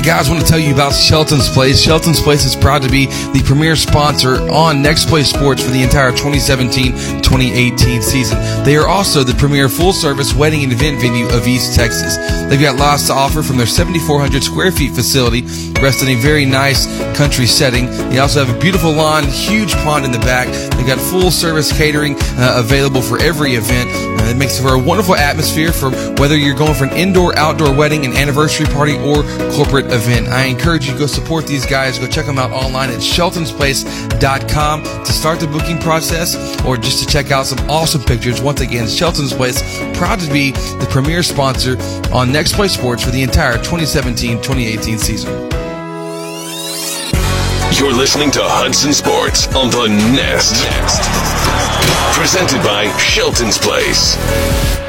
Hey guys, I want to tell you about Shelton's Place. Shelton's Place is proud to be the premier sponsor on Next Play Sports for the entire 2017-2018 season. They are also the premier full-service wedding and event venue of East Texas. They've got lots to offer from their 7,400 square feet facility, rest in a very nice country setting. They also have a beautiful lawn, huge pond in the back. They've got full-service catering uh, available for every event. Uh, it makes for a wonderful atmosphere for whether you're going for an indoor, outdoor wedding, an anniversary party, or corporate event. I encourage you to go support these guys. Go check them out online at sheltonsplace.com to start the booking process or just to check out some awesome pictures. Once again, Shelton's Place, proud to be the premier sponsor on Next Play Sports for the entire 2017-2018 season. You're listening to Hudson Sports on the Nest. Presented by Shelton's Place.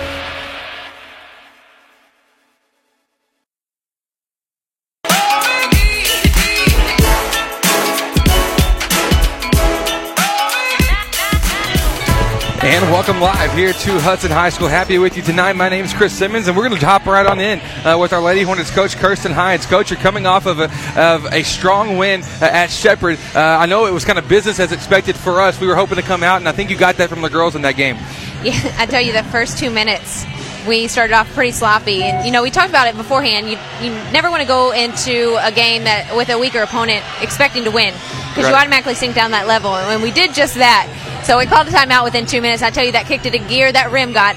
Live here to Hudson High School. Happy with you tonight. My name is Chris Simmons, and we're going to hop right on in uh, with our Lady Hornets coach, Kirsten Hines. Coach, you're coming off of a, of a strong win uh, at Shepherd. Uh, I know it was kind of business as expected for us. We were hoping to come out, and I think you got that from the girls in that game. Yeah, I tell you, the first two minutes, we started off pretty sloppy, and you know we talked about it beforehand. You you never want to go into a game that with a weaker opponent expecting to win because you automatically sink down that level, and we did just that. So we called a timeout within two minutes. I tell you, that kicked it a gear. That rim got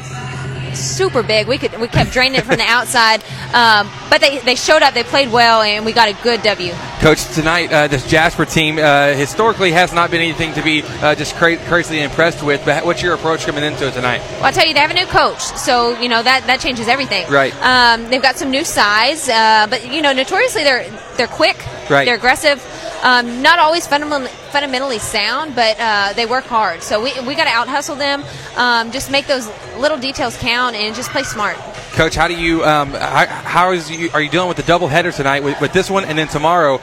super big. We could we kept draining it from the outside, um, but they they showed up. They played well, and we got a good W. Coach, tonight uh, this Jasper team uh, historically has not been anything to be uh, just cra- crazily impressed with. But what's your approach coming into it tonight? Well, I tell you, they have a new coach, so you know that that changes everything. Right. Um, they've got some new size, uh, but you know, notoriously they're they're quick. Right. They're aggressive. Um, not always fundamentally, fundamentally sound, but uh, they work hard. So we, we got to out hustle them. Um, just make those little details count and just play smart. Coach, how do you um, how, how is you, are you dealing with the double header tonight with, with this one and then tomorrow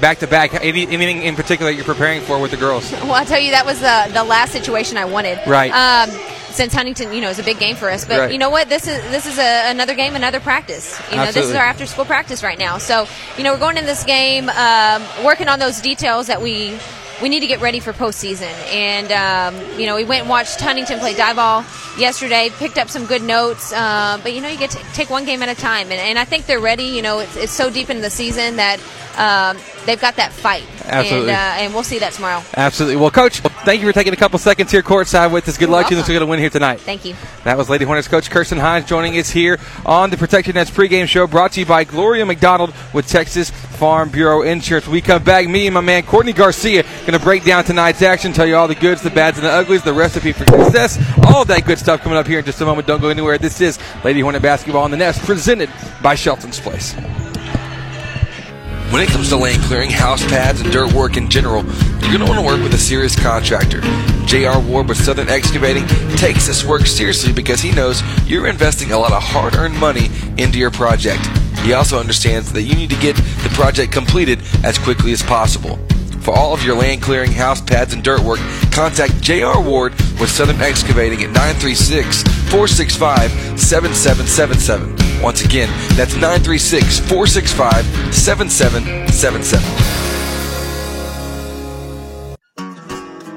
back to back? Anything in particular you're preparing for with the girls? Well, I'll tell you, that was the, the last situation I wanted. Right. Since Huntington, you know, is a big game for us, but Right. you know what? This is this is a, another game, another practice. You know, this is our after school practice right now. So, you know, we're going in this game um, working on those details that we we need to get ready for postseason. And um, you know, we went and watched Huntington play Diboll yesterday, picked up some good notes. Uh, but you know, you get to take one game at a time, and, and I think they're ready. You know, it's, it's so deep in the season that um, they've got that fight. Absolutely. And, uh, and we'll see that tomorrow. Absolutely. Well, Coach, thank you for taking a couple seconds here courtside with us. Good You're luck to you. We're going to win here tonight. Thank you. That was Lady Hornets coach Kirsten Hines joining us here on the Protection Nets pregame show brought to you by Gloria McDonald with Texas Farm Bureau Insurance. When we come back, me and my man Courtney Garcia going to break down tonight's action, tell you all the goods, the bads, and the uglies, the recipe for success, all that good stuff coming up here in just a moment. Don't go anywhere. This is Lady Hornet Basketball on the Nest presented by Shelton's Place. When it comes to land clearing, house pads, and dirt work in general, you're going to want to work with a serious contractor. J.R. Ward with Southern Excavating takes this work seriously because he knows you're investing a lot of hard earned money into your project. He also understands that you need to get the project completed as quickly as possible. For all of your land clearing, house pads, and dirt work, contact J.R. Ward with Southern Excavating at 936 465 7777. Once again, that's 936 465 7777.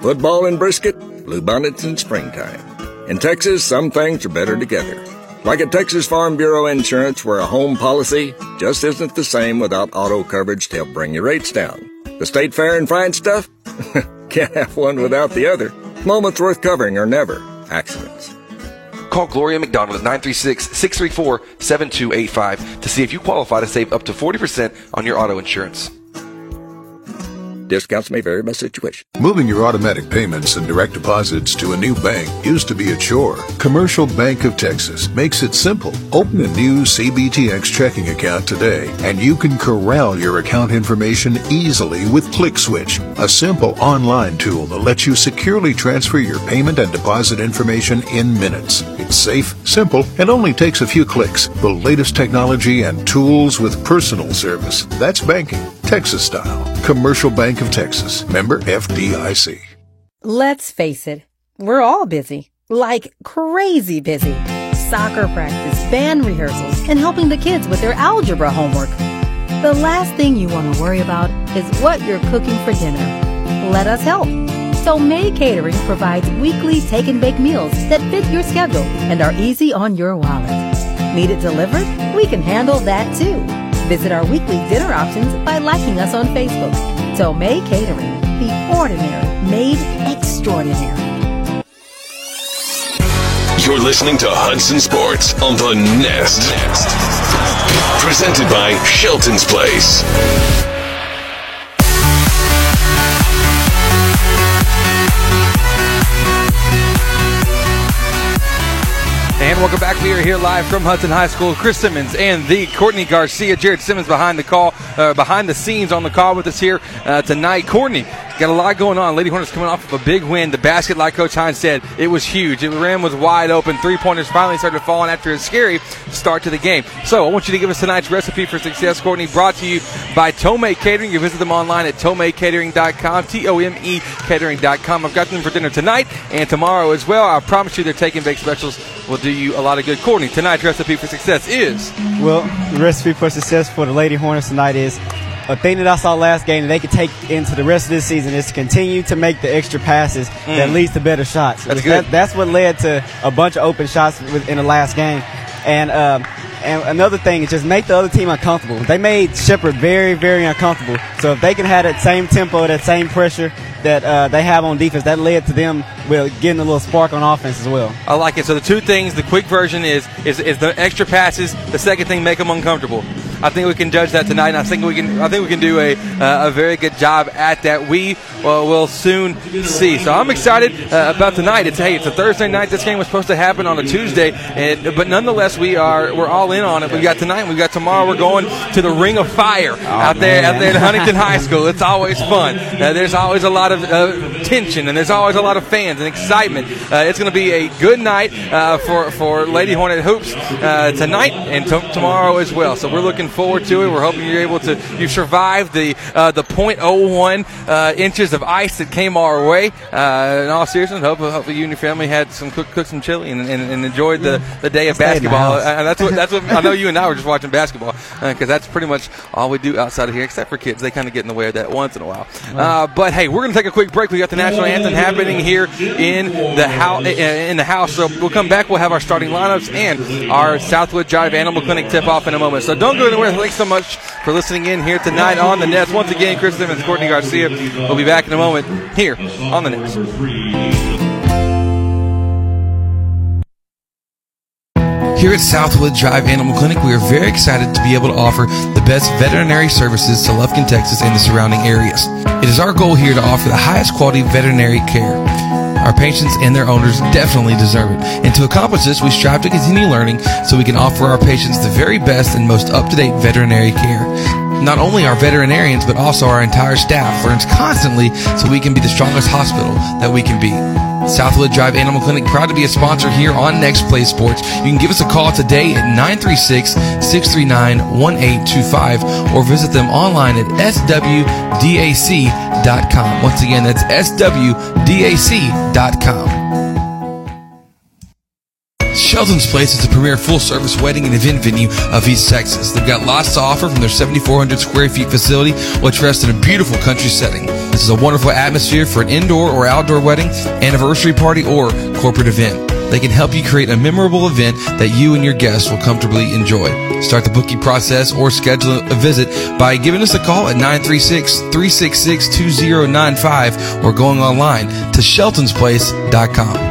Football and brisket, bluebonnets in springtime. In Texas, some things are better together. Like at Texas Farm Bureau Insurance, where a home policy just isn't the same without auto coverage to help bring your rates down. The state fair and fine stuff? Can't have one without the other. Moments worth covering are never accidents. Call Gloria McDonald at 936 634 7285 to see if you qualify to save up to 40% on your auto insurance. Discounts may vary by situation. Moving your automatic payments and direct deposits to a new bank used to be a chore. Commercial Bank of Texas makes it simple. Open a new CBTX checking account today, and you can corral your account information easily with ClickSwitch, a simple online tool that lets you securely transfer your payment and deposit information in minutes. It's safe, simple, and only takes a few clicks. The latest technology and tools with personal service. That's banking, Texas style. Commercial Bank of Texas. Member FDIC. Let's face it, we're all busy. Like crazy busy. Soccer practice, band rehearsals, and helping the kids with their algebra homework. The last thing you want to worry about is what you're cooking for dinner. Let us help. Tomei Catering provides weekly take and bake meals that fit your schedule and are easy on your wallet. Need it delivered? We can handle that too. Visit our weekly dinner options by liking us on Facebook. Tomei Catering, the ordinary made extraordinary. You're listening to Hudson Sports on the Nest. Presented by Shelton's Place. And welcome back. We are here live from Hudson High School. Chris Simmons and the Courtney Garcia, Jared Simmons behind the call, uh, behind the scenes on the call with us here uh, tonight. Courtney, got a lot going on. Lady Hornets coming off of a big win. The basket, like Coach Hines said, it was huge. It ran was wide open. Three pointers finally started falling after a scary start to the game. So I want you to give us tonight's recipe for success, Courtney. Brought to you by Tomei Catering. You visit them online at tomeicatering.com, T O M E catering.com. I've got them for dinner tonight and tomorrow as well. I promise you, their take and bake specials will do you a lot of good. Courtney, tonight's recipe for success is. Well, the recipe for success for the Lady Hornets tonight is a thing that I saw last game that they could take into the rest of this season is to continue to make the extra passes that leads to better shots. That's That- good. that's what led to a bunch of open shots with- in the last game. And um, and another thing is just make the other team uncomfortable. They made Shepherd very, very uncomfortable. So if they can have that same tempo, that same pressure that uh, they have on defense, that led to them well, getting a little spark on offense as well. I like it. So the two things, the quick version is is, is the extra passes. The second thing, make them uncomfortable. I think we can judge that tonight. And I think we can. I think we can do a uh, a very good job at that. We uh, will soon see. So I'm excited uh, about tonight. It's hey, it's a Thursday night. This game was supposed to happen on a Tuesday, and but nonetheless, we are we're all in on it. We've got tonight. we've got tomorrow. We're going to the Ring of Fire out there out there in Huntington High School. It's always fun. Uh, there's always a lot of uh, tension, and there's always a lot of fans and excitement. Uh, it's going to be a good night uh, for for Lady Hornet hoops uh, tonight and t- tomorrow as well. So we're looking forward to it. We're hoping you're able to you survived the uh, the .01 uh, of ice that came our way. Uh, in all seriousness, hope hopefully you and your family had some cook, cooked some chili and, and, and enjoyed the, the day of basketball. house. Uh, that's what that's what I know. You and I were just watching basketball because that's pretty much all we do outside of here, except for kids. They kind of get in the way of that once in a while. Uh, but hey, we're going to take a quick break. We got the national anthem happening here in the house. In the house, so we'll come back. We'll have our starting lineups and our Southwood Drive Animal Clinic tip off in a moment. So don't go anywhere. Thanks so much for listening in here tonight on the Nets. Once again, Chris Simmons, Courtney Garcia. We'll be back in a moment here on the Nest. Here at Southwood Drive Animal Clinic, we are very excited to be able to offer the best veterinary services to Lufkin, Texas and the surrounding areas. It is our goal here to offer the highest quality veterinary care. Our patients and their owners definitely deserve it. And to accomplish this, we strive to continue learning so we can offer our patients the very best and most up-to-date veterinary care. Not only our veterinarians, but also our entire staff learns constantly so we can be the strongest hospital that we can be. Southwood Drive Animal Clinic, proud to be a sponsor here on Next Play Sports. You can give us a call today at 936-639-1825 or visit them online at swdac.com. Once again, that's swdac.com. Shelton's Place is the premier full-service wedding and event venue of East Texas. They've got lots to offer from their 7,400 square feet facility, which rests in a beautiful country setting. This is a wonderful atmosphere for an indoor or outdoor wedding, anniversary party, or corporate event. They can help you create a memorable event that you and your guests will comfortably enjoy. Start the booking process or schedule a visit by giving us a call at 936-366-2095 or going online to sheltonsplace.com.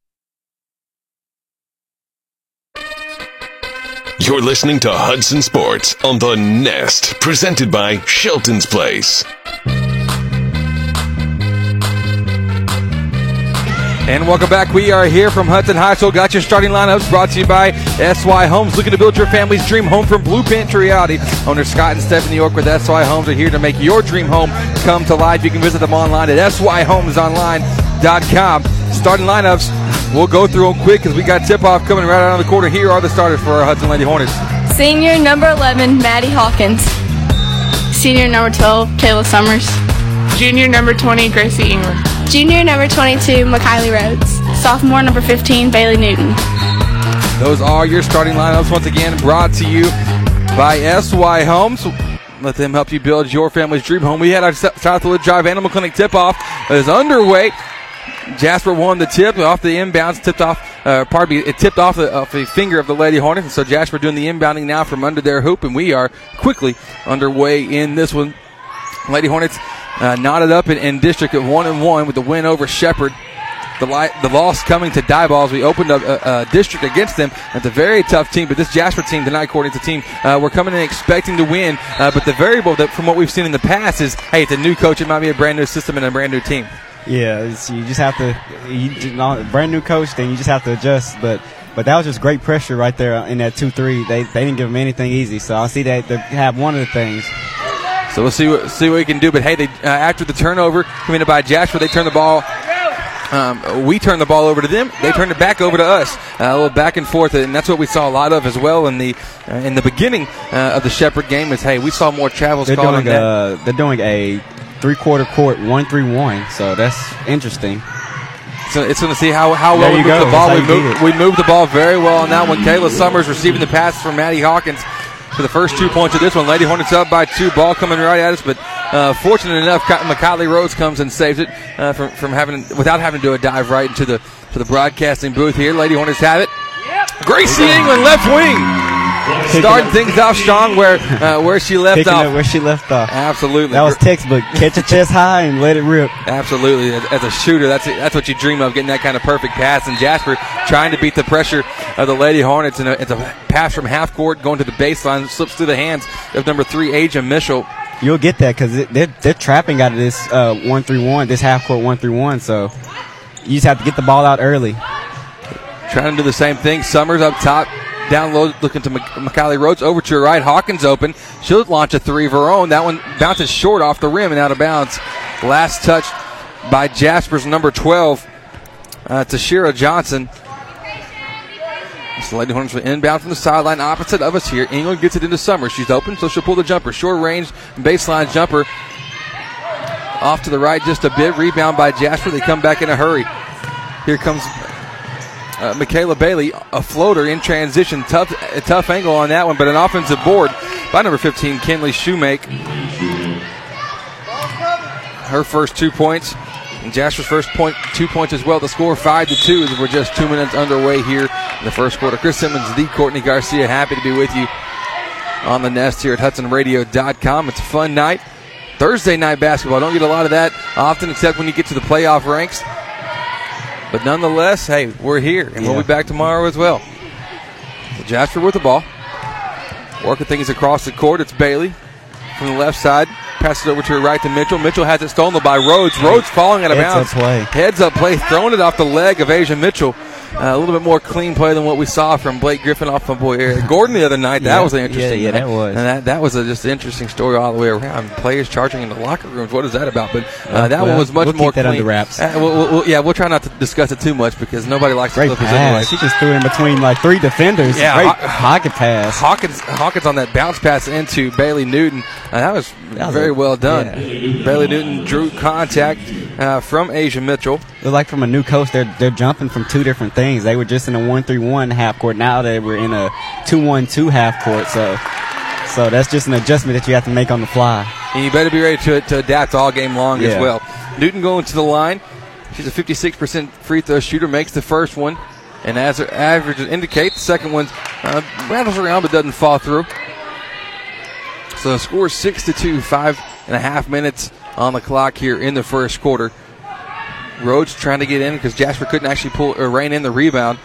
You're listening to Hudson Sports on the Nest, presented by Shelton's Place. And welcome back. We are here from Hudson High School. Got your starting lineups brought to you by SY Homes. Looking to build your family's dream home from blueprint to reality. Owners Scott and Stephanie York with SY Homes are here to make your dream home come to life. You can visit them online at syhomesonline.com. Starting lineups, we'll go through them quick because we got tip off coming right around the corner. Here are the starters for our Hudson Lady Hornets. Senior number 11, Maddie Hawkins. Senior number 12, Kayla Summers. Junior number 20, Gracie England. Junior number 22, McKiley Rhodes. Sophomore number 15, Bailey Newton. Those are your starting lineups once again brought to you by SY Homes. Let them help you build your family's dream home. We had our Southwood Drive Animal Clinic tip off is underway. Jasper won the tip off the inbounds, tipped off, uh, pardon me, it tipped off the, off the finger of the Lady Hornets. And so Jasper doing the inbounding now from under their hoop, and we are quickly underway in this one. Lady Hornets uh, knotted up in, in district at one and one with the win over Shepherd. The, li- the loss coming to Diboll. We opened up a, a, district against them. It's a very tough team, but this Jasper team tonight, according to team, uh, we're coming in expecting to win. Uh, but the variable that from what we've seen in the past is, hey, it's a new coach. It might be a brand new system and a brand new team. Yeah, you just have to, you, brand new coach, then you just have to adjust. But but that was just great pressure right there in that two three. They they didn't give them anything easy. So I see that they have one of the things. So we'll see what see what we can do. But hey, they uh, after the turnover committed by Jasper, they turn the ball. Um, we turn the ball over to them. They turn it back over to us. Uh, a little back and forth, and that's what we saw a lot of as well in the uh, in the beginning uh, of the Shepherd game. Is hey, we saw more travels. They're doing a, they're doing a three quarter court one three one. So that's interesting. So it's going to see how, how well we move the ball. We move, we moved the ball very well on that one. Kayla Summers receiving the pass from Maddie Hawkins for the first two points of this one. Lady Hornets up by two. Ball coming right at us, but uh, fortunate enough, McKiley Rhodes comes and saves it uh, from, from having without having to do a dive right into the to the broadcasting booth here. Lady Hornets have it. Gracie England left wing. Starting things off strong where uh, where she left Picking off. where she left off. Absolutely. That was textbook. Catch your chest high and let it rip. Absolutely. As a shooter, that's that's what you dream of, getting that kind of perfect pass. And Jasper trying to beat the pressure of the Lady Hornets. And it's a pass from half court going to the baseline, slips through the hands of number three, Asia Mitchell. You'll get that because they're, they're trapping out of this uh, one three one, this half court one three one. So you just have to get the ball out early. Trying to do the same thing. Summers up top, down low, looking to McKiley Rhodes. Over to her right. Hawkins open. She'll launch a three of her own. That one bounces short off the rim and out of bounds. Last touch by Jasper's number 12, uh, Tashira Johnson. So Lady Hornets will inbound from the sideline opposite of us here. England gets it into Summer. She's open, so she'll pull the jumper. Short range baseline jumper. Off to the right just a bit. Rebound by Jasper. They come back in a hurry. Here comes uh, Michaela Bailey, a floater in transition. Tough, tough angle on that one, but an offensive board by number 15, Kinley Shoemake. Her first two points. And Jasper's first point, two points as well. The score five to two as we're just two minutes underway here in the first quarter. Chris Simmons, the Courtney Garcia, happy to be with you on the nest here at HudsonRadio.com. It's a fun night. Thursday night basketball. Don't get a lot of that often, except when you get to the playoff ranks. But nonetheless, hey, we're here, and yeah. we'll be back tomorrow as well. So Jasper with the ball. Working things across the court. It's Bailey from the left side. Passes over to her right to Mitchell. Mitchell has it stolen by Rhodes. Rhodes falling out of Heads bounds. Up play. Heads up play, throwing it off the leg of Asia Mitchell. Uh, a little bit more clean play than what we saw from Blake Griffin off of boy Eric Gordon the other night. That yeah, was an interesting. Yeah, yeah, that was. And that, that was a, just an interesting story all the way around. Players charging in the locker rooms. What is that about? But uh, that well, one was much we'll more keep that clean. under wraps. Uh, we'll, we'll, yeah, we'll try not to discuss it too much because nobody likes Great to flip pass. She just threw in between like three defenders. Yeah, Great Haw- pocket pass. Hawkins Hawkins on that bounce pass into Bailey Newton. Uh, that was That was very well done. yeah. Bailey Newton drew contact uh, from Asia Mitchell. They're like from a new coach. They're they're jumping from two different things. They were just in a one three one half court. Now they were in a two one two half court. So so that's just an adjustment that you have to make on the fly. And you better be ready to, to adapt all game long as well. Newton going to the line. She's a 56% free throw shooter, makes the first one. And as her averages indicate, the second one uh, rattles around but doesn't fall through. So the score is 6 to 2, five and a half minutes on the clock here in the first quarter. Rhodes trying to get in because Jasper couldn't actually pull or rein in the rebound.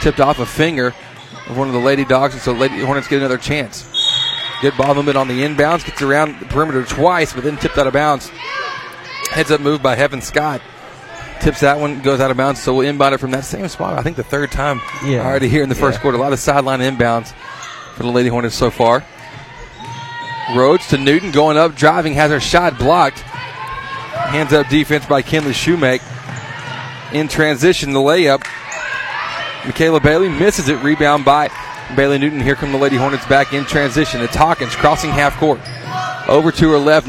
Tipped off a finger of one of the Lady Dogs, and so Lady Hornets get another chance. Good ball movement on the inbounds, gets around the perimeter twice, but then tipped out of bounds. Heads up move by Heaven Scott. tips that one, goes out of bounds. So we'll inbound it from that same spot. I think the third time Yeah. already here in the first Yeah. quarter. A lot of sideline inbounds for the Lady Hornets so far. Rhodes to Newton going up, driving, has her shot blocked. Hands up defense by Kinley Shoemake. In transition, the layup. Michaela Bailey misses it. Rebound by Bailey Newton. Here come the Lady Hornets back in transition. It's Hawkins crossing half court. Over to her left.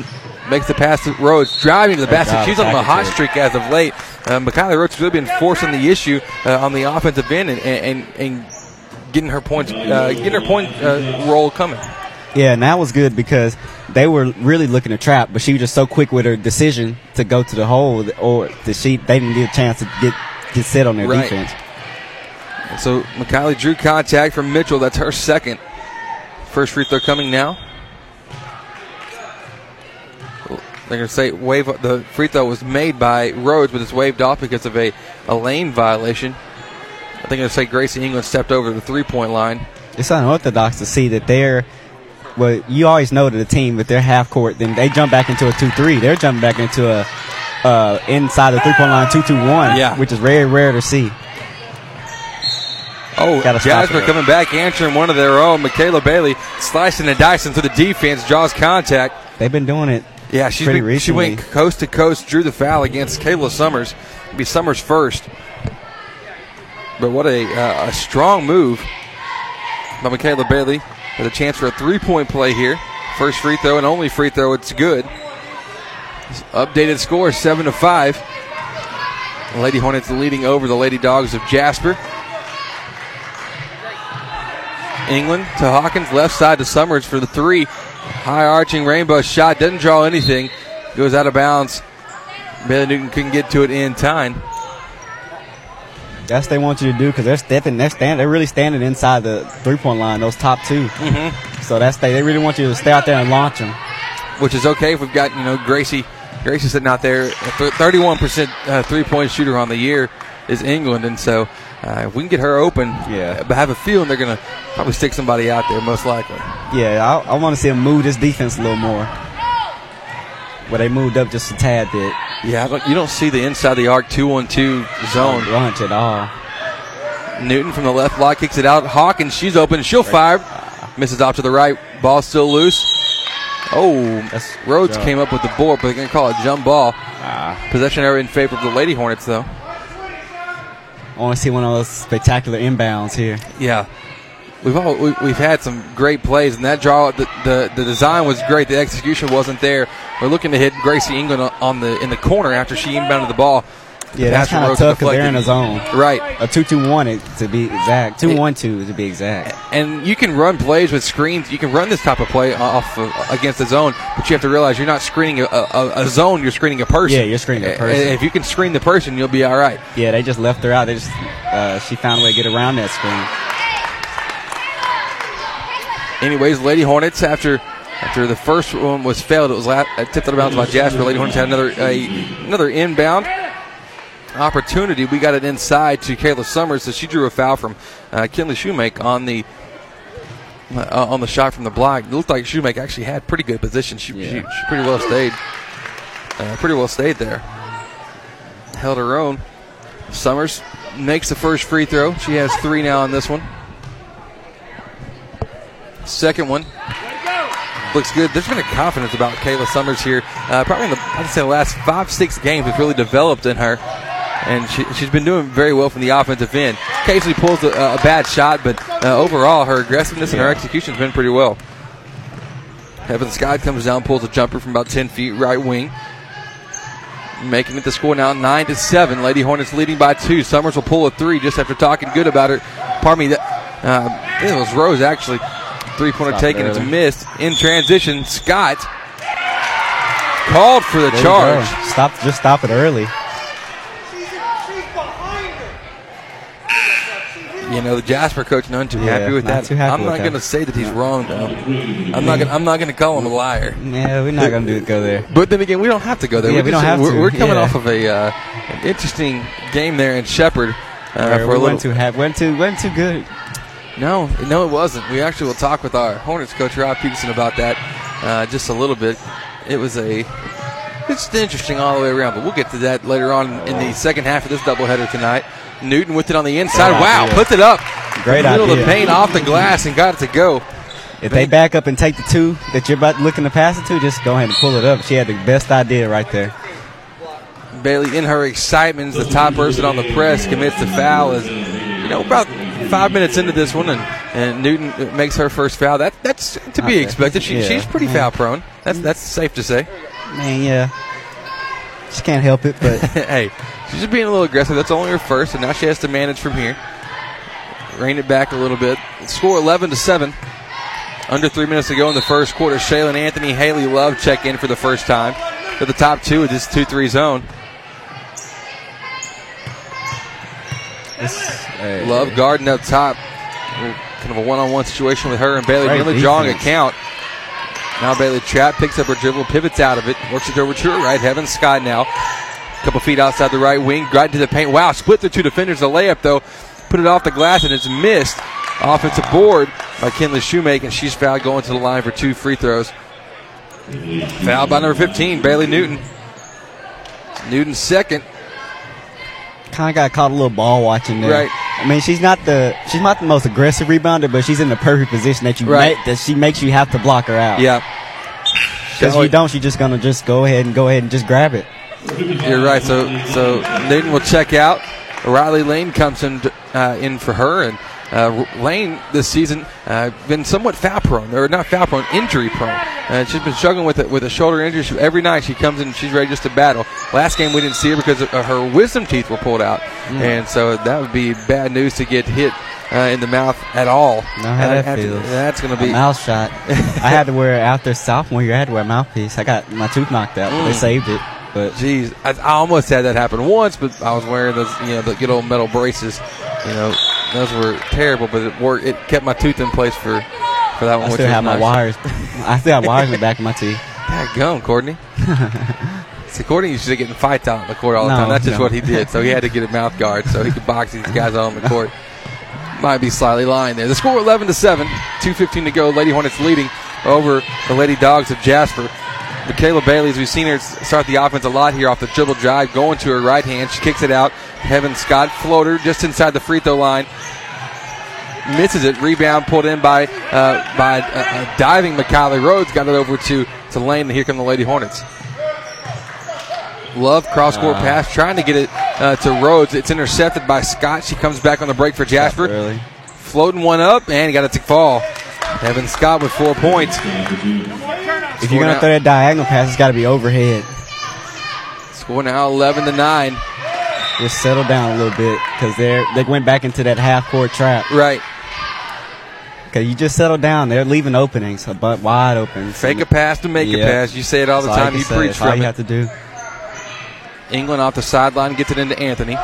Makes the pass to Rhodes. Driving to the basket. She's on a hot streak as of late. Uh, Michaela Rhodes has really been forcing the issue uh, on the offensive end and, and, and getting her points, uh, getting her point uh, roll coming. Yeah, and that was good because they were really looking to trap, but she was just so quick with her decision to go to the hole, or the she they didn't get a chance to get get set on their Right. defense. So McKiley drew contact from Mitchell. That's her second. First free throw coming now. They're going to say wave. The free throw was made by Rhodes, but it's waved off because of a, a lane violation. I think they're going to say Gracie England stepped over the three point line. It's unorthodox to see that they're. Well, you always know that a team, if they're half court, then they jump back into a two-three. They're jumping back into a uh, inside the three-point line two-two-one, Yeah. which is very rare to see. Oh, Jasper coming back, answering one of their own. Michaela Bailey slicing and dicing through the defense, draws contact. They've been doing it. Yeah, she's pretty been, she went coast to coast, drew the foul against Kayla Summers. It'll be Summers first. But what a, uh, a strong move by Michaela Bailey with a chance for a three point play here. First free throw and only free throw, it's good. Updated score seven to five. Lady Hornets leading over the Lady Dogs of Jasper. England to Hawkins, left side to Summers for the three. High arching rainbow shot, doesn't draw anything, goes out of bounds. Bailey Newton couldn't get to it in time. That's what they want you to do because they're stepping, they're stand, they're really standing inside the three-point line. Those top 2 Mhm. So that's they, they really want you to stay out there and launch them. which is okay if we've got you know Gracie. Gracie sitting out there, thirty-one percent uh, three-point shooter on the year is England, and so uh, if we can get her open, yeah, but have a feeling they're gonna probably stick somebody out there most likely. Yeah, I, I want to see them move this defense a little more. Where they moved up just a tad bit. Yeah, don't- you don't see the inside the arc two-on-two zone bunch at all. Newton from the left block kicks it out. Hawkins, she's open. She'll fire. Misses off to the right. Ball still loose. Oh, Rhodes jump. came up with the board, but they're going to call it jump ball. Ah. Possession area in favor of the Lady Hornets, though. I want to see one of those spectacular inbounds here. Yeah. We've all we, we've had some great plays, and that draw the, the the design was great. The execution wasn't there. We're looking to hit Gracie England on the in the corner after she inbounded the ball. Yeah, that's kind of tough because they're in a zone. Right. A two-two-one it- to be exact. Two-one-two to be exact. And you can run plays with screens. You can run this type of play off of, against the zone, but you have to realize you're not screening a, a, a zone. You're screening a person. Yeah, you're screening a person. If you can screen the person, you'll be all right. Yeah, they just left her out. They just uh, she found a way to get around that screen. Anyways, Lady Hornets after after the first one was failed, it was uh, tipped out of bounds by Jasper. Lady Hornets had another a, another inbound opportunity. We got it inside to Kayla Summers, so she drew a foul from uh, Kinley Shoemake on the uh, on the shot from the block. It looked like Shoemake actually had pretty good position. She, she, she pretty well stayed, uh, pretty well stayed there. Held her own. Summers makes the first free throw. She has three now on this one. Second one looks good. There's been a confidence about Kayla Summers here. Uh, probably in the I'd say the last five six games has really developed in her, and she, she's been doing very well from the offensive end. Occasionally pulls a, a bad shot, but uh, overall her aggressiveness and her execution has been pretty well. Heaven Scott comes down, pulls a jumper from about 10 feet, right wing. Making it the score now nine to seven. Lady Hornets leading by two. Summers will pull a three just after talking good about her. Pardon me, that uh, it was Rhodes actually. Three pointer taken. It's missed in transition. Scott called for the There charge. Stop, just stop it early. You know the Jasper coach none too Yeah, happy with that. happy I'm with not going to say that he's wrong though. I'm not. Gonna, I'm not going to call him a liar. Yeah, we're not going to go there. But then again, we don't have to go there. Yeah, We're we don't just- have we're, to. We're coming Yeah. off of a uh, an interesting game there in Shepherd uh, for we a little. went too happy. Went too went too good. No, no, it wasn't. We actually will talk with our Hornets coach Rob Peterson about that uh, just a little bit. It was a It's interesting all the way around, but we'll get to that later on in the second half of this doubleheader tonight. Newton with it on the inside. Great wow, idea. puts it up. Great Middle of idea. the paint off the glass and got it to go. If they back up and take the two that you're about looking to pass it to, just go ahead and pull it up. She had the best idea right there. Bailey, in her excitement, is the top person on the press, commits the foul. Is you know about five minutes into this one, and, and Newton makes her first foul. That that's to be expected. She, Yeah. She's pretty Yeah. foul prone. That's that's safe to say. Man, yeah. She can't help it, but hey, she's just being a little aggressive. That's only her first, and now she has to manage from here. Rein it back a little bit. Score 11 to seven. Under three minutes to go in the first quarter. Shaylin Anthony, Haley Love check in for the first time to the top two of this two-three zone. Love guarding up top. Kind of a one-on-one situation with her and Bailey. Great Nearly drawing a count. Now Bailey Trap picks up her dribble, pivots out of it, works it over to her right. Heaven Scott now. A Couple feet outside the right wing, right to the paint. Wow, split the two defenders. The layup, though, put it off the glass and it's missed. Offensive board by Kinley Shoemake, and she's fouled going to the line for two free throws. Foul by number 15, Bailey Newton. Newton second. kind of got caught a little ball watching there. Right. I mean, she's not the she's not the most aggressive rebounder, but she's in the perfect position that you Right. make, that she makes you have to block her out. Yeah. Because if you don't, she's just gonna just go ahead and go ahead and just grab it. You're right. So so Newton will check out. Riley Lane comes in uh, in for her, and uh, Lane this season uh, been somewhat foul prone, or not foul prone, injury prone. And she's been struggling with it with a shoulder injury. She, every night she comes in, she's ready just to battle. Last game we didn't see her because uh, her wisdom teeth were pulled out, Mm. and so that would be bad news to get hit uh, in the mouth at all. Know how that feels. That's going to A be mouth shot. I had to wear after sophomore year. I had to wear a mouthpiece. I got my tooth knocked out, but they Mm. saved it. But Jeez, I, I almost had that happen once, but I was wearing those, you know, the good old metal braces. You know, those were terrible, but it worked. It kept my tooth in place for for that one. I still have my nice. wires. I still have wires in the back of my teeth. God gum, Courtney. See, Courtney used to get in fights out on the court all the No, time. That's just no. what he did. So he had to get a mouth guard so he could box these guys out on the court. Might be slightly lying there. The score 11 to 7, 2.15 to go. Lady Hornets leading over the Lady Dogs of Jasper. Michaela Bailey, as we've seen her start the offense a lot here off the dribble drive, going to her right hand. She kicks it out. Heaven Scott floater just inside the free throw line. Misses it. Rebound pulled in by uh, by uh, uh, diving McKiley Rhodes. Got it over to, to Lane. And here come the Lady Hornets. Love cross court Ah. pass, trying to get it uh, to Rhodes. It's intercepted by Scott. She comes back on the break for Jasper. Early. Floating one up and got it to fall. Heaven Scott with four points. If you're gonna throw that diagonal pass, it's got to be overhead. Score now 11 to 9. Just settle down a little bit because they they went back into that half court trap. Right. Because you just settle down. They're leaving openings, uh, but wide open. Fake a pass to make a pass. You say it all the That's all time. you You preach That's all from you it. have to do. England off the sideline gets it into Anthony.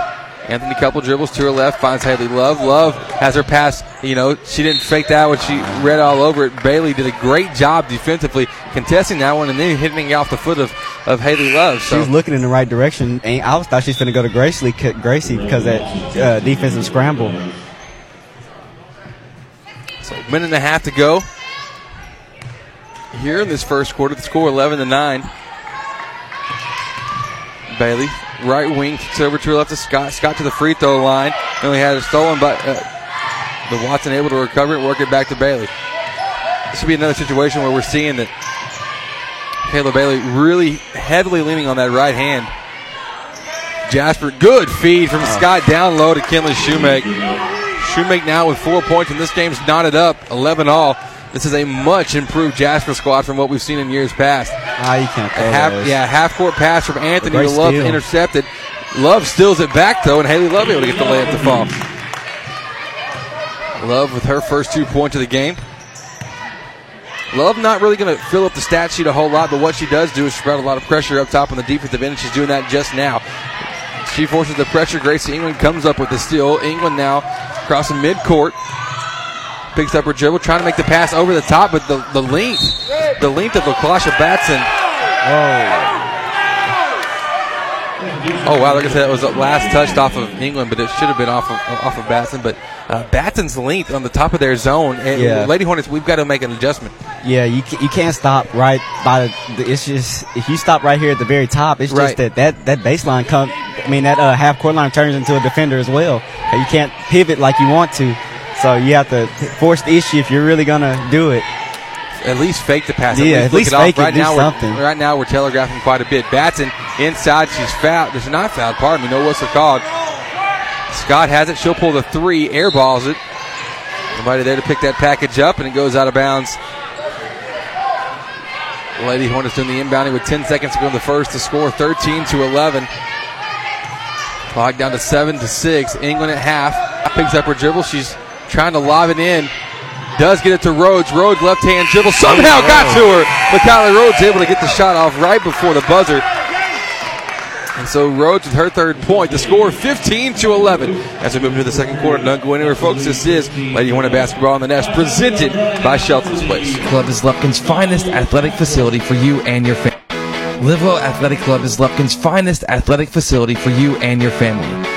Anthony couple dribbles to her left, finds Haley Love. Love has her pass. You know, she didn't fake that when she read all over it. Bailey did a great job defensively contesting that one and then hitting it off the foot of, of Haley Love. She So was looking in the right direction. And I was thought she was going to go to Gracie, Gracie because that uh, defensive scramble. So minute and a half to go. Here in this first quarter, the score 11 to 9. Bailey, right wing, kicks over to her left to Scott. Scott to the free throw line. Only had it stolen, but uh, the Batson able to recover it, work it back to Bailey. This would be another situation where we're seeing that Kayla Bailey really heavily leaning on that right hand. Jasper, good feed from Scott down low to Kinley Shoemake. Shoemake now with four points, and this game's knotted up 11 all. This is a much improved Jasper squad from what we've seen in years past. Ah, you can't throw half, yeah, half court pass from Anthony to Love steal. intercepted. Love steals it back though, and Haley Love able to get the layup to fall. Love with her first two points of the game. Love not really going to fill up the stat sheet a whole lot, but what she does do is spread a lot of pressure up top on the defensive end, and she's doing that just now. She forces the pressure. Gracie England comes up with the steal. England now crossing midcourt. Picks up her dribble, trying to make the pass over the top, but the, the length, the length of LaQuasha Batson. Oh wow! Like I said, that was the last touched off of England, but it should have been off of off of Batson. But uh, Batson's length on the top of their zone, and Yeah. Lady Hornets, we've got to make an adjustment. Yeah, you you can't stop right by the. It's just if you stop right here at the very top, it's Right. just that that that baseline come. I mean that uh, half court line turns into a defender as well. You can't pivot like you want to, so you have to force the issue if you're really gonna do it. At least fake the pass. Yeah, at look least it off. fake it, Right do now, something. We're, right now, we're telegraphing quite a bit. Batson inside. She's fouled. There's not fouled. Pardon me. No whistle called. Scott has it. She'll pull the three. Airballs it. Nobody there to pick that package up, and it goes out of bounds. Lady Hornets doing the inbounding with 10 seconds to go in the first to score 13 to 11. Clock down to 7 to 6. England at half. Picks up her dribble. She's trying to lob it in. Does get it to Rhodes. Rhodes left hand dribble somehow got to her. But Kylie Rhodes able to get the shot off right before the buzzer. And so Rhodes with her third point. The score 15 to 11. As we move into the second quarter, don't go anywhere, folks. This is Lady Hornet basketball on the Nest, presented by Shelton's Place. Club is Lufkin's finest athletic facility for you and your family. Livewell Athletic Club is Lufkin's finest athletic facility for you and your family.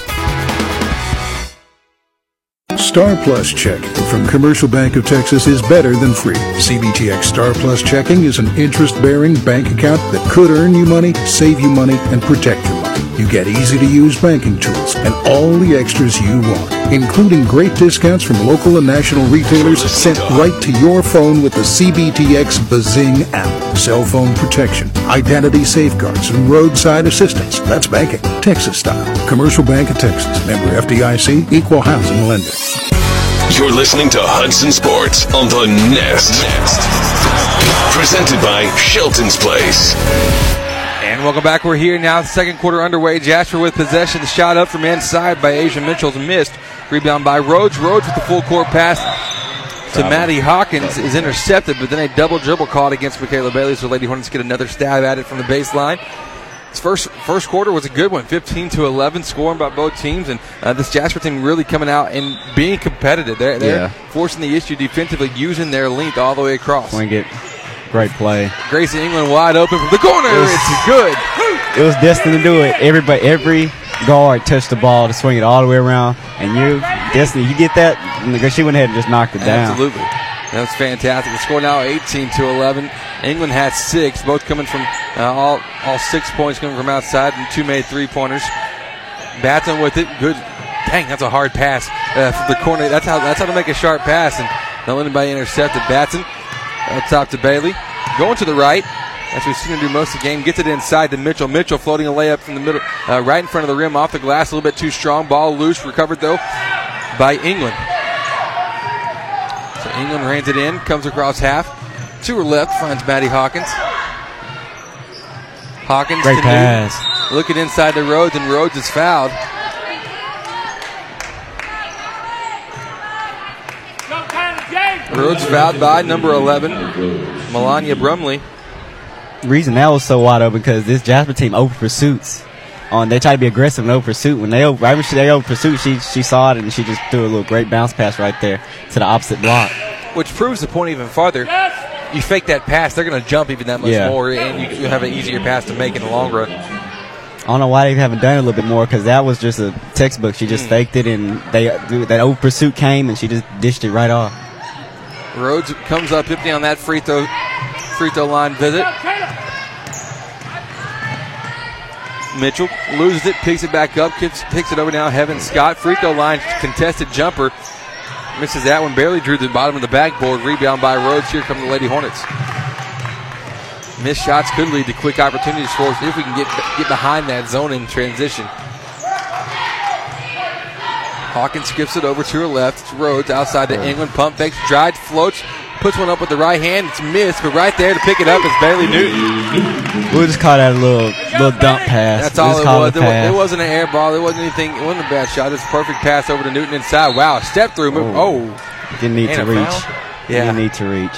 Star Plus Check from Commercial Bank of Texas is better than free. CBTX Star Plus checking is an interest bearing bank account that could earn you money, save you money, and protect your money. You get easy to use banking tools and all the extras you want, including great discounts from local and national retailers sent right to your phone with the CBTX Bazing app. Cell phone protection, identity safeguards, and roadside assistance. That's banking, Texas style. Commercial Bank of Texas, member FDIC, equal housing lender. You're listening to Hudson Sports on the Nest. Presented by Shelton's Place. And welcome back. We're here now. Second quarter underway. Jasper with possession. The shot up from inside by Asia Mitchell's missed. Rebound by Rhodes. Rhodes with the full court pass to Maddie Hawkins is intercepted, but then a double dribble caught against Michaela Bailey. So Lady Hornets get another stab at it from the baseline. This first first quarter was a good one, 15 to 11, scoring by both teams, and uh, this Jasper team really coming out and being competitive. They're, they're Yeah. forcing the issue defensively, using their length all the way across. Swing it, great play. Gracie England wide open from the corner. It was- it's good. It was destined to do it. Everybody, every guard touched the ball to swing it all the way around, and you destined. You get that, and she went ahead and just knocked it down. Absolutely. That's fantastic. The score now 18 to 11. England had six, both coming from uh, all all six points coming from outside, and two made three pointers. Batson with it, good. Dang, that's a hard pass uh, from the corner. That's how that's how to make a sharp pass, and don't let anybody intercept it. Batson up top to Bailey, going to the right. As we've seen him do most of the game, gets it inside to Mitchell. Mitchell floating a layup from the middle, uh, right in front of the rim, off the glass, a little bit too strong. Ball loose, recovered though by England. So England reins it in, comes across half. To her left, finds Maddie Hawkins. Hawkins Great to pass. Newton. Looking inside the Rhodes, and Rhodes is fouled. Rhodes fouled by number 11, Melania Brumley. reason that was so wide open because this Jasper team over pursuits. On um, they try to be aggressive and over pursuit. When they over, right when she, they over pursuit, she she saw it and she just threw a little great bounce pass right there to the opposite block. Which proves the point even farther. You fake that pass, they're going to jump even that much Yeah. more, and you, you have an easier pass to make in the long run. I don't know why they haven't done it a little bit more because that was just a textbook. She just hmm. faked it and they that over pursuit came and she just dished it right off. Rhodes comes up empty on that free throw free throw line visit. Mitchell loses it, picks it back up, kicks, takes it over now. Heaven Scott free throw line contested jumper misses that one. Barely drew the bottom of the backboard. Rebound by Rhodes. Here come the Lady Hornets. Missed shots could lead to quick opportunities for us if we can get get behind that zone in transition. Hawkins skips it over to her left. It's Rhodes outside the England. Pump fakes, drives, floats, puts one up with the right hand. It's missed, but right there to pick it up is Bailey Newton. We just call that a little little dump pass. That's all it was. It, was. it, wasn't an air ball. It wasn't anything. It wasn't a bad shot. It's a perfect pass over to Newton inside. Wow, step through move. Oh. oh, Didn't need And to reach. foul? Didn't need to reach.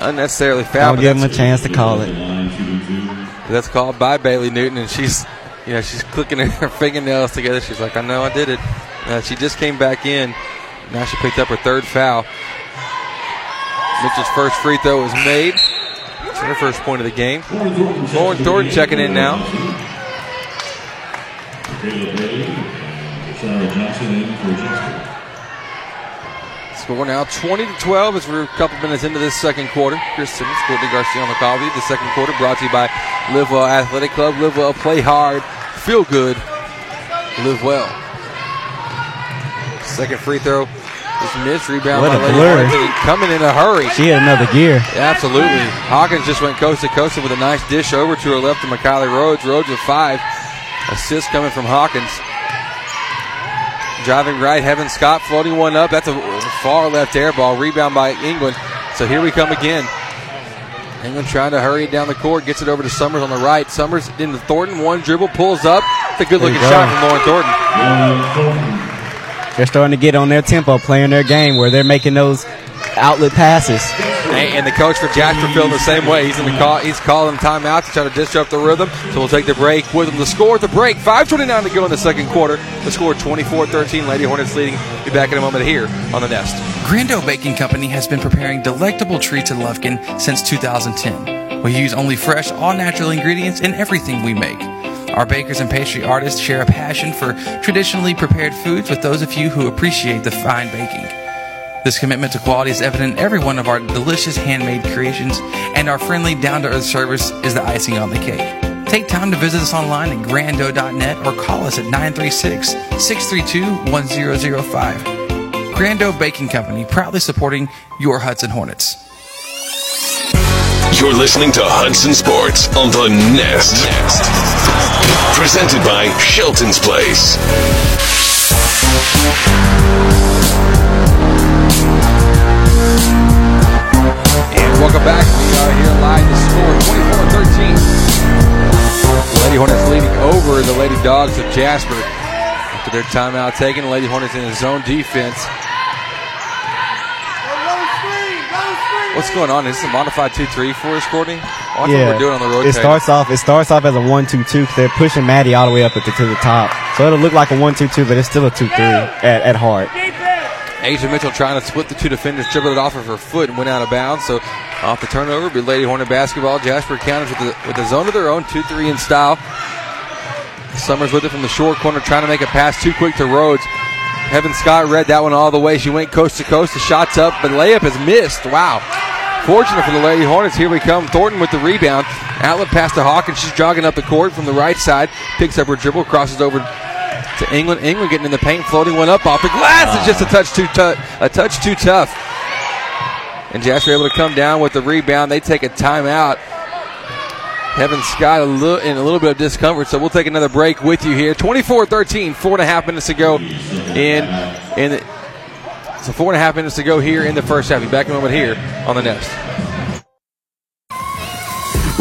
unnecessarily foul. Don't give him a chance to call it. That's called by Bailey Newton, and she's, you know, she's clicking her fingernails together. She's like, I know I did it. Uh, she just came back in. Now she picked up her third foul. Mitchell's first free throw was made. It's her first point of the game. Lauren Thornton checking in now. Score now 20 to 12 as we're a couple minutes into this second quarter. Chris Simmons, Courtney Garcia on the call. The second quarter brought to you by Live Well Athletic Club. Live Well, play hard, feel good, live well. Second free throw is missed. Rebound What by Lady blur. Coming in a hurry. She had another gear. Absolutely. Hawkins just went coast to coast with a nice dish over to her left to McKiley Rhodes. Rhodes with five. Assist coming from Hawkins. Driving right, Heaven Scott floating one up. That's a far left air ball. Rebound by England. So here we come again. England trying to hurry it down the court. Gets it over to Summers on the right. Summers into Thornton. One dribble, pulls up. It's a good looking shot from Lauren Thornton. They're starting to get on their tempo, playing their game where they're making those outlet passes. And, and the coach for Jasper feeling the same way. He's in the call. He's calling timeouts to try to disrupt the rhythm. So we'll take the break with him. The score at the break. 5:29 to go in the second quarter. The score 24-13. Lady Hornets leading. Be back in a moment here on the Nest. Grando Baking Company has been preparing delectable treats in Lufkin since 2010. We use only fresh, all natural ingredients in everything we make. Our bakers and pastry artists share a passion for traditionally prepared foods with those of you who appreciate the fine baking. This commitment to quality is evident in every one of our delicious handmade creations, and our friendly, down to earth service is the icing on the cake. Take time to visit us online at grando.net or call us at 936 632 1005. Grando Baking Company, proudly supporting your Hudson Hornets. You're listening to Hudson Sports on the Nest. Presented by Shelton's Place. Welcome back. We are here live. The score 24-13. Lady Hornets leading over the Lady Dogs of Jasper. After their timeout taken, the Lady Hornets in a zone defense. What's going on? Is this a modified 2-3 for us, Courtney? Oh, Watch what we're doing on the road. It starts off. It starts off as a one-two-two. They're pushing Maddie all the way up at to the top, so it'll look like a one-two-two, but it's still a two-three at, at heart. Asia Mitchell trying to split the two defenders, dribbled it off of her foot and went out of bounds. So off the turnover, be Lady Hornet basketball. Jasper counters with the, with the zone of their own, 2 3 in style. Summers with it from the short corner, trying to make a pass too quick to Rhodes. Heaven Scott read that one all the way. She went coast to coast. The shot's up, but layup is missed. Wow. Fortunate for the Lady Hornets. Here we come. Thornton with the rebound. Outlet pass to Hawkins. She's jogging up the court from the right side. Picks up her dribble, crosses over to England. England getting in the paint, floating one up off the glass. It's just a touch too tough. A touch too tough. And Jasper able to come down with the rebound. They take a timeout. Heaven Scott a little, in a little bit of discomfort, so we'll take another break with you here. 24-13, four and a half minutes to go in in the, so four and a half minutes to go here in the first half. Be back in a moment here on the Nest.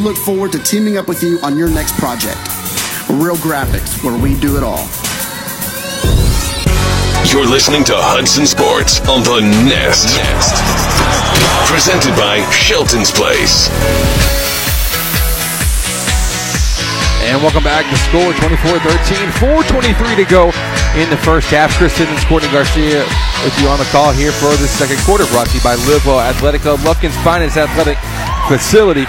look forward to teaming up with you on your next project. Real Graphics, where we do it all. You're listening to Hudson Sports on the Nest. Presented by Shelton's Place. And welcome back. The score 24-13, 4.23 to go in the first half. Chris Simmons, Courtney Garcia with you on the call here for the second quarter. Brought to you by Livewell Athletic Club, Lufkin's finest athletic facility.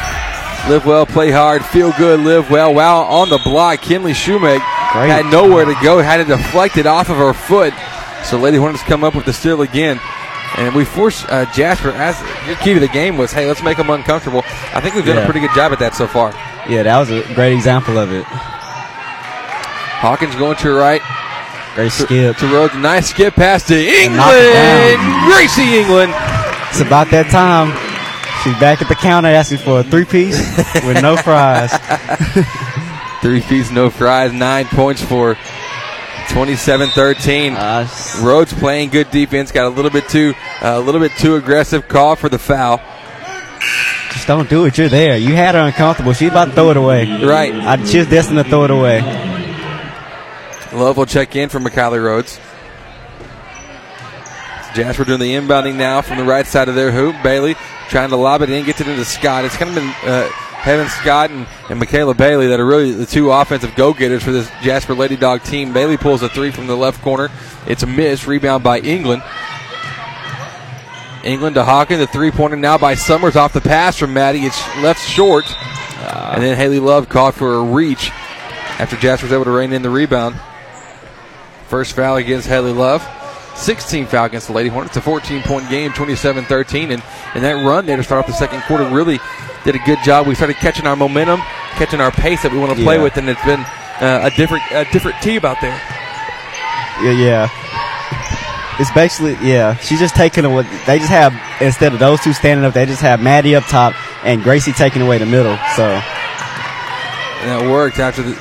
Live well, play hard, feel good, live well. Wow, on the block, Kinley Shoemake had nowhere to go, had it deflected off of her foot. So Lady Hornets come up with the steal again. And we forced uh, Jasper, as your key to the game was, hey, let's make them uncomfortable. I think we've done a pretty good job at that so far. Yeah, that was a great example of it. Hawkins going to her right. Great skip. To Rhodes. Nice skip pass to England. Gracie England. It's about that time. She's back at the counter asking for a three piece with no fries. Three piece, no fries. Nine points for 27-13. Uh, Rhodes playing good defense. Got a little bit too, uh, a little bit too aggressive. Call for the foul. Just don't do it. You're there. You had her uncomfortable. She's about to throw it away. Right. I, she's destined to throw it away. Love will check in for McKiley Rhodes. Jasper doing the inbounding now from the right side of their hoop. Bailey trying to lob it in, gets it into Scott. It's kind of been uh, Heaven Scott and, and Michaela Bailey that are really the two offensive go getters for this Jasper Lady Dog team. Bailey pulls a three from the left corner. It's a miss. Rebound by England. England to Hawkins. The three pointer now by Summers off the pass from Maddie. It's left short. and then Haley Love caught for a reach after Jasper was able to rein in the rebound. First foul against Haley Love. 16 foul against the Lady Hornets. A 14 point game, 27 13. And, and that run there to start off the second quarter really did a good job. We started catching our momentum, catching our pace that we want to play Yeah. with, and it's been uh, a different a different team out there. Yeah, yeah. It's basically yeah. She's just taking away. They just have instead of those two standing up, they just have Maddie up top and Gracie taking away the middle. So And that worked after the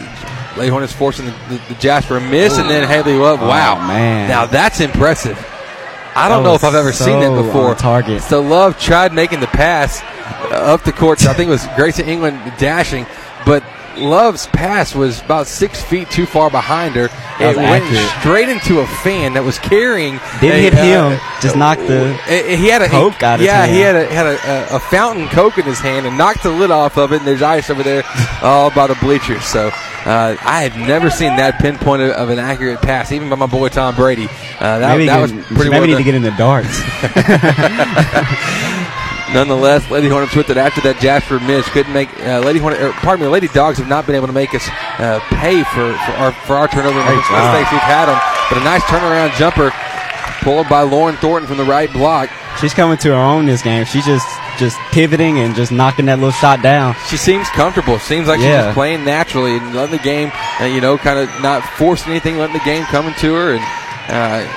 Lady is forcing the, the, the Jasper miss, and then Haley Love. Oh, Wow, man. Now that's impressive. I don't That know if I've ever seen that before. target. So Love tried making the pass up the court. So I think it was Grayson England dashing, but Love's pass was about six feet too far behind her. It went accurate. straight into a fan that was carrying. didn't a, hit uh, him, just knocked the. uh, he had a Coke out yeah, he hand. had a had a, a, fountain Coke in his hand and knocked the lid off of it. And there's ice over there, all by the bleachers. So uh, I have never seen that pinpoint of, of an accurate pass, even by my boy Tom Brady. Uh, that maybe that was pretty maybe well need to get in the darts. Nonetheless, Lady Hornets with it after that Jasper miss couldn't make uh, Lady Hornet. Or, pardon me, Lady Dogs have not been able to make us uh, pay for, for our for our turnover job. mistakes we've had them. But a nice turnaround jumper pulled by Lauren Thornton from the right block. She's coming to her own this game. She's just just pivoting and just knocking that little shot down. She seems comfortable. Seems like she's Yeah. just playing naturally and letting the game, uh, you know, kind of not forcing anything, letting the game come into her and uh,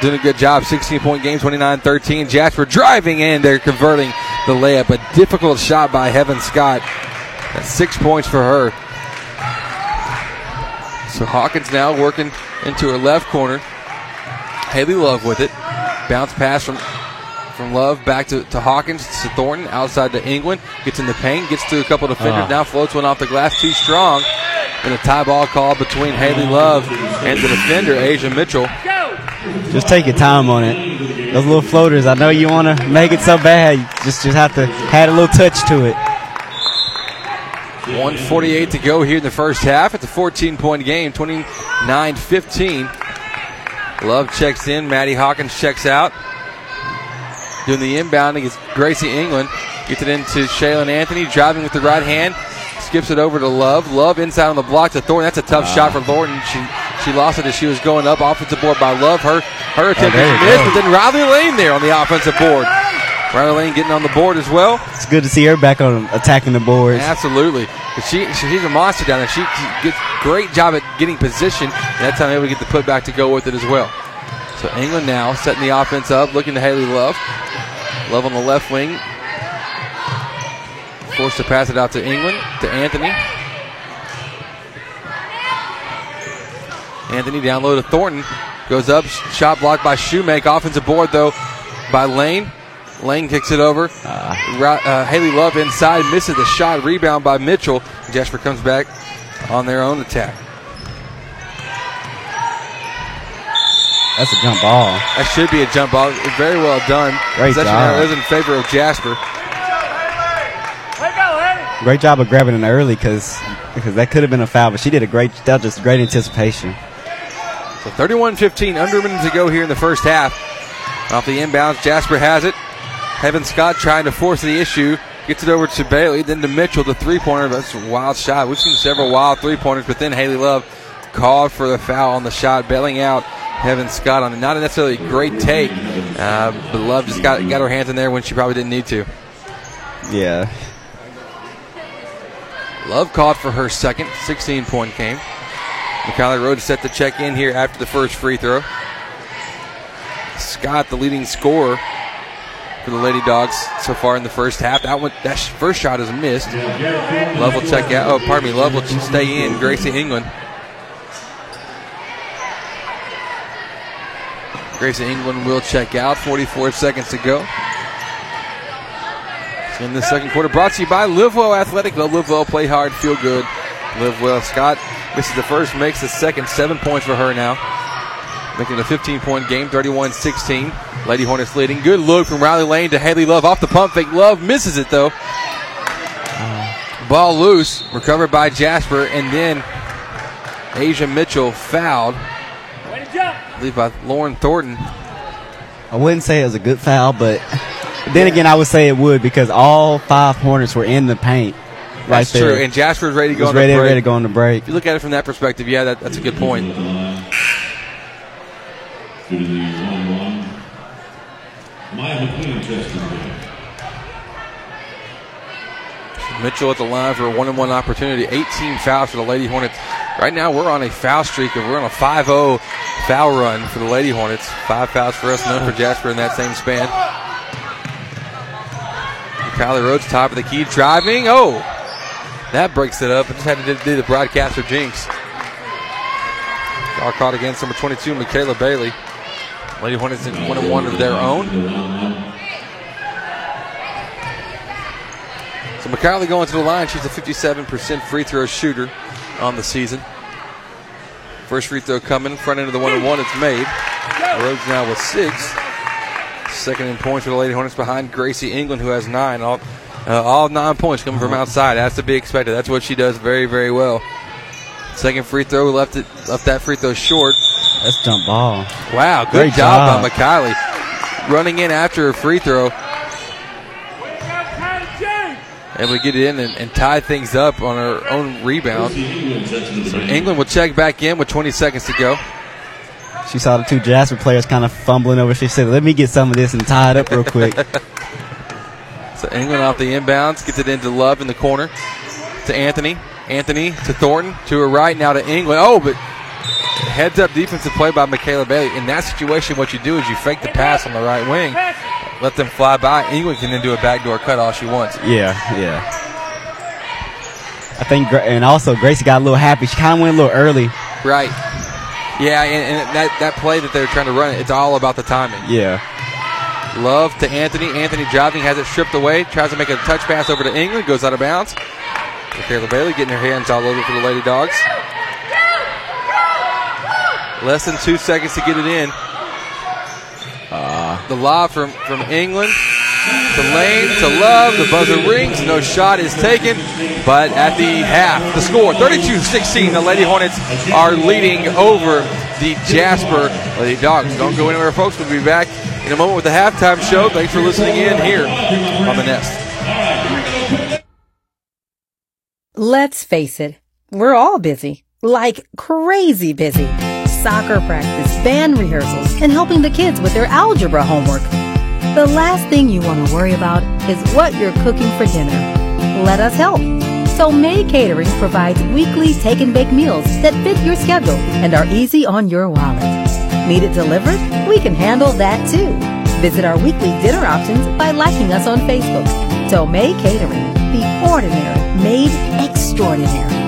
doing a good job. 16 point game, 29 13. Jasper driving in. They're converting the layup. A difficult shot by Heaven Scott. That's six points for her. So Hawkins now working into her left corner. Haley Love with it. Bounce pass from from Love back to, to Hawkins to Thornton outside to England. Gets in the paint, gets through a couple defenders. Ah. Now floats one off the glass too strong. And a tie ball call between Haley Love and the defender Asia Mitchell. Just take your time on it. Those little floaters. I know you want to make it so bad. You just just have to add a little touch to it. 148 to go here in the first half. It's a 14 point game, 29 15. Love checks in. Maddie Hawkins checks out. Doing the inbounding is Gracie England. Gets it into Shaylin Anthony, driving with the right hand. Skips it over to Love. Love inside on the block to Thornton. That's a tough ah. shot for Thornton. She she lost it as she was going up. Offensive board by Love. Her her oh, attempt there is you missed, go. but then Riley Lane there on the offensive board. Riley Lane getting on the board as well. It's good to see her back on attacking the boards. Absolutely. She, she- she's a monster down there. She gets great job at getting position, and that time able to get the putback to go with it as well. So England now setting the offense up, looking to Haley Love. Love on the left wing. Forced to pass it out to England, to Anthony. Anthony down low to Thornton. Goes up, shot blocked by Shoemake. Offensive board though by Lane. Lane kicks it over. Ra- uh, Haley Love inside misses the shot. Rebound by Mitchell. Jasper comes back on their own attack. That's a jump ball. That should be a jump ball. Very well done. Great Possession job. is in favor of Jasper. Great job of grabbing it early because because that could have been a foul, but she did a great. That was just great anticipation. So 31-15, under a minute to go here in the first half. Off the inbounds, Jasper has it. Heaven Scott trying to force the issue. Gets it over to Bailey, then to Mitchell, the three-pointer. That's a wild shot. We've seen several wild three-pointers, but then Haley Love called for the foul on the shot, bailing out Heaven Scott on it. Not necessarily a great take, uh, but Love just got, got her hands in there when she probably didn't need to. Yeah. Love called for her second 16 point game. McKiley Rhodes set to check in here after the first free throw. Scott, the leading scorer for the Lady Dogs so far in the first half. That one, that first shot is missed. Love will check out. Oh, pardon me. Love will stay in. Gracie England. Gracie England will check out. 44 seconds to go. In the second quarter, brought to you by Livewell Athletic. The Livewell play hard, feel good. Live well. Scott misses the first, makes the second. Seven points for her now. Making a 15 point game, 31 16. Lady Hornets leading. Good look from Riley Lane to Haley Love off the pump fake. Love misses it though. Ball loose, recovered by Jasper, and then Asia Mitchell fouled. I believe by Lauren Thornton. I wouldn't say it was a good foul, but then again, I would say it would because all five Hornets were in the paint. Right That's there. true. And Jasper's ready to go on ready, the break. ready to go on the break. If you look at it from that perspective, yeah, that, that's a good point. Due to the 1 1. Maya McLean testing game. Mitchell at the line for a one on one opportunity. 18 fouls for the Lady Hornets. Right now, we're on a foul streak, and we're on a 5 0 foul run for the Lady Hornets. Five fouls for us, none for Jasper in that same span. Kylie Rhodes, top of the key, driving. Oh, that breaks it up. I just had to do the broadcaster jinx. All caught against number 22, Michaela Bailey. Lady Hornets in one and one of their own. So McKiley going to the line. She's a 57% free throw shooter on the season. First free throw coming, front end of the one and one. It's made. Rhodes now with six. Second in points for the Lady Hornets behind Gracie England, who has nine. All, uh, all nine points coming from outside. That's to be expected. That's what she does very, very well. Second free throw left it left that free throw short. That's jump ball. Wow, good Great job, job. by McKiley. Running in after a free throw. Able to get it in and, and tie things up on her own rebound. So England will check back in with 20 seconds to go. She saw the two Jasper players kind of fumbling over. She said, "Let me get some of this and tie it up real quick." So England off the inbounds, gets it into Love in the corner to Anthony. Anthony to Thornton to her right now to England. Oh, but heads up defensive play by Michaela Bailey. In that situation, what you do is you fake the pass on the right wing, let them fly by. England can then do a backdoor cut all she wants. yeah, yeah. I think, and also Gracie got a little happy. She kind of went a little early. Right. Yeah, and, and that, that play that they're trying to run, it's all about the timing. Yeah. Love to Anthony. Anthony driving, has it stripped away, tries to make a touch pass over to England, goes out of bounds. Michaela Bailey getting her hands all over for the Lady Dogs. Less than two seconds to get it in. Uh, the lob from, from England to Lane to Love. The buzzer rings. No shot is taken. But at the half, the score 32 16. The Lady Hornets are leading over the Jasper Lady Dogs. Don't go anywhere, folks. We'll be back in a moment with the halftime show. Thanks for listening in here on the Nest. Let's face it, we're all busy. Like crazy busy. Soccer practice, band rehearsals, and helping the kids with their algebra homework. The last thing you want to worry about is what you're cooking for dinner. Let us help. Tomei Catering provides weekly take and bake meals that fit your schedule and are easy on your wallet. Need it delivered? We can handle that too. Visit our weekly dinner options by liking us on Facebook. Tomei Catering, the ordinary made extraordinary.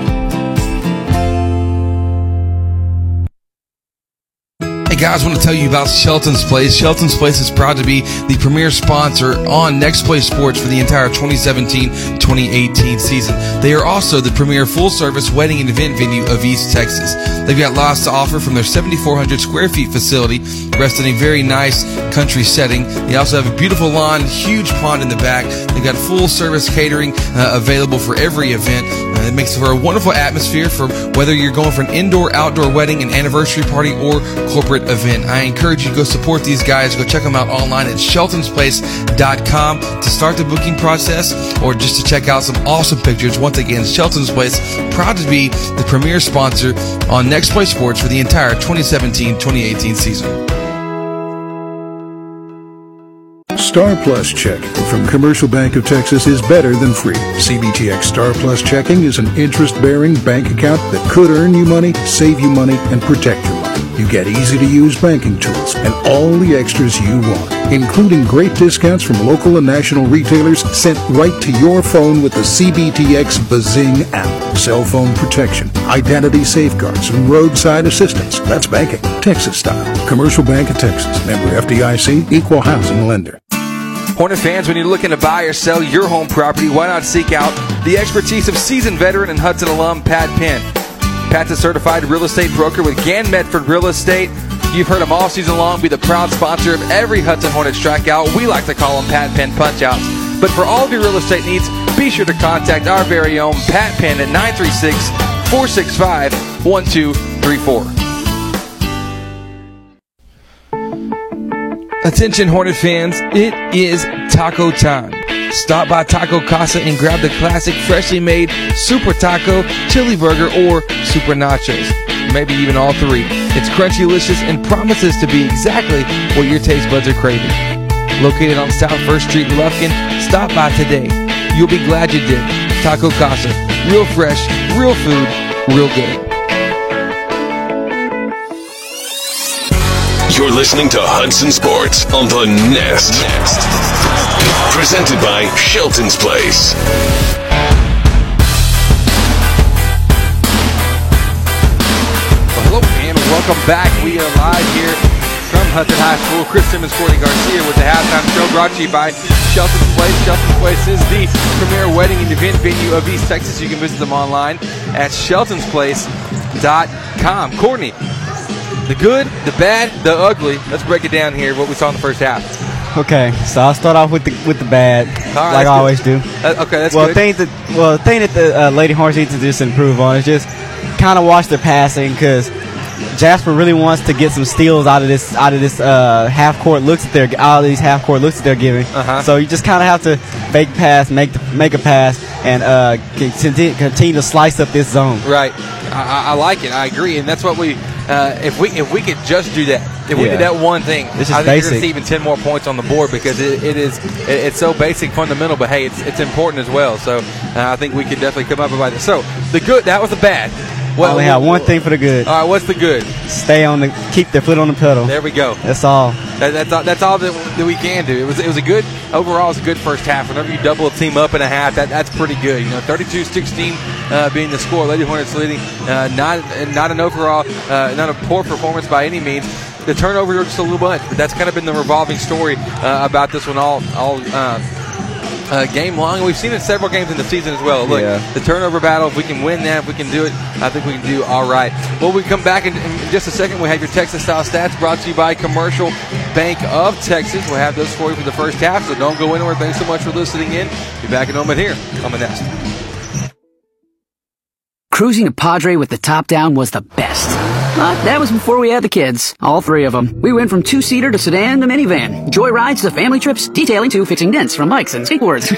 Guys, I want to tell you about Shelton's Place. Shelton's Place is proud to be the premier sponsor on Next Play Sports for the entire 2017-2018 season. They are also the premier full-service wedding and event venue of East Texas. They've got lots to offer from their 7,400 square feet facility, rest in a very nice country setting. They also have a beautiful lawn, huge pond in the back. They've got full-service catering uh, available for every event. Uh, it makes for a wonderful atmosphere for whether you're going for an indoor, outdoor wedding, an anniversary party, or corporate event. I encourage you to go support these guys. Go check them out online at sheltonsplace.com to start the booking process or just to check out some awesome pictures. Once again, Shelton's Place, proud to be the premier sponsor on Next Play Sports for the entire 2017-2018 season. Star Plus Check from Commercial Bank of Texas is better than free. CBTX Star Plus checking is an interest-bearing bank account that could earn you money, save you money, and protect money. You get easy-to-use banking tools and all the extras you want, including great discounts from local and national retailers sent right to your phone with the CBTX Bazing app. Cell phone protection, identity safeguards, and roadside assistance. That's banking, Texas style. Commercial Bank of Texas. Member FDIC, Equal Housing Lender. Hornet fans, when you're looking to buy or sell your home property, why not seek out the expertise of seasoned veteran and Hudson alum Pat Penn? Pat's a certified real estate broker with Gann Medford Real Estate. You've heard him all season long be the proud sponsor of every Hudson Hornet strikeout. We like to call them Pat Penn punchouts. But for all of your real estate needs, be sure to contact our very own Pat Penn at 936 465 1234. Attention Hornet fans, it is taco time. Stop by Taco Casa and grab the classic freshly made Super Taco, Chili Burger, or Super Nachos. Maybe even all three. It's crunchy, delicious, and promises to be exactly what your taste buds are craving. Located on South 1st Street in Lufkin, stop by today. You'll be glad you did. Taco Casa. Real fresh, real food, real good. You're listening to Hudson Sports on the Nest. Nest. Presented by Shelton's Place. Well, hello and welcome back. We are live here from Hudson High School. Chris Simmons, Courtney Garcia with the halftime show brought to you by Shelton's Place. Shelton's Place is the premier wedding and event venue of East Texas. You can visit them online at sheltonsplace.com. Courtney, the good, the bad, the ugly. Let's break it down here. What we saw in the first half. Okay, so I'll start off with the with the bad, right, like I always do. Uh, okay, that's well, good. thing that well, the thing that the uh, Lady Hornets need to just improve on is just kind of watch their passing because Jasper really wants to get some steals out of this out of this uh, half court looks that they're out of these half court looks that they're giving. Uh-huh. So you just kind of have to fake pass, make the, make a pass, and uh, continue, continue to slice up this zone. Right. I, I- I like it. I agree, and that's what we. Uh, if we if we could just do that, if we Yeah. did that one thing, It's just I think you're basic. see even ten more points on the board because it, it is it, it's so basic, fundamental. But hey, it's it's important as well. So uh, I think we could definitely come up with it. So the good, that was the bad. I only have one thing for the good. All right, what's the good? Stay on the keep their foot on the pedal. There we go. That's all. That, that's all, that's all that, that we can do. It was it was a good overall. It was a good first half. Whenever you double a team up in a half, that, that's pretty good. You know, 32-16 uh, being the score. Lady Hornets leading. Uh, not not an overall uh, not a poor performance by any means. The turnover was just a little bunch, but that's kind of been the revolving story uh, about this one all all. Uh, uh, game long, and we've seen it several games in the season as well. Look, Yeah. the turnover battle. If we can win that, if we can do it, I think we can do all right. Well, we come back in, in just a second. We have your Texas style stats brought to you by Commercial Bank of Texas. We'll have those for you for the first half, so don't go anywhere. Thanks so much for listening in. Be back in a moment here on the Nest. Cruising a Padre with the top down was the best. But that was before we had the kids, all three of them. We went from two seater to sedan to minivan, joy rides to family trips, detailing to fixing dents from bikes and skateboards.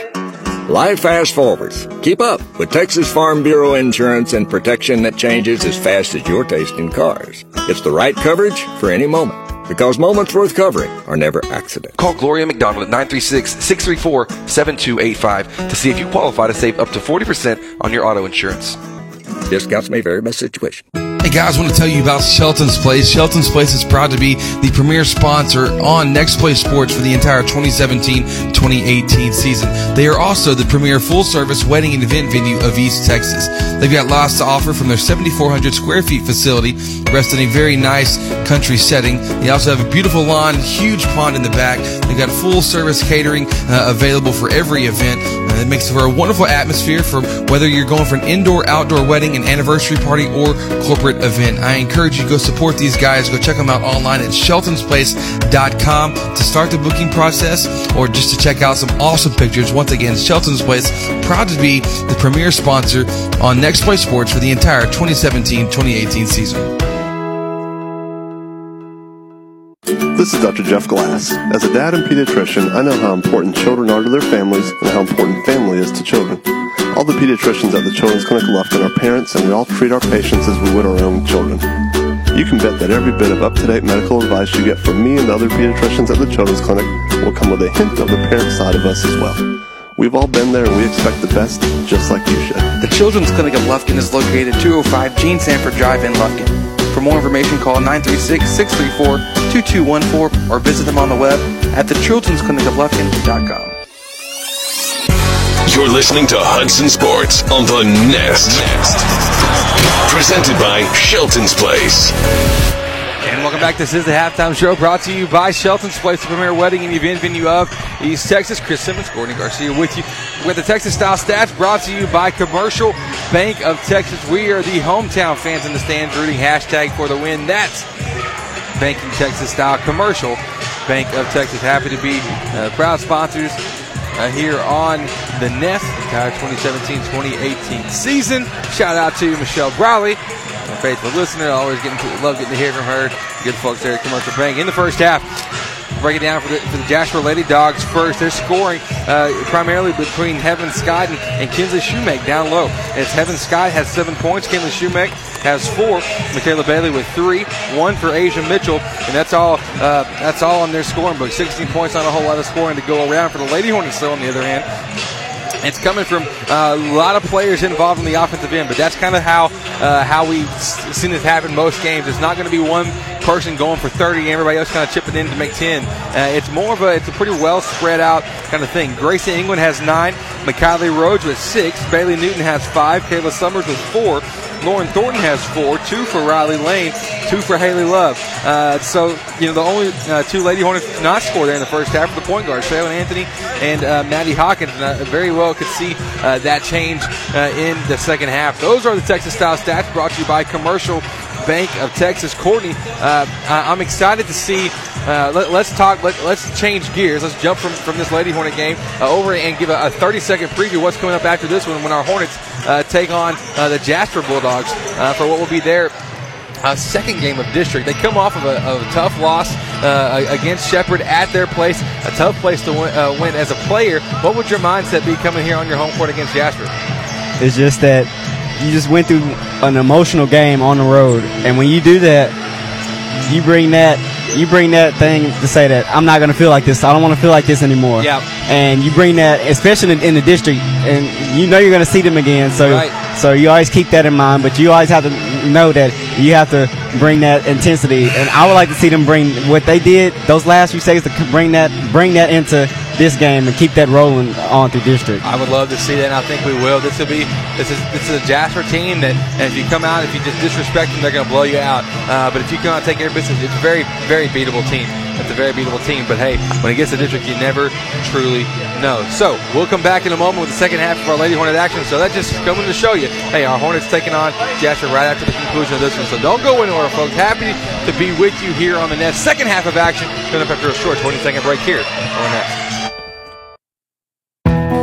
Life fast forwards. Keep up with Texas Farm Bureau insurance and protection that changes as fast as your taste in cars. It's the right coverage for any moment. Because moments worth covering are never accidents. Call Gloria McDonald at 936-634-7285 to see if you qualify to save up to 40% on your auto insurance. Discounts may vary by situation. Hey guys, I want to tell you about Shelton's Place. Shelton's Place is proud to be the premier sponsor on Next Play Sports for the entire 2017-2018 season. They are also the premier full-service wedding and event venue of East Texas. They've got lots to offer from their 7,400 square feet facility, rest in a very nice country setting. They also have a beautiful lawn, huge pond in the back. They've got full-service catering uh, available for every event. It makes for a wonderful atmosphere for whether you're going for an indoor, outdoor wedding, an anniversary party, or corporate event. I encourage you to go support these guys. Go check them out online at sheltonsplace.com to start the booking process or just to check out some awesome pictures. Once again, Shelton's Place, proud to be the premier sponsor on Next Play Sports for the entire 2017-2018 season. This is Dr. Jeff Glass. As a dad and pediatrician, I know how important children are to their families and how important family is to children. All the pediatricians at the Children's Clinic Lufkin are parents, and we all treat our patients as we would our own children. You can bet that every bit of up-to-date medical advice you get from me and the other pediatricians at the Children's Clinic will come with a hint of the parent side of us as well. We've all been there and we expect the best, just like you should. The Children's Clinic of Lufkin is located at 205 Gene Sanford Drive in Lufkin. For more information, call 936-634-2214 or visit them on the web at thechildren'sclinicoflufkin.com. You're listening to Hudson Sports on the Nest. Nest. Presented by Shelton's Place. Welcome back. This is the halftime show brought to you by Shelton's Place, the premier wedding and event venue of East Texas. Chris Simmons, Gordon Garcia with you. With the Texas Style Stats brought to you by Commercial Bank of Texas. We are the hometown fans in the stands rooting hashtag for the win. That's Banking Texas Style Commercial Bank of Texas. Happy to be uh, proud sponsors uh, here on the Nest, entire 2017-2018 season. Shout out to Michelle Briley, a faithful listener. Always getting to, love getting to hear from her. Good folks there at Commercial Bank. In the first half, break it down for the, for the Jasper Lady Dogs first. They're scoring uh, primarily between Heaven Scott and, and Kinsley Shoemake down low. As Heaven Scott has seven points, Kinsley Shoemake has four. Michaela Bailey with three, one for Asia Mitchell, and that's all. Uh, that's all on their scoring book. 16 points, not a whole lot of scoring to go around for the Lady Hornets. Still on the other hand. It's coming from uh, a lot of players involved in the offensive end, but that's kind of how uh, how we've seen this happen most games. It's not going to be one person going for 30 and everybody else kind of chipping in to make 10. Uh, it's more of a it's a pretty well spread out kind of thing. Grayson England has nine, McKiley Rhodes with six, Bailey Newton has five, Kayla Summers with four, Lauren Thornton has four, two for Riley Lane, two for Haley Love. Uh, so, you know, the only uh, two Lady Hornets not score there in the first half of the point guard, Shaylin Anthony and uh, Maddie Hawkins. And I very well could see uh, that change uh, in the second half. Those are the Texas style stats brought to you by Commercial Bank of Texas. Courtney, uh, I- am excited to see. Uh, let, us talk. Let, us change gears. Let's jump from, from this Lady Hornet game uh, over and give a, a 30 second preview what's coming up after this one when our Hornets uh, take on uh, the Jasper Bulldogs uh, for what will be their uh, second game of district. They come off of a, of a tough loss uh, against Shepherd at their place, a tough place to win, uh, win, as a player. What would your mindset be coming here on your home court against Jasper? It's just that you just went through an emotional game on the road, and when you do that, you bring that you bring that thing to say that I'm not going to feel like this. I don't want to feel like this anymore. Yeah. And you bring that, especially in, in the district, and you know you're going to see them again. So, right. so you always keep that in mind. But you always have to know that you have to bring that intensity. And I would like to see them bring what they did those last few seconds to bring that bring that into this game and keep that rolling on through district. I would love to see that, and I think we will. This will be this is this is a Jasper team that, if you come out, if you just disrespect them, they're going to blow you out. Uh, but if you come out take care of business, it's a very very beatable team. It's a very beatable team. But hey, when it gets to district, you never truly know. So we'll come back in a moment with the second half of our Lady Hornet action. So that just coming to show you, hey, our Hornets taking on Jasper right after the conclusion of this one. So don't go anywhere, folks. Happy to be with you here on the Nest. Second half of action coming up after a short 20 second break here on the Nest.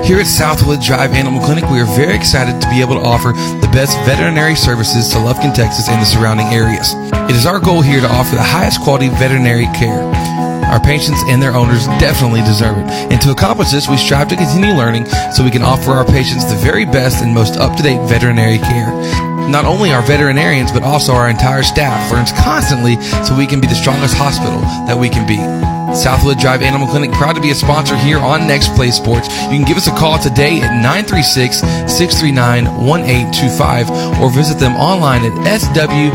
Here at Southwood Drive Animal Clinic, we are very excited to be able to offer the best veterinary services to Lufkin, Texas and the surrounding areas. It is our goal here to offer the highest quality veterinary care. Our patients and their owners definitely deserve it. And to accomplish this, we strive to continue learning so we can offer our patients the very best and most up-to-date veterinary care. Not only our veterinarians, but also our entire staff learns constantly so we can be the strongest hospital that we can be. Southwood Drive Animal Clinic, proud to be a sponsor here on Next Play Sports. You can give us a call today at 936 639 1825 or visit them online at swdac.com.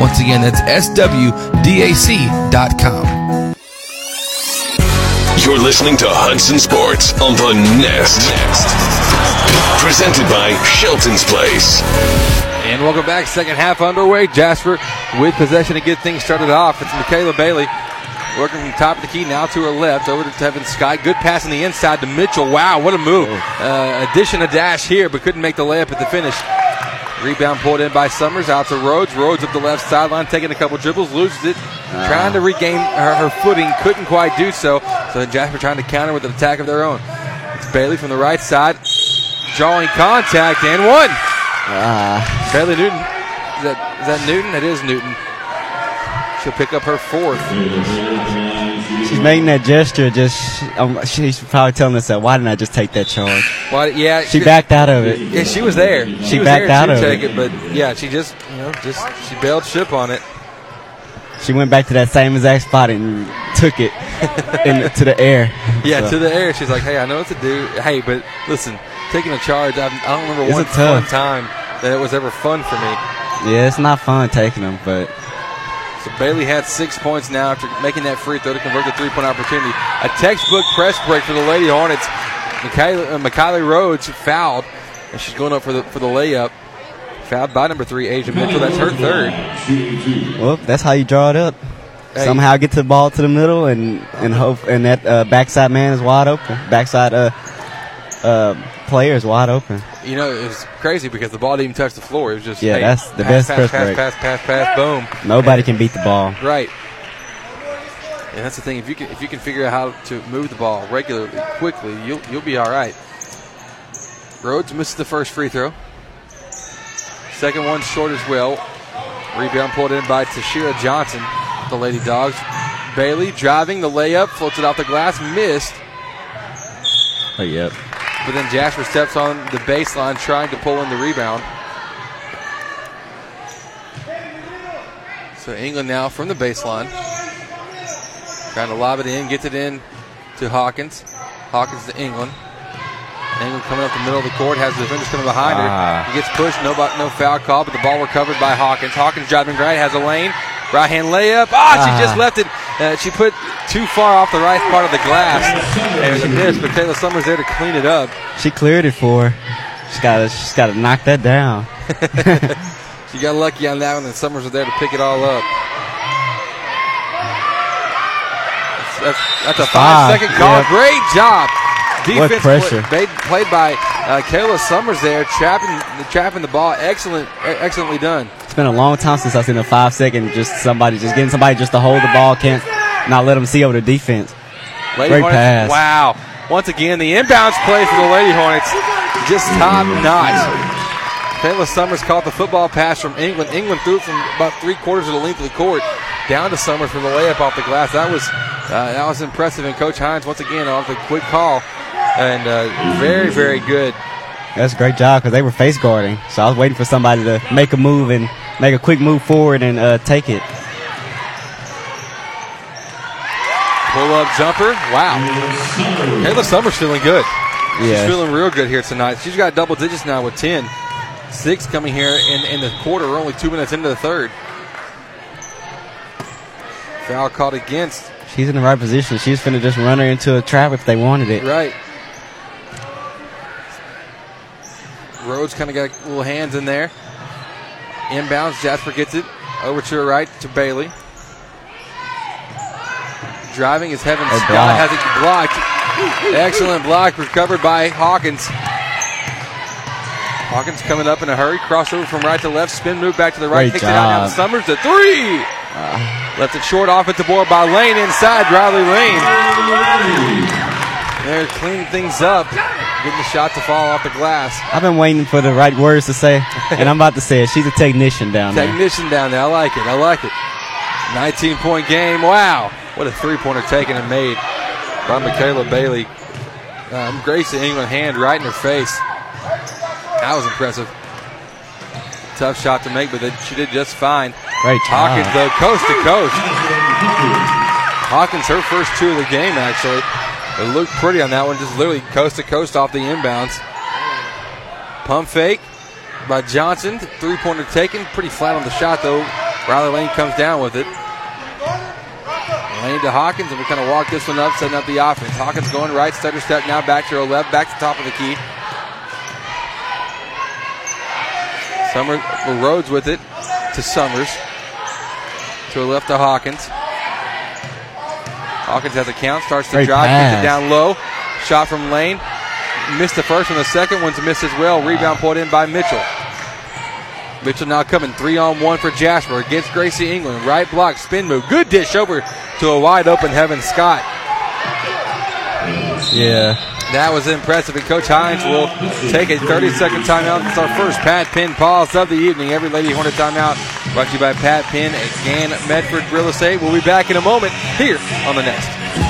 Once again, that's swdac.com. You're listening to Hudson Sports on the Nest. Nest. Presented by Shelton's Place. And welcome back. Second half underway. Jasper with possession to get things started off. It's Michaela Bailey working from top of the key now to her left over to Heaven Scott. Good pass on the inside to Mitchell. Wow, what a move. Uh, addition a dash here, but couldn't make the layup at the finish. Rebound pulled in by Summers out to Rhodes. Rhodes up the left sideline, taking a couple dribbles, loses it, uh. trying to regain her, her, footing, couldn't quite do so. So Jasper trying to counter with an attack of their own. It's Bailey from the right side, drawing contact and one. Uh. Bailey Newton. Is that, is that Newton? It is Newton. She'll pick up her fourth. She's making that gesture. Just um, she's probably telling us that. Why didn't I just take that charge? Why? Yeah, she, she backed out of it. Yeah, she was there. She, she was backed there out of take it. it. But yeah, she just you know just she bailed ship on it. She went back to that same exact spot and took it. in, to the air. Yeah, So, to the air. She's like, "Hey, I know what to do. Hey, but listen, taking a charge. I've, I don't remember It's one fun time that it was ever fun for me." Yeah, it's not fun taking them, but So Bailey had six points now after making that free throw to convert the three-point opportunity. A textbook press break for the Lady Hornets. Mikayla, uh, Rhodes fouled, and she's going up for the for the layup. Fouled by number three, Asia Mitchell. That's her third. well, that's how you draw it up. Hey. Somehow get the ball to the middle and and hope and that uh, backside man is wide open. Backside uh, uh, player is wide open. You know, it was crazy because the ball didn't even touch the floor. It was just Yeah, hey, that's the pass, best pass, pass, break. pass, pass, pass, boom. Nobody can beat the ball. Right. And that's the thing. If you can, if you can figure out how to move the ball regularly, quickly, you'll you'll be all right. Rhodes misses the first free throw. Second one short as well. Rebound pulled in by Tashira Johnson, the Lady Dogs. Bailey driving the layup, floats it off the glass, missed. Oh, yep. But then Jasper steps on the baseline trying to pull in the rebound. So England now from the baseline. Trying to lob it in, gets it in to Hawkins. Hawkins to England. England coming up the middle of the court, has the defenders coming behind Ah. her. He gets pushed, no, no foul call, but the ball recovered by Hawkins. Hawkins driving right, has a lane. Right hand layup. Ah, she Ah. just left it. Uh, she put too far off the right part of the glass. And she missed, but Kayla Summers there to clean it up. She cleared it for her. She's got to she's got to knock that down. She got lucky on that one, and Summers was there to pick it all up. That's, that's, a Five, five second call. yep. Great job. What pressure. Played, played by uh, Kayla Summers there, trapping, trapping the ball. Excellent, excellently done. It's been a long time since I've seen a five second just somebody just getting somebody just to hold the ball, can't not let them see over the defense. Lady Great Hornets, pass. Wow. Once again, the inbounds play for the Lady Hornets, just top notch. Kayla Summers caught the football pass from England. England threw it from about three quarters of the length of the court down to Summers for the layup off the glass. That was uh, that was impressive. And Coach Hines once again off the quick call and uh, very very good. That's a great job because they were face guarding. So I was waiting for somebody to make a move and make a quick move forward and uh, take it. Pull up jumper. Wow. Kayla Summers feeling good. Yeah. She's feeling real good here tonight. She's got double digits now with 10. Six coming here in, in the quarter. We're only two minutes into the third. Foul called against. She's in the right position. She's going to just run her into a trap if they wanted it. Right. Rhodes kind of got little hands in there. Inbounds. Jasper gets it. Over to her right to Bailey. Driving is Heaven Scott. block. Has it blocked. Excellent block recovered by Hawkins. Hawkins coming up in a hurry. Crossover from right to left. Spin move back to the right. Great Kicks it out now to. Summers. The three. Uh. Left it short. off at the board by Lane inside. Riley Lane. They're cleaning things up. Getting the shot to fall off the glass. I've been waiting for the right words to say, and I'm about to say it. She's a technician down there. Technician down there. I like it. I like it. 19 point game. Wow. What a three pointer taken and made by Michaela Bailey. Um, Gracie England hand right in her face. That was impressive. Tough shot to make, but she did just fine. Great job. Hawkins, though, coast to coast. Hawkins, her first two of the game, actually. It looked pretty on that one, just literally coast to coast off the inbounds. Pump fake by Johnson. Three pointer taken. Pretty flat on the shot, though. Riley Lane comes down with it. Lane to Hawkins, and we kind of walk this one up, setting up the offense. Hawkins going right, stutter step now back to her left, back to top of the key. Summer Rhodes with it to Summers. To her left to Hawkins. Hawkins has a count, starts to drive, gets it down low. Shot from Lane. Missed the first one, the second one's missed as well. Rebound pulled in by Mitchell. Mitchell now coming three on one for Jasper against Gracie England. Right block, spin move. Good dish over to a wide open Heaven Scott. Yeah. That was impressive. And Coach Hines will take a 30 second timeout. It's our first Pat Penn pause of the evening. Every Lady Hornet timeout brought to you by Pat Penn and Gann Medford Real Estate. We'll be back in a moment here on the Nest.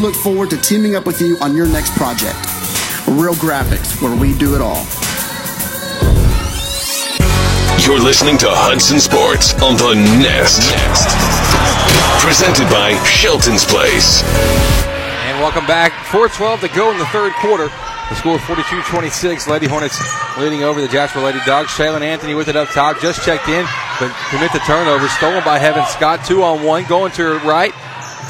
look forward to teaming up with you on your next project. Real Graphics, where we do it all. You're listening to Hudson Sports on the Nest. Nest. Presented by Shelton's Place. And welcome back. 4-12 to go in the third quarter. The score 42-26. Lady Hornets leading over the Jasper Lady Dogs. Shaylin Anthony with it up top. Just checked in, but commit the turnover. Stolen by Heaven Scott. Two on one. Going to her right.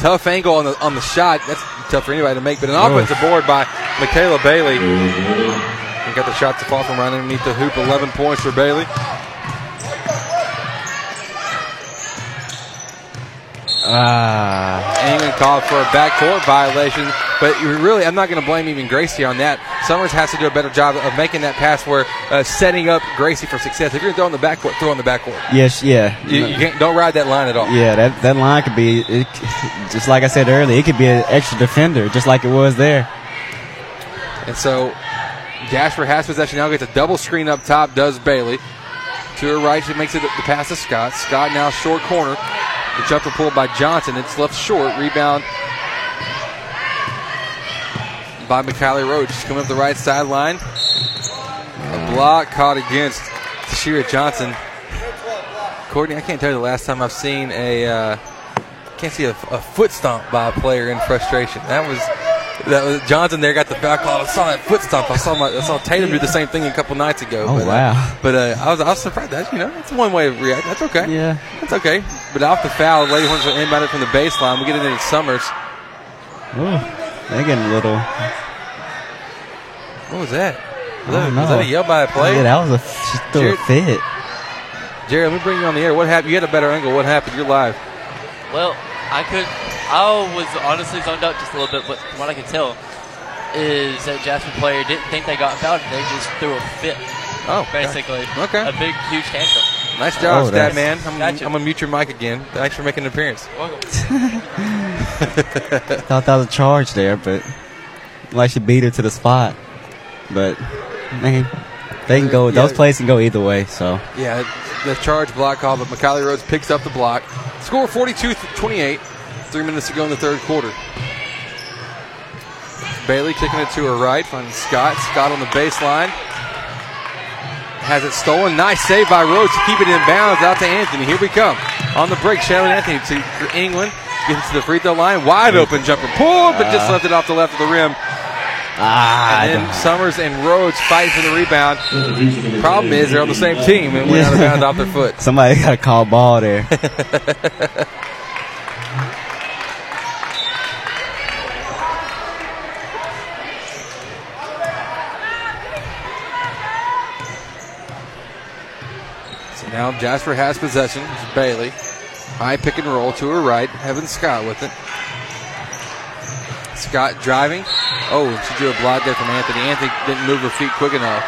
Tough angle on the on the shot. That's tough for anybody to make. But an Oh. offensive board by Michaela Bailey. And got the shot to fall from right underneath the hoop. 11 points for Bailey. Ah. England called for a backcourt violation, but really, I'm not going to blame even Gracie on that. Summers has to do a better job of making that pass where uh, setting up Gracie for success. If you're throwing the backcourt, throw in the backcourt. Yes, yeah. You, you can't, don't ride that line at all. Yeah, that, that line could be, it, just like I said earlier, it could be an extra defender, just like it was there. And so Jasper has possession now, gets a double screen up top, does Bailey. To her right, she makes it the pass to Scott. Scott now short corner. The jumper pulled by Johnson. It's left short. Rebound by McKiley Rhodes. She's coming up the right sideline. A block caught against Tashira Johnson. Courtney, I can't tell you the last time I've seen a uh, can't see a, a foot stomp by a player in frustration. That was that was Johnson there got the foul call. I saw that foot stomp. I saw my I saw Tatum do the same thing a couple nights ago. Oh, but, uh, wow. but uh, I was I was surprised. That you know that's one way of reacting. That's okay. Yeah. that's okay. But off the foul, Lady Hornets will inbound it from the baseline. We get it in Summers. Ooh, they're getting a little. What was that? Was, I that, don't was that a know. yell by a player? Yeah, that was a, she threw a Jared- fit. Jerry, let me bring you on the air. What happened? You had a better angle. What happened? You're live. Well, I could. I was honestly zoned out just a little bit, but from what I could tell is that Jasper player didn't think they got fouled. They just threw a fit. Oh, okay. basically. Okay. A big, huge tantrum. Nice job, Oh, stat man. I'm, Gotcha. I'm gonna mute your mic again. Thanks for making an appearance. Welcome. Thought that was a charge there, but like she beat her to the spot. But man, they can go. Yeah. Those plays can go either way. So Yeah, the charge block call, but McKiley Rhodes picks up the block. Score 42 28. Three minutes to go in the third quarter. Bailey kicking it to her right, finds Scott. Scott on the baseline. Has it stolen. Nice save by Rhodes to keep it in bounds out to Anthony. Here we come. On the break, Shannon Anthony to England. Gets to the free throw line. Wide open jumper. Pulled, but just Uh. left it off the left of the rim. ah, And then Summers and Rhodes fight for the rebound. Problem is they're on the same team and went out of bounds off their foot. somebody got a call ball there. now Jasper has possession. It's Bailey. High pick and roll to her right. Heaven Scott with it. Scott driving. Oh, and she drew a block there from Anthony. Anthony didn't move her feet quick enough.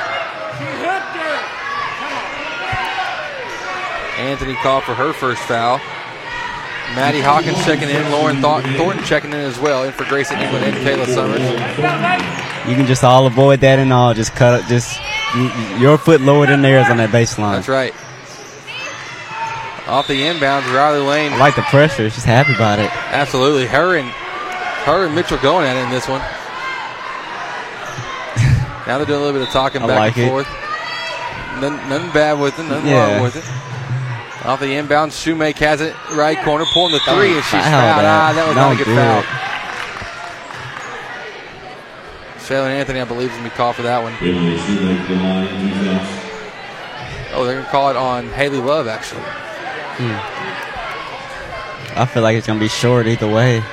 Anthony called for her first foul. Maddie Hawkins checking in. Lauren Thor- Thornton checking in as well. In for Grayson England and Kayla Summers. You can just all avoid that and all. Just cut it. Just your foot lower than theirs on that baseline. That's right. Off the inbounds, Riley Lane. I like the pressure. Just happy about it. Absolutely. Her and her and Mitchell going at it in this one. now they're doing a little bit of talking I back like and it. forth. Nothing, nothing bad with it, nothing Yeah. wrong with it. Off the inbound, Shoemake has it right corner, pulling the three, and she's Foul fouled. that. Ah, that was not a Don't good foul. it. Shaylin Anthony, I believe, is going to be called for that one. Bailey Shoemake the line, defense. Oh, they're going to call it on Haley Love, actually. Mm. I feel like it's gonna be short either way.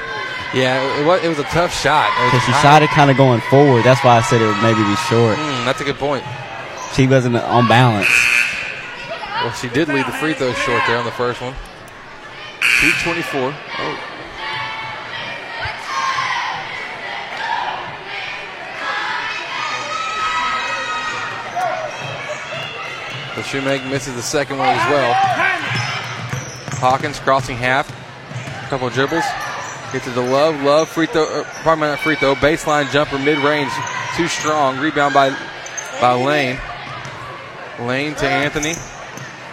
Yeah, it was, it was a tough shot. Because she shot it kind of going forward. That's why I said it would maybe be short. Mm, that's a good point. She wasn't on balance. Well, she did lead the free throw short there on the first one. 224. Oh. But Shoemake misses the second one as well. Hawkins crossing half. A couple of dribbles. Gets it to the Love. Love free throw. Uh, probably not free throw. Baseline jumper mid range. Too strong. Rebound by by Lane. Lane to Anthony.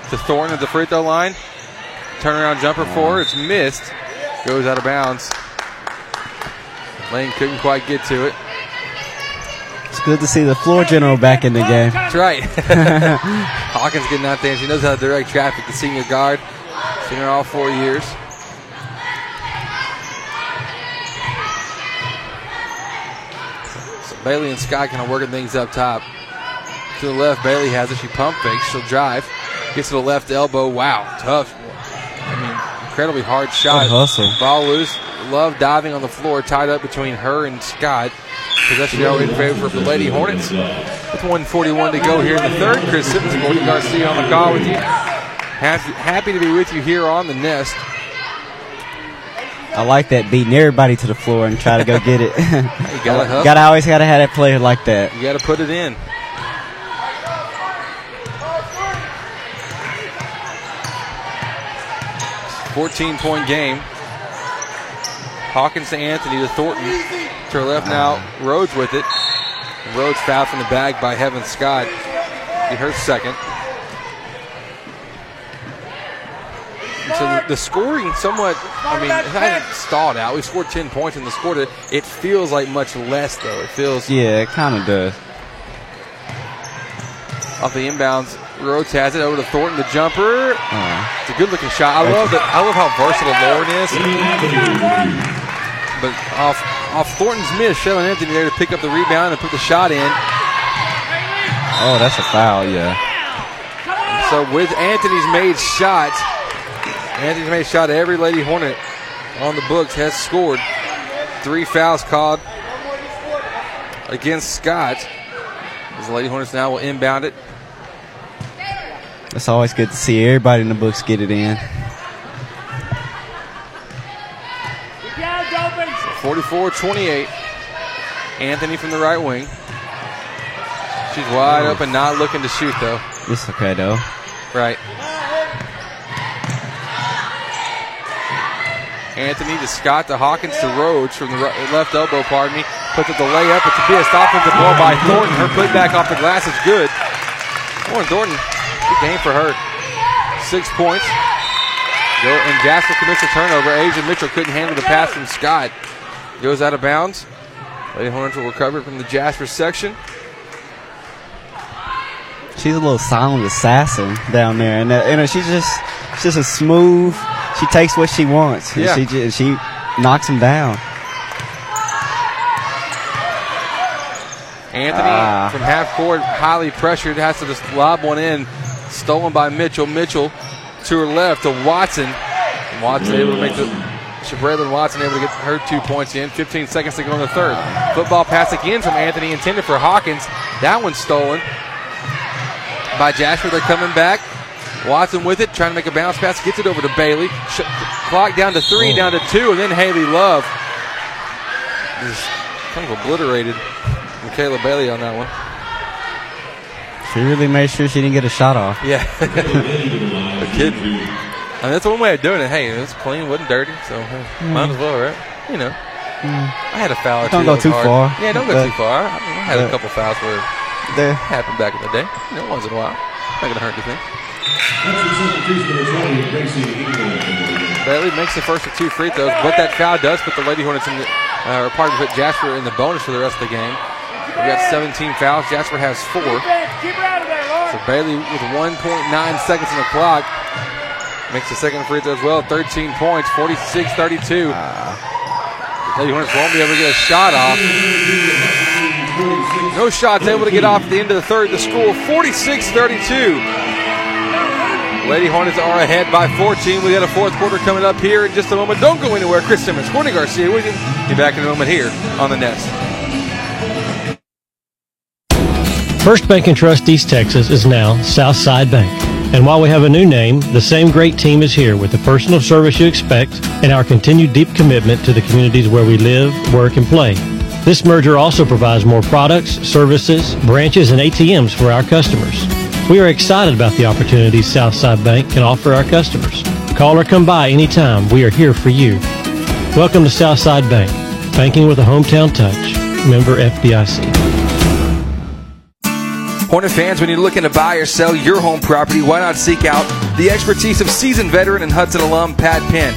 To Thornton at the free throw line. Turnaround jumper for. It's missed. Goes out of bounds. Lane couldn't quite get to it. It's good to see the floor general back in the game. That's right. Hawkins getting out there. She knows how to direct traffic. The senior guard. Seen her all four years. So Bailey and Scott kind of working things up top. To the left, Bailey has it. She pump fakes. She'll drive. Gets to the left elbow. Wow, tough. I mean, incredibly hard shot. Hustle. Ball loose. Love diving on the floor, tied up between her and Scott. Possession arrow in favor of the Lady Hornets. With 141 to go here in the third. Chris Simmons, Courtney Garcia on the call with you. Happy, happy to be with you here on the nest. I like that beating everybody to the floor and try to go get it. You gotta gotta always gotta have that player like that. You got to put it in. Fourteen point game. Hawkins to Anthony to Thornton. To her left now. Rhodes with it. Rhodes fouled from the bag by Heaven Scott. He her second. So the, the scoring somewhat, I mean, it hasn't stalled out. We scored 10 points in the score. It it feels like much less, though. It feels Yeah, it kind of does. off the inbounds. Rhodes has it over to Thornton, the jumper. Uh, It's a good looking shot. I love that. I love how versatile Lauren is. But off off Thornton's miss, Shelley Anthony there to pick up the rebound and put the shot in. oh, that's a foul. Yeah. So with Anthony's made shot, Anthony's made shot. Every Lady Hornet on the books has scored. Three fouls called against Scott. As the Lady Hornets now will inbound it. It's always good to see everybody in the books get it in. 44-28. Anthony from the right wing. She's wide open, not looking to shoot though. It's okay though. Right. Anthony to Scott to Hawkins to Rhodes from the left elbow, pardon me. Puts up the layup. It's a missed offensive ball by Thornton. Her putback off the glass is good. Lauren Thornton, good game for her. Six points. And Jasper commits a turnover. Asia Mitchell couldn't handle the pass from Scott. Goes out of bounds. Lady Hornets will recover from the Jasper section. She's a little silent assassin down there, and uh, you know she's just she's just a smooth. She takes what she wants. Yeah. She ju- she knocks him down. Anthony Ah. from half court, highly pressured, has to just lob one in. Stolen by Mitchell. Mitchell to her left to Watson. Watson able to make the. Shabraylin Watson able to get her two points in. 15 seconds to go in the third. Football pass again from Anthony, intended for Hawkins. That one's stolen by Jasper. They're coming back. Watson with it, trying to make a bounce pass, gets it over to Bailey. Sh- clock down to three, oh. down to two, and then Haley Love just kind of obliterated Michaela Bailey on that one. She really made sure she didn't get a shot off. Yeah. a kid. I mean, that's one way of doing it. Hey, it was clean, wasn't dirty, so hey, mm. might as well, right? You know. Mm. I had a foul or Don't two go too hard. far. Yeah, don't go too far. I, mean, I had a couple fouls where There. it happened back in the day. You know, once in a while. Not gonna hurt anything. Bailey makes the first of two free throws, but that foul does put the Lady Hornets in the, uh, or pardon, put Jasper in the bonus for the rest of the game. We've got 17 fouls. Jasper has four. So Bailey with 1.9 seconds on the clock makes the second free throw as well. 13 points, 46-32. Lady Hornets won't be able to get a shot off. No shots able to get off at the end of the third. The score 46-32. Lady Hornets are ahead by 14. We got a fourth quarter coming up here in just a moment. Don't go anywhere. Chris Simmons, Courtney Garcia you. Be back in a moment here on the Nest. First Bank and Trust East Texas is now Southside Bank. And while we have a new name, the same great team is here with the personal service you expect and our continued deep commitment to the communities where we live, work, and play. This merger also provides more products, services, branches, and ATMs for our customers. We are excited about the opportunities Southside Bank can offer our customers. Call or come by anytime. We are here for you. Welcome to Southside Bank, banking with a hometown touch. Member FDIC. Hornet fans, when you're looking to buy or sell your home property, why not seek out the expertise of seasoned veteran and Hudson alum Pat Penn?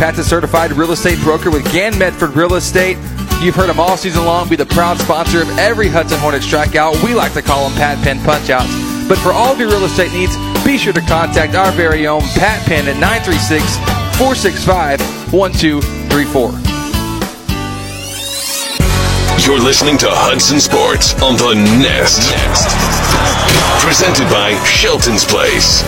Pat's a certified real estate broker with Gann Medford Real Estate. You've heard him all season long be the proud sponsor of every Hudson Hornet strikeout. We like to call them Pat Penn punchouts. But for all of your real estate needs, be sure to contact our very own Pat Penn at 936 465 1234. You're listening to Hudson Sports on the Nest. Presented by Shelton's Place.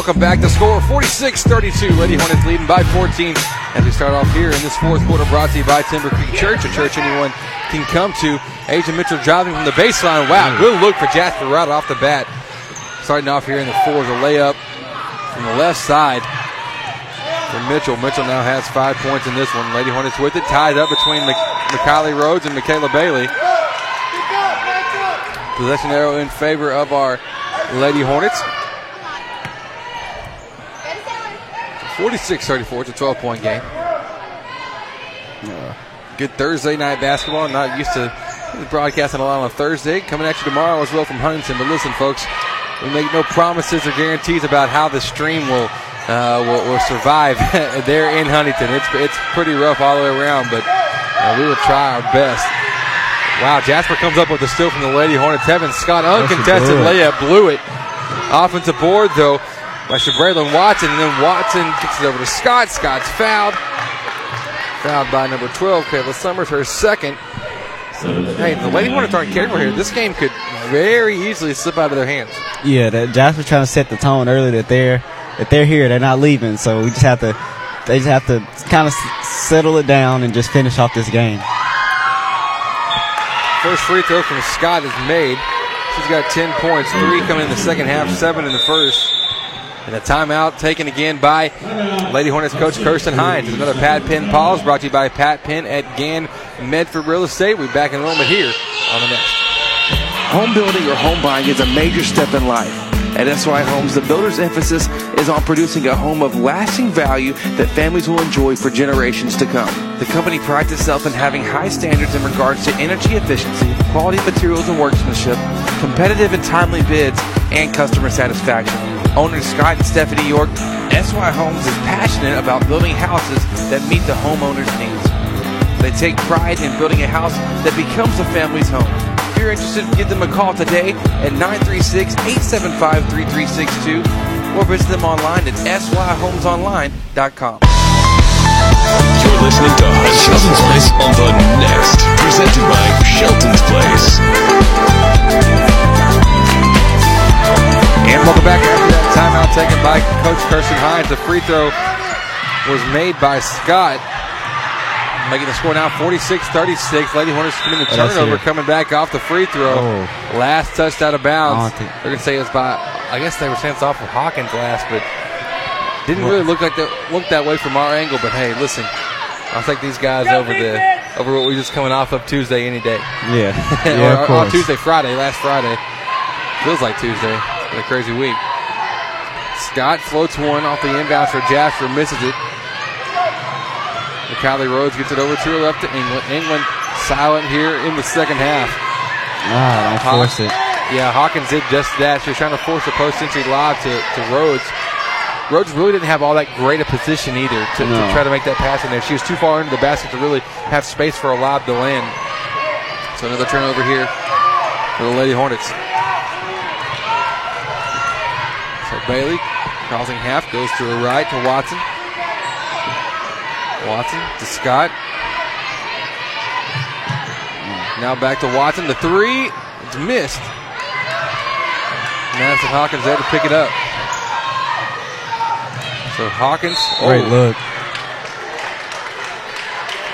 Welcome back. The score 46-32. Lady Hornets leading by 14 as we start off here in this fourth quarter brought to you by Timber Creek Church, a church anyone can come to. Agent Mitchell driving from the baseline. Wow, mm. good look for Jasper right off the bat. Starting off here in the four is a layup from the left side for Mitchell. Mitchell now has five points in this one. Lady Hornets with it, tied up between McKiley Rhodes and Michaela Bailey. Possession arrow in favor of our Lady Hornets. 46-34. It's a 12-point game. Uh, good Thursday night basketball. Not used to broadcasting a lot on Thursday. Coming at you tomorrow as well from Huntington. But listen, folks, we make no promises or guarantees about how the stream will uh, will, will, survive there in Huntington. It's it's pretty rough all the way around, but uh, we will try our best. Wow, Jasper comes up with a steal from the Lady Hornets. Heaven Scott, uncontested layup, blew it. Offensive board, though, by Braylon Watson, and then Watson gets it over to Scott. Scott's fouled. Fouled by number 12, Kayla Summers, her second. Hey, the Lady Hornets aren't careful here. This game could very easily slip out of their hands. Yeah, that Josh was trying to set the tone early that they're that they're here, they're not leaving. So we just have to they just have to kind of settle it down and just finish off this game. First free throw from Scott is made. She's got 10 points, three coming in the second half, seven in the first. And a timeout taken again by Lady Hornets coach Kirsten Hines. Another Pat Penn pause brought to you by Pat Penn at Gann Medford Real Estate. We'll be back in a moment here on the Nest. Home building or home buying is a major step in life. At SY Homes, the builder's emphasis is on producing a home of lasting value that families will enjoy for generations to come. The company prides itself in having high standards in regards to energy efficiency, quality of materials and workmanship, competitive and timely bids, and customer satisfaction. Owners Scott and Stephanie York, SY Homes is passionate about building houses that meet the homeowner's needs. They take pride in building a house that becomes a family's home If you're interested, give them a call today at 936-875-3362 or visit them online at syhomesonline.com. You're listening to Shelton's Place on the Nest, presented by Shelton's Place. And welcome back after that timeout taken by Coach Kirsten Hines. The free throw was made by Scott making the score now 46-36. Lady Hornets committing the turnover, coming back off the free throw. Oh. Last touched out of bounds. Oh, They're going to say it's by, I guess they were saying it's off of Hawkins last, but didn't really look like that look that way from our angle. But hey, listen, I'll take these guys over the over what we just coming off of Tuesday any day. Yeah, yeah, or, or, Tuesday, Friday, last Friday. Feels like Tuesday. A crazy week. Scott floats one off the inbounds for Jasper, misses it. McKiley Rhodes gets it over to her left to England. England silent here in the second half. Ah, don't force it. Yeah, Hawkins did just that. She was trying to force a post entry lob to, to Rhodes. Rhodes really didn't have all that great a position either to, no. to, try to make that pass in there. She was too far into the basket to really have space for a lob to land. So another turnover here for the Lady Hornets. So Bailey crossing half goes to her right to Watson. Watson to Scott. Now back to Watson. The three. It's missed. Madison Hawkins there to pick it up. So Hawkins. Great oh. look.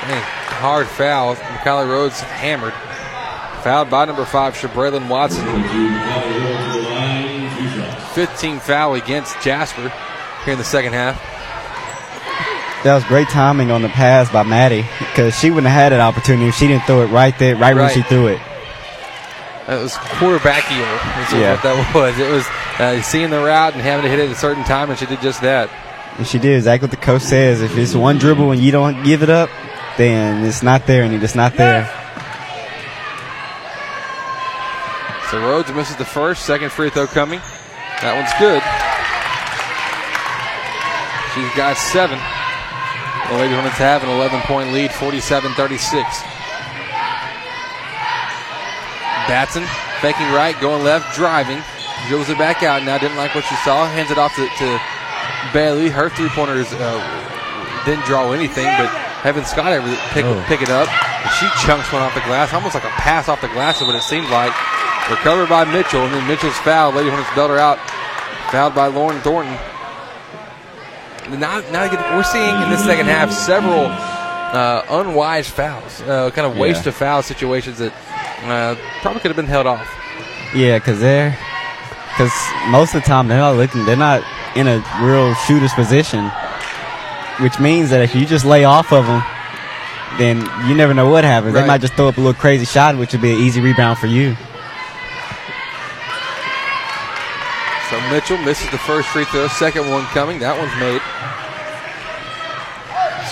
Man, hard foul. McKiley Rhodes hammered. Fouled by number five, Shabraylin Watson. 15 foul against Jasper here in the second half. that was great timing on the pass by Maddie because she wouldn't have had an opportunity if she didn't throw it right there, right, when she threw it. That was quarterbackier. Is Yeah. what that was. It was uh, seeing the route and having to hit it at a certain time, and she did just that. And she did exactly what the coach says. If it's one dribble and you don't give it up, then it's not there and it's not there. So Rhodes misses the first, second free throw coming. That one's good. She's got seven. The Lady Hornets have an 11 point lead, 47 36. Batson faking right, going left, driving. Dribbles it back out now. Didn't like what she saw. Hands it off to, to Bailey. Her three pointers uh, didn't draw anything, but Heaven Scott pick, Oh. pick it up. She chunks one off the glass, almost like a pass off the glass, is what it seemed like. Recovered by Mitchell, and then Mitchell's fouled. Lady Hornets her out. Fouled by Lauren Thornton. Now, now we're seeing in the second half several uh, unwise fouls, uh, kind of waste Yeah. of foul situations that uh, probably could have been held off. Yeah, because they're because most of the time they're not looking. They're not in a real shooter's position, which means that if you just lay off of them, then you never know what happens. Right. They might just throw up a little crazy shot, which would be an easy rebound for you. Mitchell misses the first free throw, second one coming. That one's made.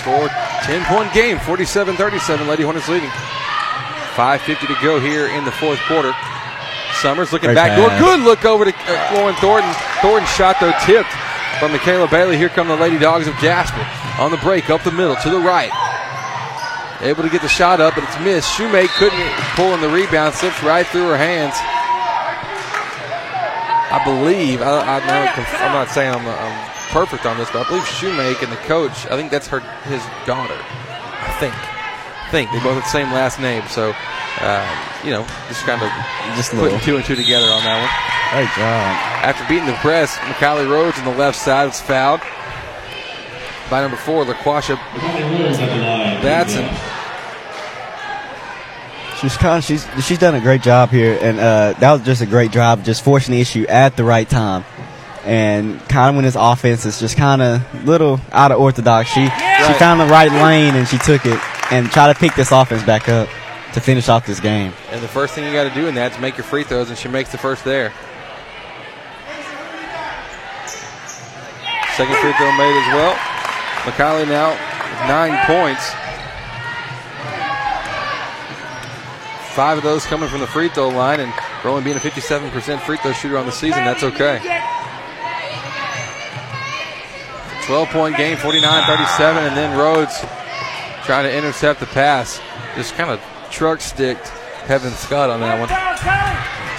Score 10 point game, 47 37. Lady Hornets leading. 5.50 to go here in the fourth quarter. Summers looking Great back door. pass. Good look over to uh, Lauren Thornton. Thornton shot though tipped from Michaela Bailey. Here come the Lady Dogs of Jasper. On the break, up the middle, to the right. Able to get the shot up, but it's missed. Shoemake couldn't pull in the rebound, slips right through her hands. I believe, I, I know, I'm not saying I'm, I'm perfect on this, but I believe Shoemake and the coach, I think that's her his daughter. I think. I think. They both have the same last name, so, uh, you know, just kind of Just putting little. two and two together on that one. Great job. After beating the press, McKiley Rhodes on the left side was fouled by number four, LaQuasha Batson. She's kind of, she's she's done a great job here, and uh, that was just a great job, just forcing the issue at the right time, and kind of when this offense is just kind of little out of orthodox. She she found the right lane and she took it and try to pick this offense back up to finish off this game. And the first thing you got to do in that is make your free throws, and she makes the first there. Second free throw made as well. McKiley now with nine points. Five of those coming from the free throw line, and for only being a 57% free throw shooter on the season, that's okay. 12 point game, 49 37, and then Rhodes trying to intercept the pass. Just kind of truck sticked Heaven Scott on that one.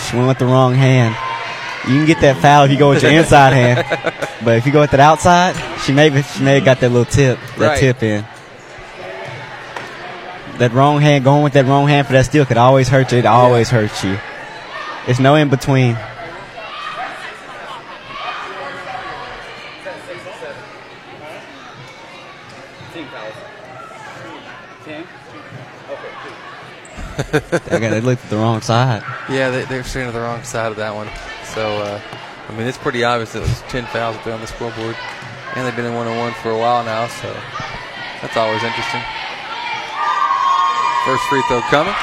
She went with the wrong hand. You can get that foul if you go with your inside hand, but if you go with that outside, she may she may have got that little tip that Right. tip in. That wrong hand going with that wrong hand for that steal could always hurt you. It always hurts you. It's no in between. I got they looked at the wrong side. Yeah, they, they're standing to the wrong side of that one. So, uh, I mean, it's pretty obvious that there's 10 fouls up there on the scoreboard. And they've been in one on one for a while now, so that's always interesting. First free throw coming.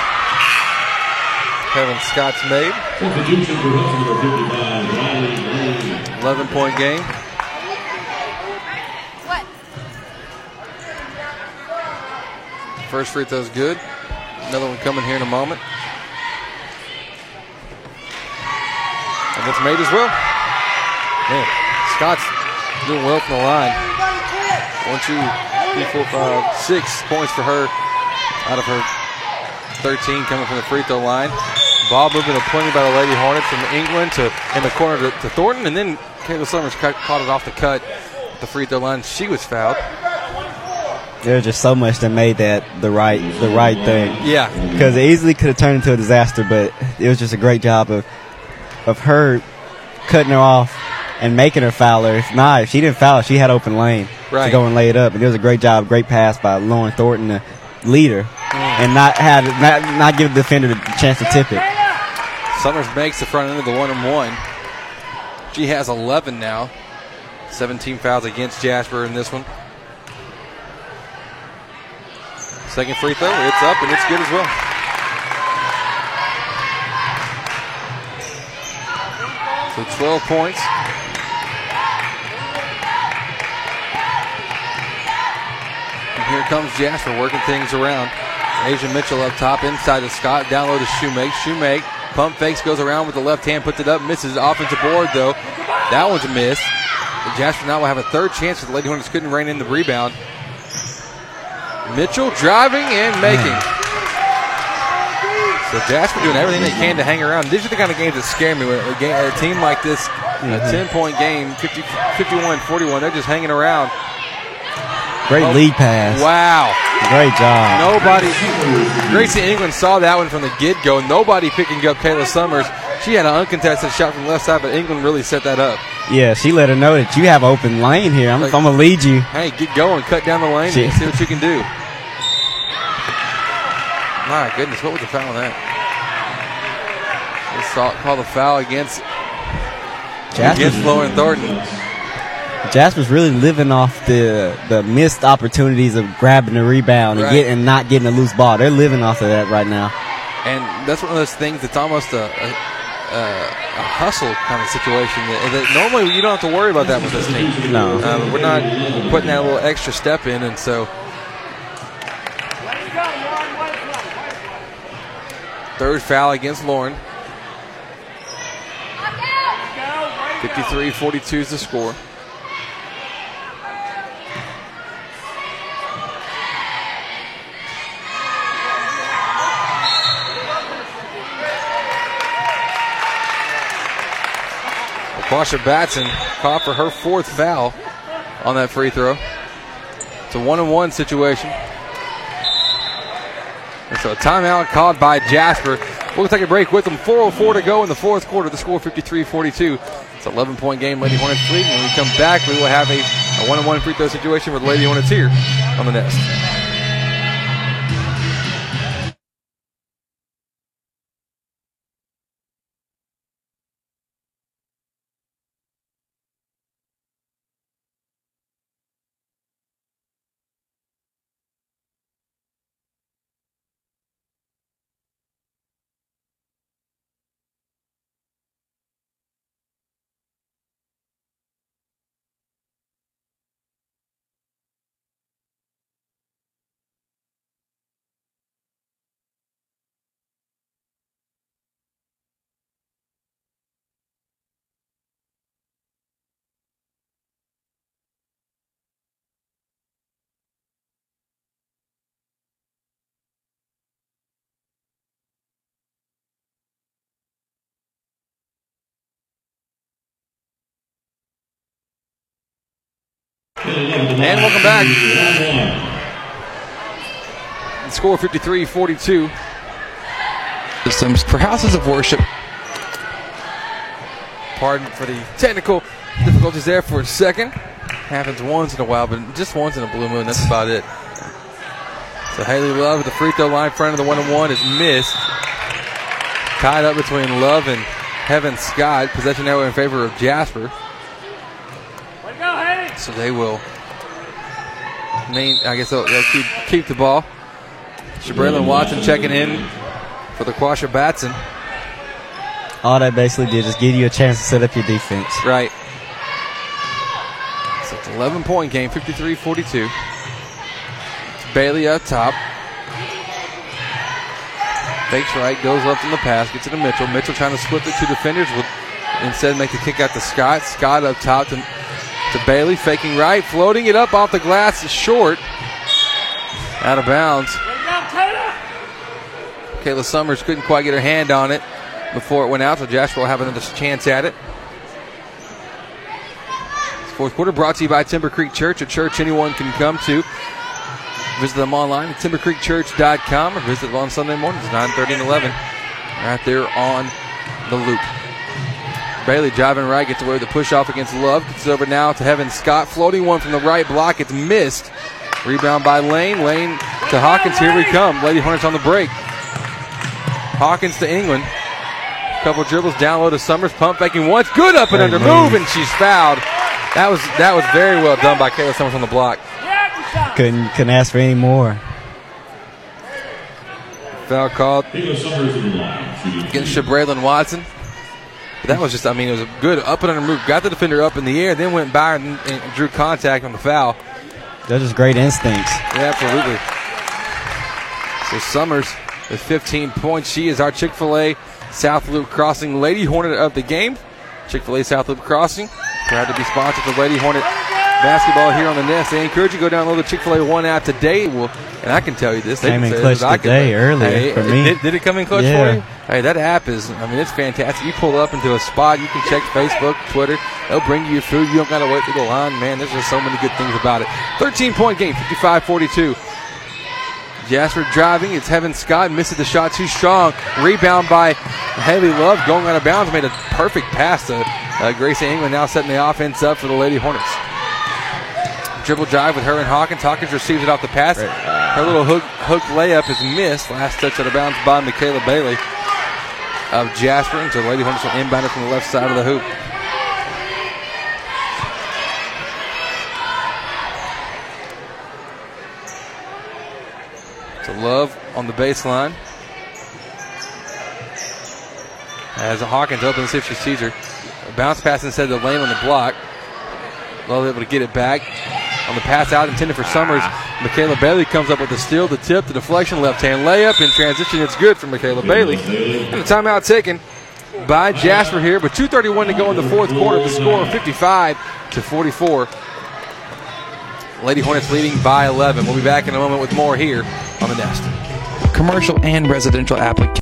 Heaven Scott's made. Substitution for Hudson, number 55, Riley Lane. 11 point game. What? First free throw's good. Another one coming here in a moment. And it's made as well. Man, Scott's doing well from the line. One, two, three, four, five, six points for her out of her 13 coming from the free throw line. Ball moving plenty by the Lady Hornets from England to in the corner to, to Thornton, and then Kayla Summers cut, caught it off the cut at the free throw line. She was fouled. There's just so much that made that the right the right thing. Yeah. because it easily could have turned into a disaster, but it was just a great job of of her cutting her off and making her foul her. If not, if she didn't foul, she had open lane Right. to go and lay it up. And it was a great job, great pass by Lauren Thornton, the leader, and not have not not give the defender the chance to tip it. Summers makes the front end of the one and one. She has 11 now. 17 fouls against Jasper in this one. Second free throw, it's up and it's good as well. So 12 points. Comes Jasper working things around. Asia Mitchell up top, inside to Scott, down low to Shoemake. Shoemake, pump fakes, goes around with the left hand, puts it up, misses. Offensive board though. That one's a miss. Jasper now will have a third chance if the Lady Hornets couldn't rein in the rebound. Mitchell driving and making. So Jasper doing everything they can to hang around. These are the kind of games that scare me. A, game, a team like this, a mm-hmm. 10 point game, 50, 51 41, they're just hanging around. Great Oh, lead pass. Wow. Great job. Nobody, Gracie England saw that one from the get go. Nobody picking up Kayla Summers. She had an uncontested shot from the left side, but England really set that up. Yeah, she let her know that you have open lane here. I'm, I'm gonna lead you. Hey, get going, cut down the lane, She- and see what you can do. My goodness, what was the foul on that? They saw call the foul against against Lauren Thornton. Jasper's really living off the the missed opportunities of grabbing the rebound and Right. getting and not getting a loose ball. They're living off of that right now. And that's one of those things that's almost a, a, a, hustle kind of situation. That, that normally you don't have to worry about that with this team. No. Um, we're not putting that little extra step in, and so. Third foul against Lauren. 53 42 is the score. Quasha Batson caught for her fourth foul on that free throw. It's a one and one situation. And so a timeout called by Jasper. We'll take a break with them. 4.04 to go in the fourth quarter. The score 53 42. It's an 11 point game, Lady Hornets lead. When we come back, we will have a, one on one free throw situation with Lady Hornets here on the Nest. And welcome back. Score 53 42. Systems for houses of worship. Pardon for the technical difficulties there for a second. Happens once in a while, but just once in a blue moon. That's about it. So Haley Love at the free throw line, front of the one and one is missed. Tied up between Love and Heaven Scott. Possession arrow in favor of Jasper. So they will. Main, I guess they'll, they'll keep keep the ball. Shabraylin mm. Watson checking in for the Quasha Batson. All that basically did is give you a chance to set up your defense. Right. So it's 11 point game, 53 42. Bailey up top. Fakes right, goes left in the pass, gets it to Mitchell. Mitchell trying to split the two defenders, will instead make the kick out to Scott. Scott up top to, to Bailey, faking right, floating it up off the glass, is short. Out of bounds. Kayla Summers couldn't quite get her hand on it before it went out, so Jasper will have another chance at it. Fourth quarter brought to you by Timber Creek Church, a church anyone can come to. Visit them online at timbercreekchurch.com or visit them on Sunday mornings, 9.30 and 11, right there on the loop. Bailey driving right, gets away with the push off against Love. Gets it over now to Heaven Scott. Floating one from the right block. It's missed. Rebound by Lane. Lane to Hawkins. Here we come. Lady Hornets on the break. Hawkins to England. Couple dribbles down low to Summers. Pump faking once. Good up and Great under move. move, and she's fouled. That was that was very well done by Kayla Summers on the block. Couldn't couldn't ask for any more. Foul called Kayla Summers in the line. shooting against Shabraylin Watson. But that was just, I mean, it was a good up and under move. Got the defender up in the air, then went by and, and drew contact on the foul. They're just great instincts. Yeah, absolutely. So Summers with 15 points. She is our Chick fil A South Loop Crossing Lady Hornet of the game. Chick fil A South Loop Crossing. Proud to be sponsored the Lady Hornet basketball here on the Nest. They encourage you to go download the Chick fil A One app today. Well, and I can tell you this. They Came in clutch I today, earlier, Hey, for me. Did, did it come in clutch Yeah. for you? Hey, that app is, I mean, it's fantastic. You pull up into a spot, you can check Facebook, Twitter. They'll bring you your food. You don't got to wait through the line. Man, there's just so many good things about it. 13 point game, 55 42. Jasper driving. It's Heaven Scott. Misses the shot too strong. Rebound by Haley Love going out of bounds. Made a perfect pass to uh, Gracie England. Now setting the offense up for the Lady Hornets. Dribble drive with her and Hawkins. Hawkins receives it off the pass. Her little hook, hook layup is missed. Last touch out of bounds by Michaela Bailey of Jasper. And so Lady Hornets will inbound it from the left side of the hoop. To Love on the baseline. As Hawkins opens, see if she sees her. A bounce pass instead of the lane on the block. Love able to get it back. On the pass out intended for Summers. Michaela Bailey comes up with the steal, the tip, the deflection, left hand layup. In transition, it's good for Michaela Bailey. And the timeout taken by Jasper here, but 2.31 to go in the fourth quarter. The score 55 to 44. Lady Hornets leading by 11. We'll be back in a moment with more here on the Nest. Commercial and residential applications.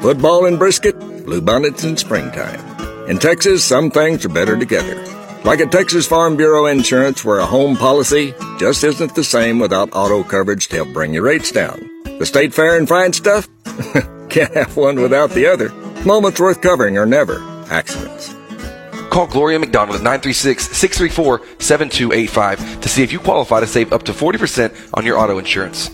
Football and brisket, bluebonnets in springtime. In Texas, some things are better together. Like at Texas Farm Bureau Insurance, where a home policy just isn't the same without auto coverage to help bring your rates down. The state fair and fine stuff? Can't have one without the other. Moments worth covering are never accidents. Call Gloria McDonald at 936-634-7285 to see if you qualify to save up to 40% on your auto insurance.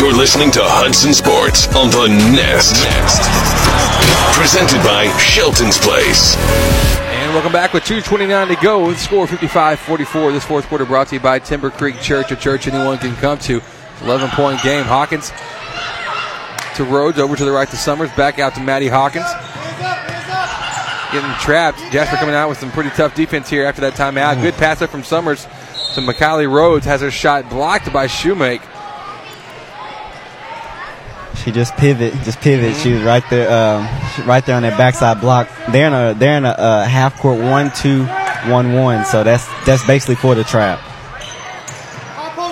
You're listening to Hudson Sports on the Nest. Nest. Presented by Shelton's Place. And welcome back with 2.29 to go. Score 55 44. This fourth quarter brought to you by Timber Creek Church, a church anyone can come to. 11 point game. Hawkins to Rhodes, over to the right to Summers, back out to Maddie Hawkins. Getting trapped. Jasper coming out with some pretty tough defense here after that timeout. Good pass up from Summers to McKiley Rhodes. Has her shot blocked by Shoemake. She just pivot, just pivot. She was right there, um, right there on that backside block. They're in a they're in a, uh half court one two one one. So that's that's basically for the trap.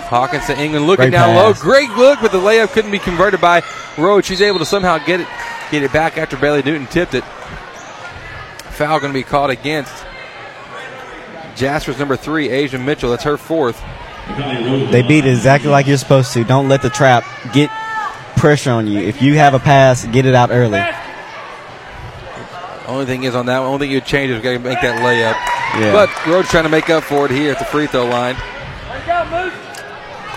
Hawkins to England looking Great down low. Great look, but the layup couldn't be converted by Rhodes. She's able to somehow get it get it back after Bailey Newton tipped it. Foul going to be called against Jasper's number three, Asia Mitchell. That's her fourth. They beat it exactly like you're supposed to. Don't let the trap get pressure on you. If you have a pass, get it out early. Only thing is on that one, only thing you'd change is got to make that layup. Yeah. But Rhodes trying to make up for it here at the free throw line.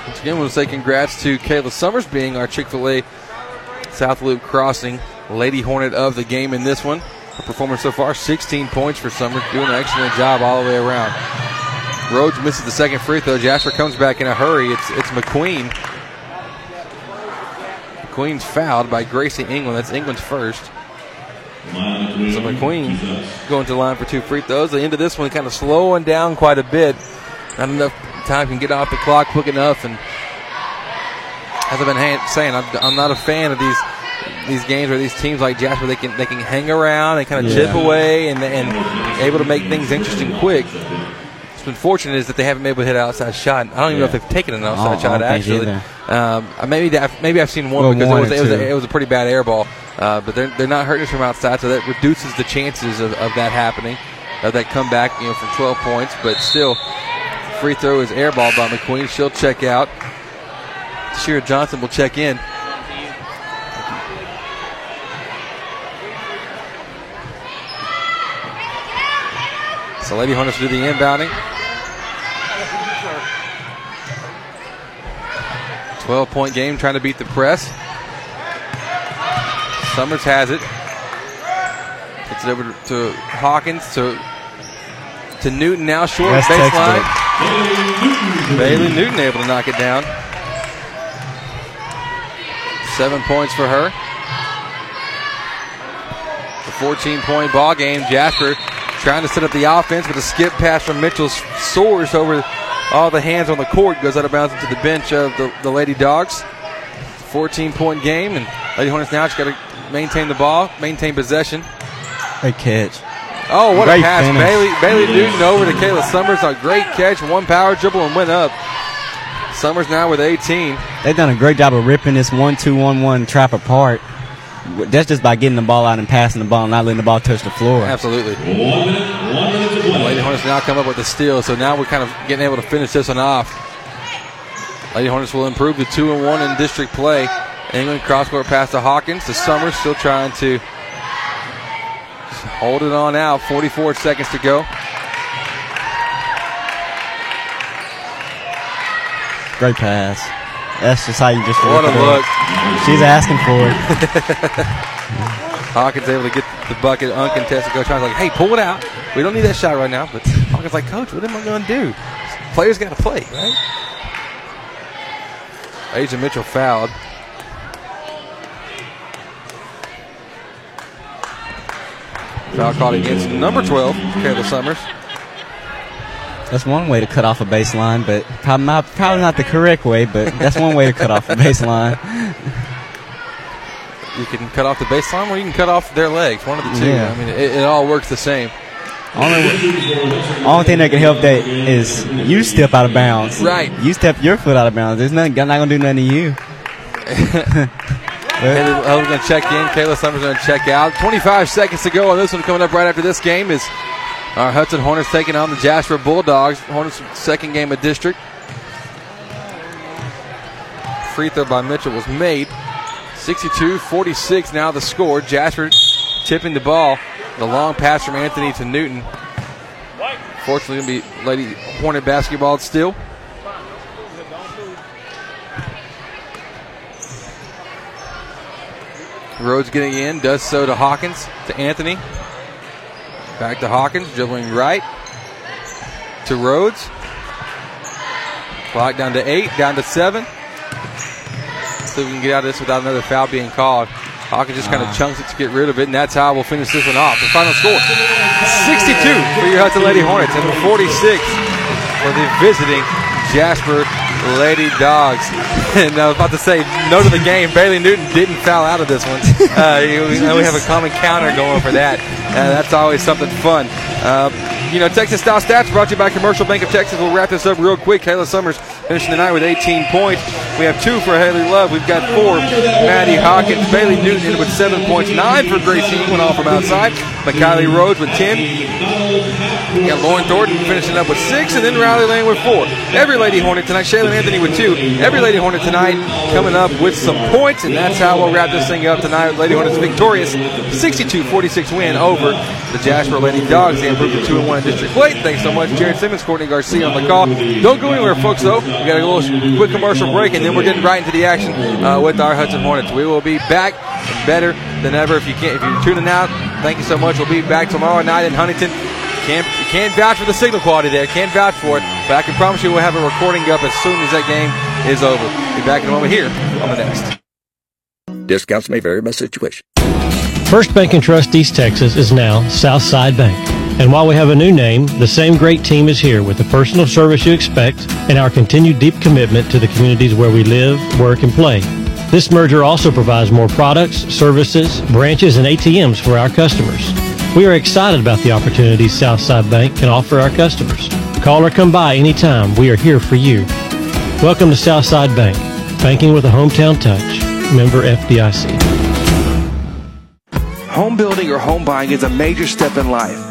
Once again, we'll say congrats to Kayla Summers being our Chick fil A South Loop Crossing Lady Hornet of the game in this one. Her performance so far 16 points for Summers, doing an excellent job all the way around. Rhodes misses the second free throw. Jasper comes back in a hurry. It's it's McQueen. McQueen's fouled by Gracie England. That's England's first. So McQueen going to the line for two free throws. The end of this one kind of slowing down quite a bit. Not enough time can get off the clock quick enough. And as I've been ha- saying, I'm, I'm not a fan of these these games where these teams like Jasper they can they can hang around and kind of chip away and and able to make things interesting quick. What's been fortunate is that they haven't been able to hit an outside shot. I don't even know if they've taken an outside shot actually. Um, uh, maybe that, maybe I've seen one Well, because one it, was, it, was a, it was a pretty bad air ball. Uh, but they're, they're not hurting us from outside, so that reduces the chances of, of that happening, of that comeback, you know, from 12 points. But still, free throw is airballed by McQueen. She'll check out. Shira Johnson will check in. So Lady Hornets do the inbounding. 12 point game trying to beat the press. Summers has it. Gets it over to, to Hawkins to to Newton now short That's baseline. Bailey Newton able to knock it down. Seven points for her. The 14 point ball game. Jasper trying to set up the offense, but a skip pass from Mitchell soars over all the hands on the court, goes out of bounds into the bench of the, the Lady Dogs. 14 point game, and Lady Hornets now just got to maintain the ball, maintain possession. Great catch. Oh, what Great a pass. finish. Bailey, Bailey Newton over to Kayla Summers. A great catch, one power dribble, and went up. Summers now with 18. They've done a great job of ripping this one two one one trap apart. That's just by getting the ball out and passing the ball, and not letting the ball touch the floor. Absolutely. Lady Hornets now come up with a steal, so now we're kind of getting able to finish this one off. Lady Hornets will improve to two and one in district play. England cross court pass to Hawkins. The Summers, still trying to hold it on out. 44 seconds to go. Great pass. That's just how you just What a it look. She's asking for it. Hawkins able to get the bucket uncontested. Coach Hawkins like, hey, pull it out. We don't need that shot right now. But Hawkins like, Coach, what am I going to do? Players got to play, right? Asia Mitchell fouled. Foul caught against number 12, Kayla Summers. That's one way to cut off a baseline, but probably not, probably not the correct way, but that's one way to cut off a baseline. You can cut off the baseline or you can cut off their legs. One of the two. Yeah. I mean, it, it all works the same. Only, only thing that can help that is you step out of bounds. Right. You step your foot out of bounds. There's nothing, I'm not going to do nothing to you. Going to check in. Kayla Summers going to check out. 25 seconds to go on this one. Coming up right after this game is our Hudson Hornets taking on the Jasper Bulldogs. Hornets second game of district. Free throw by Mitchell was made. 62-46 now the score. Jasper tipping the ball. The long pass from Anthony to Newton. Fortunately, going to be Lady Hornet basketball still. Rhodes getting in, does so to Hawkins, to Anthony. Back to Hawkins, dribbling right to Rhodes. Clock down to eight, down to seven. So we can get out of this without another foul being called. Hawkins just kind of chunks it to get rid of it, and that's how we'll finish this one off. The final score 62 for your Hudson Lady Hornets, and 46 for the visiting Jasper Lady Dogs. and I was about to say, note of the game, Bailey Newton didn't foul out of this one. Uh, we, we have a common counter going for that. Uh, that's always something fun. Uh, you know, Texas Style Stats brought to you by Commercial Bank of Texas. We'll wrap this up real quick. Kayla Summers finishing the night with 18 points. We have two for Haley Love. We've got four. Maddie Hawkins, Bailey Newton with seven points, nine for Gracie England off from outside. McKiley Rhodes with 10. We got Lauren Thornton finishing up with six, and then Riley Lane with four. Every Lady Hornet tonight, Shaylin Anthony with two. Every Lady Hornet tonight coming up with some points, and that's how we'll wrap this thing up tonight. Lady Hornets victorious 62-46 win over the Jasper Lady Dogs. They improved to 2 and 1 in district play. Thanks so much, Jared Simmons, Courtney Garcia on the call. Don't go anywhere, folks, though. We got a little quick commercial break, and then we're getting right into the action uh, with our Hudson Hornets. We will be back better than ever. If you can't, if you're tuning out, thank you so much. We'll be back tomorrow night in Huntington. Can't can't vouch for the signal quality there. Can't vouch for it, but I can promise you we'll have a recording up as soon as that game is over. Be back in a moment here on the next. Discounts may vary by situation. First Bank and Trust East Texas is now Southside Bank. And while we have a new name, the same great team is here with the personal service you expect and our continued deep commitment to the communities where we live, work, and play. This merger also provides more products, services, branches, and ATMs for our customers. We are excited about the opportunities Southside Bank can offer our customers. Call or come by anytime. We are here for you. Welcome to Southside Bank, banking with a hometown touch. Member FDIC. Home building or home buying is a major step in life.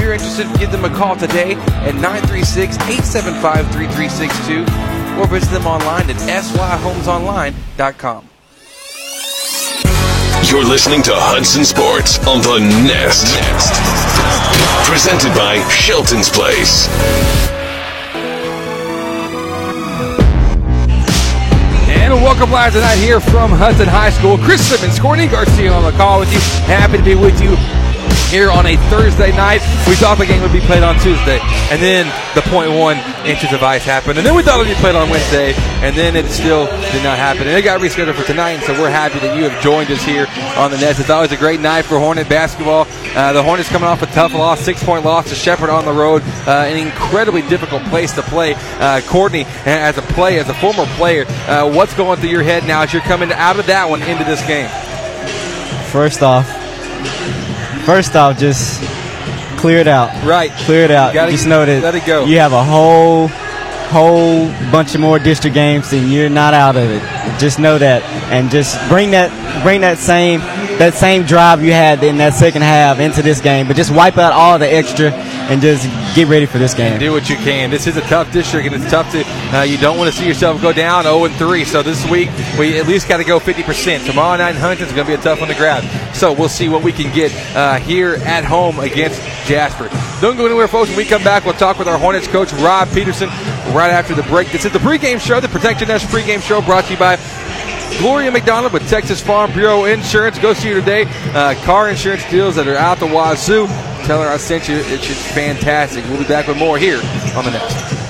If you're interested, give them a call today at 936-875-3362 or visit them online at syhomesonline.com. You're listening to Hudson Sports on the Nest. Nest. Presented by Shelton's Place. And welcome live tonight here from Hudson High School. Chris Simmons, Courtney Garcia on the call with you. Happy to be with you here on a Thursday night. We thought the game would be played on Tuesday, and then the point one inches of ice happened, and then we thought it would be played on Wednesday, and then it still did not happen. And it got rescheduled for tonight, and so we're happy that you have joined us here on the Nest. It's always a great night for Hornet basketball. Uh, the Hornets coming off a tough loss, six point loss to Shepherd on the road, uh, an incredibly difficult place to play. Uh, Courtney, as a play, as a former player, uh, what's going through your head now as you're coming out of that one into this game? First off, first off, just clear it out. Right. Clear it out. You gotta just know that let it go. you have a whole whole bunch of more district games and you're not out of it. Just know that and just bring that bring that same that same drive you had in that second half into this game, but just wipe out all the extra and just get ready for this game. do what you can. This is a tough district, and it's tough to. Uh, you don't want to see yourself go down 0 and 3. So this week we at least got to go 50 percent. Tomorrow night in Huntington is going to be a tough one to grab. So we'll see what we can get uh, here at home against Jasper. Don't go anywhere, folks. When we come back, we'll talk with our Hornets coach Rob Peterson right after the break. This is the pregame show, the Protect Your Nest pregame show, brought to you by. Gloria McDonald with Texas Farm Bureau Insurance. Go see her today. Uh, car insurance deals that are out the wazoo. Tell her I sent you. It's just fantastic. We'll be back with more here on the next.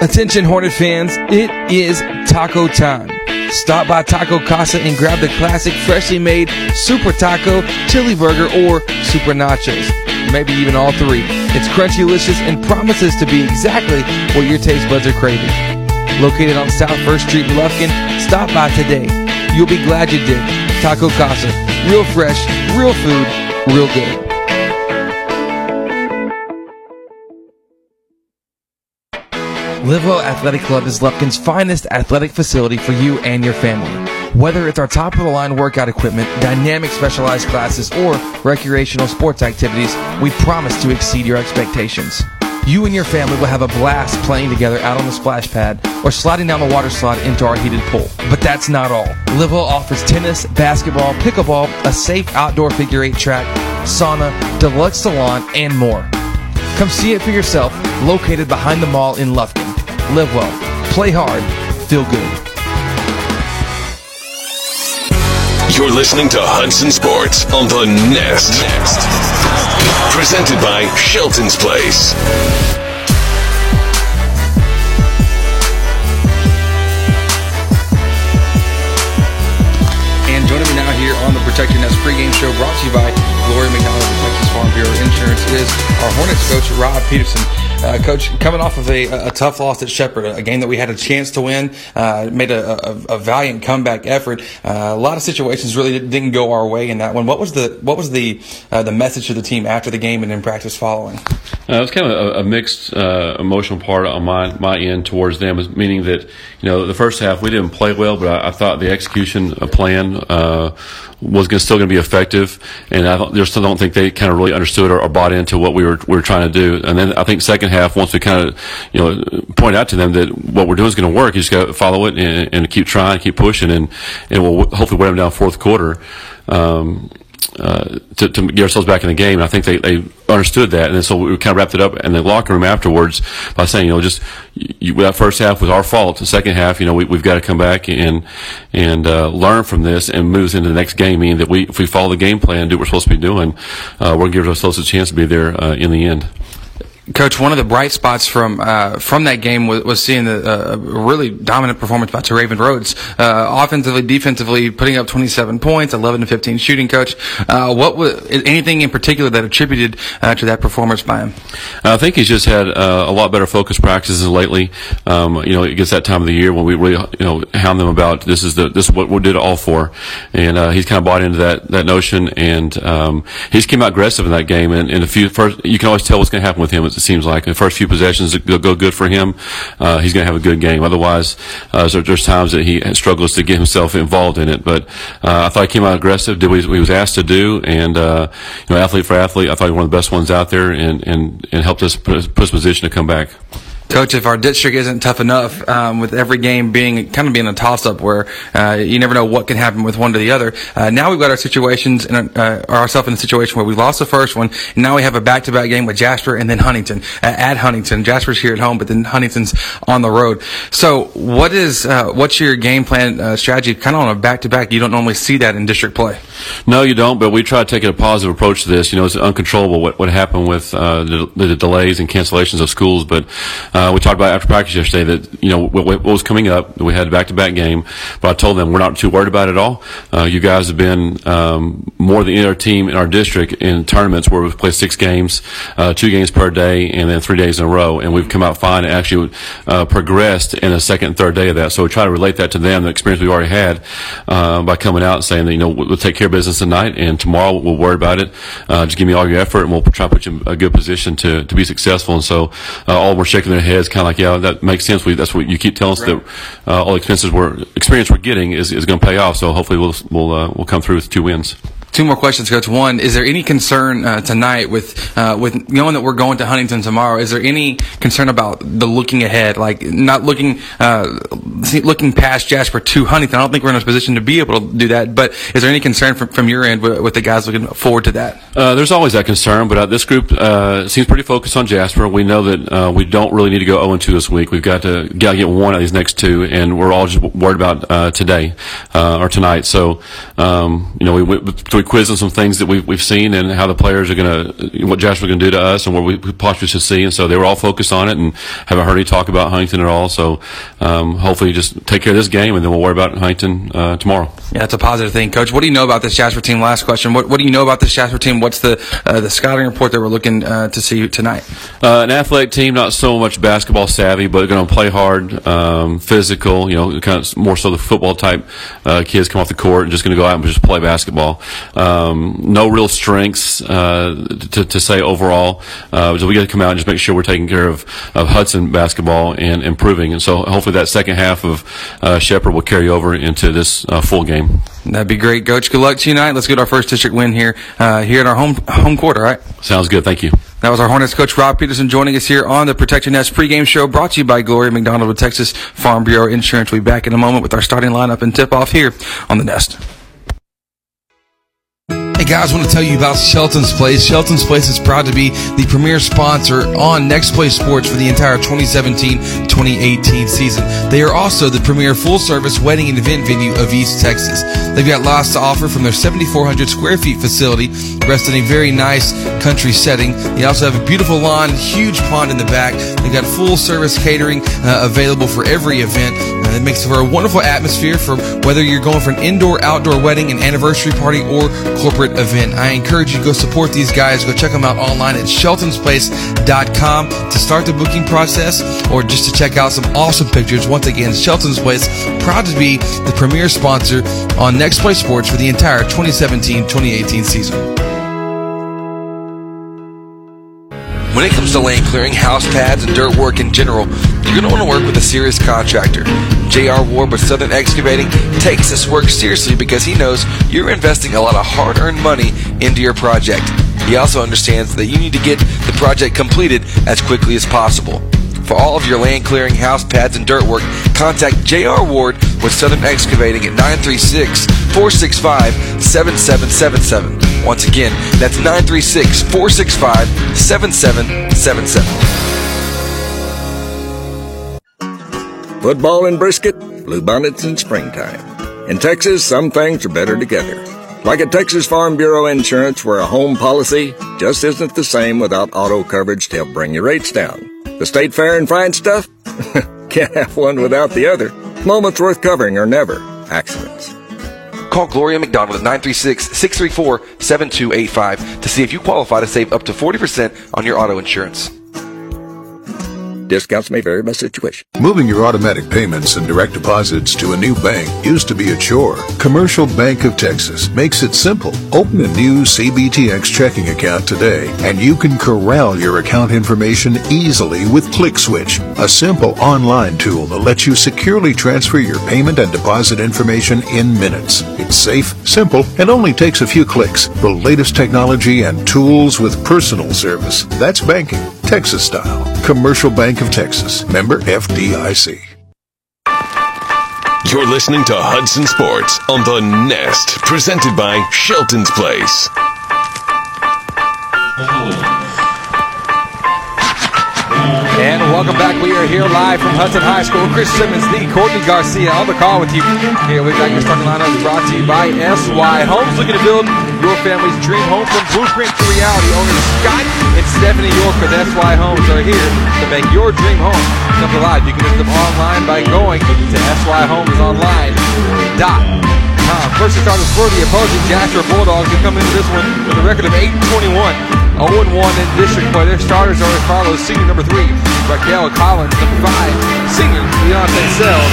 Attention Hornet fans, it is taco time. Stop by Taco Casa and grab the classic freshly made Super Taco, Chili Burger, or Super Nachos. Maybe even all three. It's crunchy, delicious, and promises to be exactly what your taste buds are craving. Located on South First Street in Lufkin, stop by today. You'll be glad you did. Taco Casa. Real fresh, real food, real good. Livewell Athletic Club is Lufkin's finest athletic facility for you and your family. Whether it's our top of the line workout equipment, dynamic specialized classes, or recreational sports activities, we promise to exceed your expectations. You and your family will have a blast playing together out on the splash pad or sliding down the water slide into our heated pool. But that's not all. Livewell offers tennis, basketball, pickleball, a safe outdoor figure eight track, sauna, deluxe salon, and more. Come see it for yourself, located behind the mall in Lufkin. Live well, play hard, feel good. You're listening to Hudson Sports on the Nest. Nest. Presented by Shelton's Place. And joining me now here on the Protect Your Nest pregame show brought to you by Gloria McDonald Texas Farm Bureau Insurance is our Hornets coach, Rob Peterson. Uh, coach, coming off of a, a tough loss at Shepherd, a game that we had a chance to win, uh, made a, a, a, valiant comeback effort. Uh, a lot of situations really didn't go our way in that one. What was the what was the uh, the message to the team after the game and in practice following? Uh, it was kind of a, mixed uh, emotional part on my my end towards them, meaning that you know the first half we didn't play well, but I, I thought the execution plan uh, was gonna, still going to be effective, and I don't, just don't think they kind of really understood or, or, bought into what we were we were trying to do. And then I think second half, once we kind of you know point out to them that what we're doing is going to work, you just got to follow it and, and, keep trying, keep pushing, and and we'll hopefully wear them down fourth quarter. Um, uh, to, to, get ourselves back in the game. And I think they, they understood that. And so we kind of wrapped it up in the locker room afterwards by saying, you know, just you, that first half was our fault. The second half, you know, we, have got to come back and and uh, learn from this and move into the next game. Meaning that we, if we follow the game plan, do what we're supposed to be doing, uh, we're going to give ourselves a chance to be there uh, in the end. Coach, one of the bright spots from uh, from that game was, was seeing the uh, really dominant performance by Raven Rhodes, uh, offensively, defensively, putting up 27 points, 11 to 15 shooting. Coach, uh, what was anything in particular that attributed uh, to that performance by him? I think he's just had uh, a lot better focus practices lately. Um, you know, it gets that time of the year when we really you know hound them about this is the this is what we did it all for, and he's kind of bought into that that notion, and um, he's came out aggressive in that game, and, and a few first you can always tell what's going to happen with him it seems like. The first few possessions go, go good for him. Uh, he's going to have a good game. Otherwise, uh, there's times that he struggles to get himself involved in it. But uh, I thought he came out aggressive, did what he was asked to do, and uh, you know, athlete for athlete, I thought he was one of the best ones out there, and and, and helped us put, put us in position to come back. Coach, if our district isn't tough enough, um, with every game being kind of being a toss up where uh, you never know what can happen with one to the other, uh, now we've got our situations and uh, ourselves in a situation where we lost the first one, and now we have a back to back game with Jasper and then Huntington at Huntington. Jasper's here at home, but then Huntington's on the road. So, what is uh, what's your game plan uh, strategy? Kind of on a back to back, you don't normally see that in district play. No, you don't. But we try to take a positive approach to this. You know, it's uncontrollable what what happened with uh, the, the, delays and cancellations of schools, but uh, we talked about after practice yesterday that you know what, what was coming up. We had a back-to-back game, but I told them we're not too worried about it at all. Uh, you guys have been um, more than any other team in our district in tournaments where we've played six games, uh, two games per day, and then three days in a row, and we've come out fine and actually uh, progressed in the second and third day of that. So we try to relate that to them, the experience we've already had uh, by coming out and saying that you know we'll take care of business tonight, and tomorrow we'll worry about it. Uh, just give me all your effort, and we'll try to put you in a good position to to be successful. And so all are shaking their heads, kind of like, yeah, that makes sense. We, that's what you keep telling us right. that uh, all the expenses we're experience we're getting is, is going to pay off. So hopefully we'll we'll uh, we'll come through with two wins. Two more questions, Coach. One, is there any concern uh, tonight with uh, with knowing that we're going to Huntington tomorrow? Is there any concern about the looking ahead, like not looking uh, looking past Jasper to Huntington? I don't think we're in a position to be able to do that. But is there any concern from, from your end with, with the guys looking forward to that? Uh, there's always that concern, but uh, this group uh, seems pretty focused on Jasper. We know that we don't really need to go 0 2 this week. We've got to got to get one of these next two, and we're all just worried about today or tonight. So um, you know, we, we we quiz on some things that we've, we've seen and how the players are going to, what Jasper's going to do to us and what we possibly should see. And so they were all focused on it and haven't heard any talk about Huntington at all. So um, hopefully just take care of this game and then we'll worry about Huntington uh, tomorrow. Yeah, it's a positive thing. Coach, what do you know about this Jasper team? Last question. What, what do you know about this Jasper team? What's the uh, the scouting report that we're looking uh, to see tonight? Uh, an athletic team, not so much basketball savvy, but going to play hard, um, physical, you know, kind of more so the football type uh, kids come off the court and just going to go out and just play basketball. Um, no real strengths uh, to, to, say overall. Uh, so we got to come out and just make sure we're taking care of, of Hudson basketball and improving. And so hopefully that second half of Shepherd will carry over into this full game. That'd be great, Coach. Good luck to you tonight. Let's get our first district win here uh, here in our home home court. All right. Sounds good. Thank you. That was our Hornets coach Rob Peterson joining us here on the Protect Your Nest pregame show brought to you by Gloria McDonald with Texas Farm Bureau Insurance. We'll be back in a moment with our starting lineup and tip off here on the Nest. Guys, I want to tell you about Shelton's Place. Shelton's Place is proud to be the premier sponsor on Next Play Sports for the entire 2017-2018 season. They are also the premier full-service wedding and event venue of East Texas. They've got lots to offer from their 7,400 square feet facility, rest in a very nice country setting. They also have a beautiful lawn, huge pond in the back. They've got full-service catering uh, available for every event. Uh, it makes for a wonderful atmosphere for whether you're going for an indoor-outdoor wedding, an anniversary party, or corporate event. I encourage you to go support these guys. Go check them out online at sheltonsplace.com to start the booking process or just to check out some awesome pictures. Once again, Shelton's Place, proud to be the premier sponsor on Next Play Sports for the entire 2017-2018 season. When it comes to lane clearing, house pads, and dirt work in general, you're going to want to work with a serious contractor. J.R. Ward with Southern Excavating takes this work seriously because he knows you're investing a lot of hard earned money into your project. He also understands that you need to get the project completed as quickly as possible. For all of your land clearing, house pads, and dirt work, contact J.R. Ward with Southern Excavating at 936 465 7777. Once again, that's 936 465 7777. Football and brisket, bluebonnets in springtime. In Texas, some things are better together Like at Texas Farm Bureau Insurance, where a home policy just isn't the same without auto coverage to help bring your rates down. The state fair and fine stuff? Can't have one without the other. Moments worth covering are never accidents. Call Gloria McDonald at 936-634-7285 to see if you qualify to save up to 40% on your auto insurance. Discounts may vary by situation. Moving your automatic payments and direct deposits to a new bank used to be a chore. Commercial Bank of Texas makes it simple. Open a new CBTX checking account today, and you can corral your account information easily with ClickSwitch, a simple online tool that lets you securely transfer your payment and deposit information in minutes. It's safe, simple, and only takes a few clicks. The latest technology and tools with personal service. That's banking, Texas style. Commercial Bank of Texas, member FDIC. You're listening to Hudson Sports on the Nest, presented by Shelton's Place. And welcome back. We are here live from Hudson High School. Chris Simmons, the Courtney Garcia on the call with you. Here we've got your starting lineup brought to you by SY Homes. Looking to build your family's dream home from blueprint to reality. Owners Scott and Stephanie York with SY Homes are here to make your dream home come alive. You can visit them online by going to syhomesonline.com. First starters for the opposing Jasper Bulldogs who come into this one with a record of 8-21. 0-1 in district play. Their starters are as follows. Senior number 3, Raquel Collins. Number 5, senior Beyonce Sells.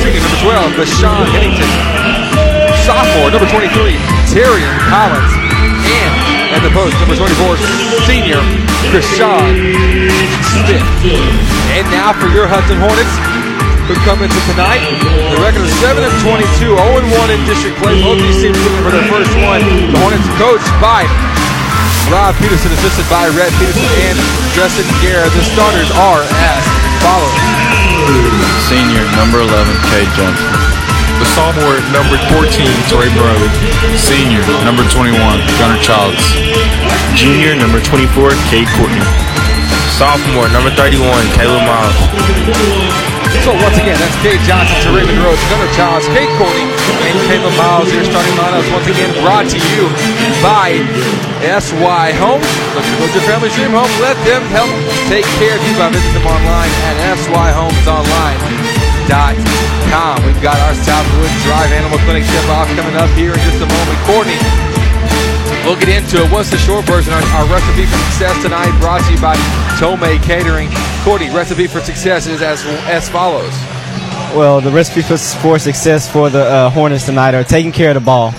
Senior number 12, Deshaun Hennington. Sophomore number 23, Terry Collins. And at the post, number 24, senior Krishan Smith. And now for your Hudson Hornets who come into tonight. The record is 7 of 22, 0 1 in district play. Both these teams looking for their first one. The Hornets coached by Rob Peterson, assisted by Red Peterson and Justin Guerra. The starters are as follows. Senior number 11, Cade Johnson. The sophomore number 14, Tori Brody. Senior number 21, Gunnar Childs. Junior number 24, Cade Courtney. Sophomore number 31, Caleb Miles. So once again, that's Cade Johnson to Raven Rhodes, Gunnar Childs, Cade Courtney, and Caleb Miles. Your starting lineups once again brought to you by SY Homes. Build your family's dream home. Let them help take care of you by visiting them online at syhomesonline.com. We've got our Southwood Drive Animal Clinic tip off coming up here in just a moment. Courtney, we'll get into it. What's the short version? Our, our recipe for success tonight brought to you by Tomei Catering. Courtney, recipe for success is as, as follows. Well, the recipe for, for success for the uh, Hornets tonight are taking care of the ball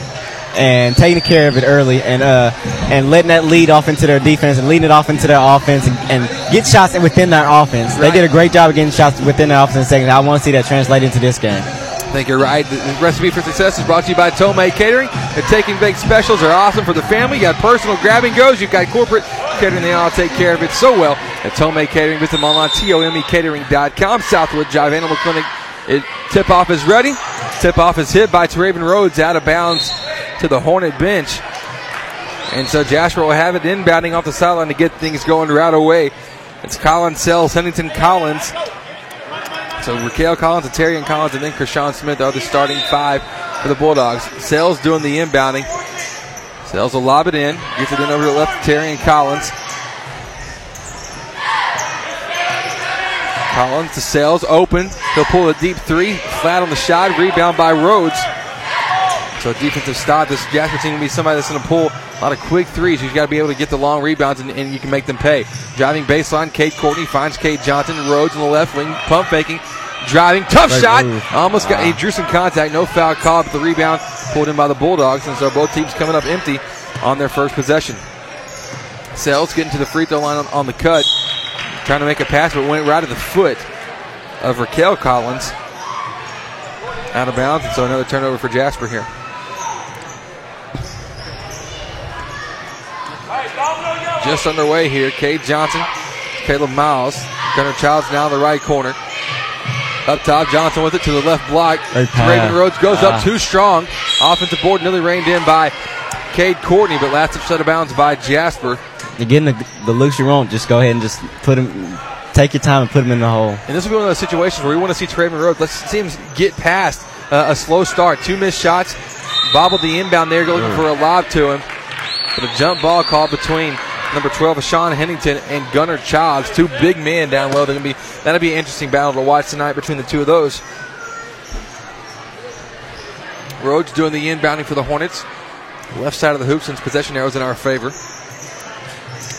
and taking care of it early and uh, and letting that lead off into their defense and leading it off into their offense and, and get shots within their offense. They did a great job of getting shots within their offense second. I want to see that translate into this game. I think you're right. The recipe for success is brought to you by Tomei Catering. The Taking Bake specials are awesome for the family. You got personal grab and goes. You've got corporate catering. They all take care of it so well at Tomei Catering. Visit them online, T-O-M-E-catering.com. Southwood Drive Animal Clinic. It, tip-off is ready. Tip-off is hit by Teraven Rhodes out of bounds to the Hornet bench. And so Jasper will have it inbounding off the sideline to get things going right away. It's Collins Sells, Huntington Collins. So Raquel Collins, and Terry Collins, and then Krishan Smith are the starting five for the Bulldogs. Sells doing the inbounding. Sells will lob it in. Gets it in over to the left Terrian Collins. Collins to Sells, open. He'll pull a deep three, flat on the shot, rebound by Rhodes. So a defensive stop. This Jasper team will be somebody that's going to pull a lot of quick threes. You've got to be able to get the long rebounds, and, and you can make them pay. Driving baseline, Cade Courtney finds Cade Johnson. Rhodes on the left wing, pump faking, driving, tough Great shot. move. Almost got. He ah. drew some contact. No foul called, but the rebound pulled in by the Bulldogs, and so both teams coming up empty on their first possession. Sells getting to the free throw line on, on the cut, trying to make a pass, but went right at the foot of Raquel Collins. Out of bounds, and so another turnover for Jasper here. Just underway here. Cade Johnson, Caleb Miles, Gunnar Childs now in the right corner. Up top, Johnson with it to the left block. Raven Rhodes goes Ah. up too strong. Offensive board nearly reined in by Cade Courtney, but last upset of bounds by Jasper. You're getting the, the looks you want. Just go ahead and just put him, take your time and put him in the hole. And this will be one of those situations where we want to see Traven Rhodes. Let's see him get past uh, a slow start. Two missed shots. bobbled the inbound there, looking Mm. for a lob to him. But a jump ball called between number 12, Sean Hennington, and Gunnar Childs. Two big men down low. They're gonna be that'll be an interesting battle to watch tonight between the two of those. Rhodes doing the inbounding for the Hornets. Left side of the hoop since possession arrows in our favor.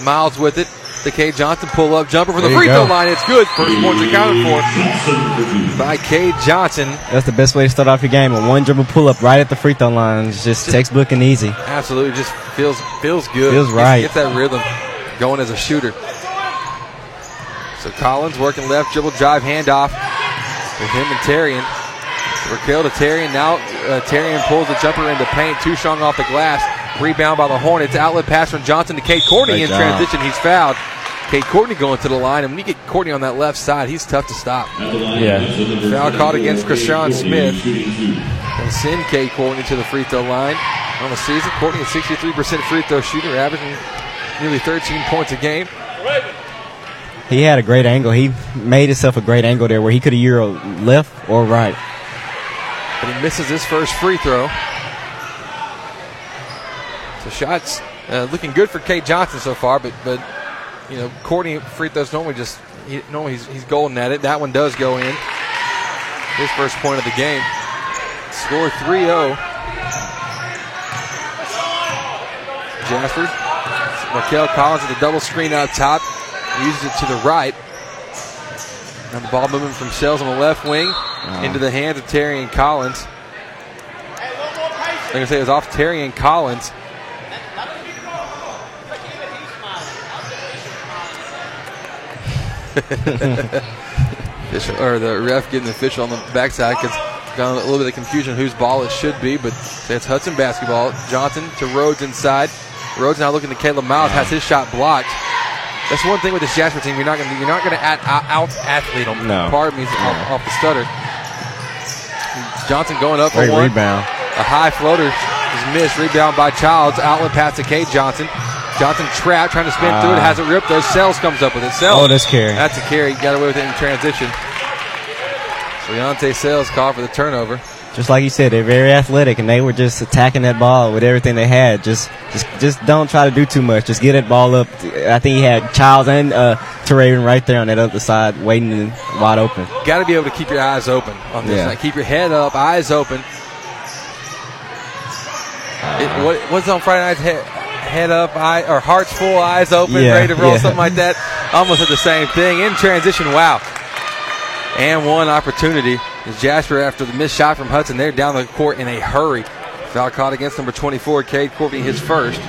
Miles with it. The K Johnson pull up jumper from the free throw line. It's good. First points accounted for by K Johnson. That's the best way to start off your game. A one dribble pull up right at the free throw line. It's just textbook and easy. Absolutely, just feels feels good. Feels Gets- right. Gets that rhythm going as a shooter. So Collins working left dribble drive handoff with him and Terrian. Raquel to Terrian. Now uh, Terrian pulls the jumper into paint. Too strong off the glass. Rebound by the Hornets. Outlet pass from Johnson to Cade Courtney Great in job. transition. He's fouled. Cade Courtney going to the line, and when you get Courtney on that left side, he's tough to stop. Yeah. Foul caught against Krishan Smith. And send Cade Courtney to the free throw line. On the season, Courtney is 63% free throw shooter, averaging nearly 13 points a game. He had a great angle. He made himself a great angle there where he could have Euro left or right. But he misses his first free throw. So shots uh, looking good for Cade Johnson so far, but but you know Courtney free throws normally just he, normally he's, he's golden at it. That one does go in. His first point of the game. Score 3-0. Jasper. Raquel Collins with a double screen out top. Uses it to the right. Now the ball moving from Sales on the left wing into the hands of Terrian Collins. Like I say, it was off Terrian Collins. Or the ref getting the official on the backside because got a little bit of confusion whose ball it should be, but it's Hudson basketball. Johnson to Rhodes inside. Rhodes now looking to Caleb Miles has his shot blocked. That's one thing with this Jasper team. You're not going to you're not going to out, out athlete them. No. Pardon me, off, off the stutter. Johnson going up Great for one. rebound. A high floater is missed. Rebound by Childs. Outlet pass to Cade Johnson. Johnson trapped, trying to spin through it. Ah. Has it ripped. Those Sells comes up with it. Sells. Oh, that's carry. That's a carry. Got away with it in transition. So Leonte Sells called for the turnover. Just like you said, they're very athletic, and they were just attacking that ball with everything they had. Just, just, just don't try to do too much. Just get that ball up. I think he had Childs and uh, Teraven right there on that other side, waiting wide open. Got to be able to keep your eyes open on this. Yeah. Like, keep your head up, eyes open. It, what, what's on Friday nights? Head, head up, eye, or hearts full, eyes open, Yeah, ready to roll, yeah. something like that. Almost at the same thing. In transition, wow. And one opportunity is Jasper after the missed shot from Hudson. They're down the court in a hurry. Foul caught against number 24, Cade Courtney, his first.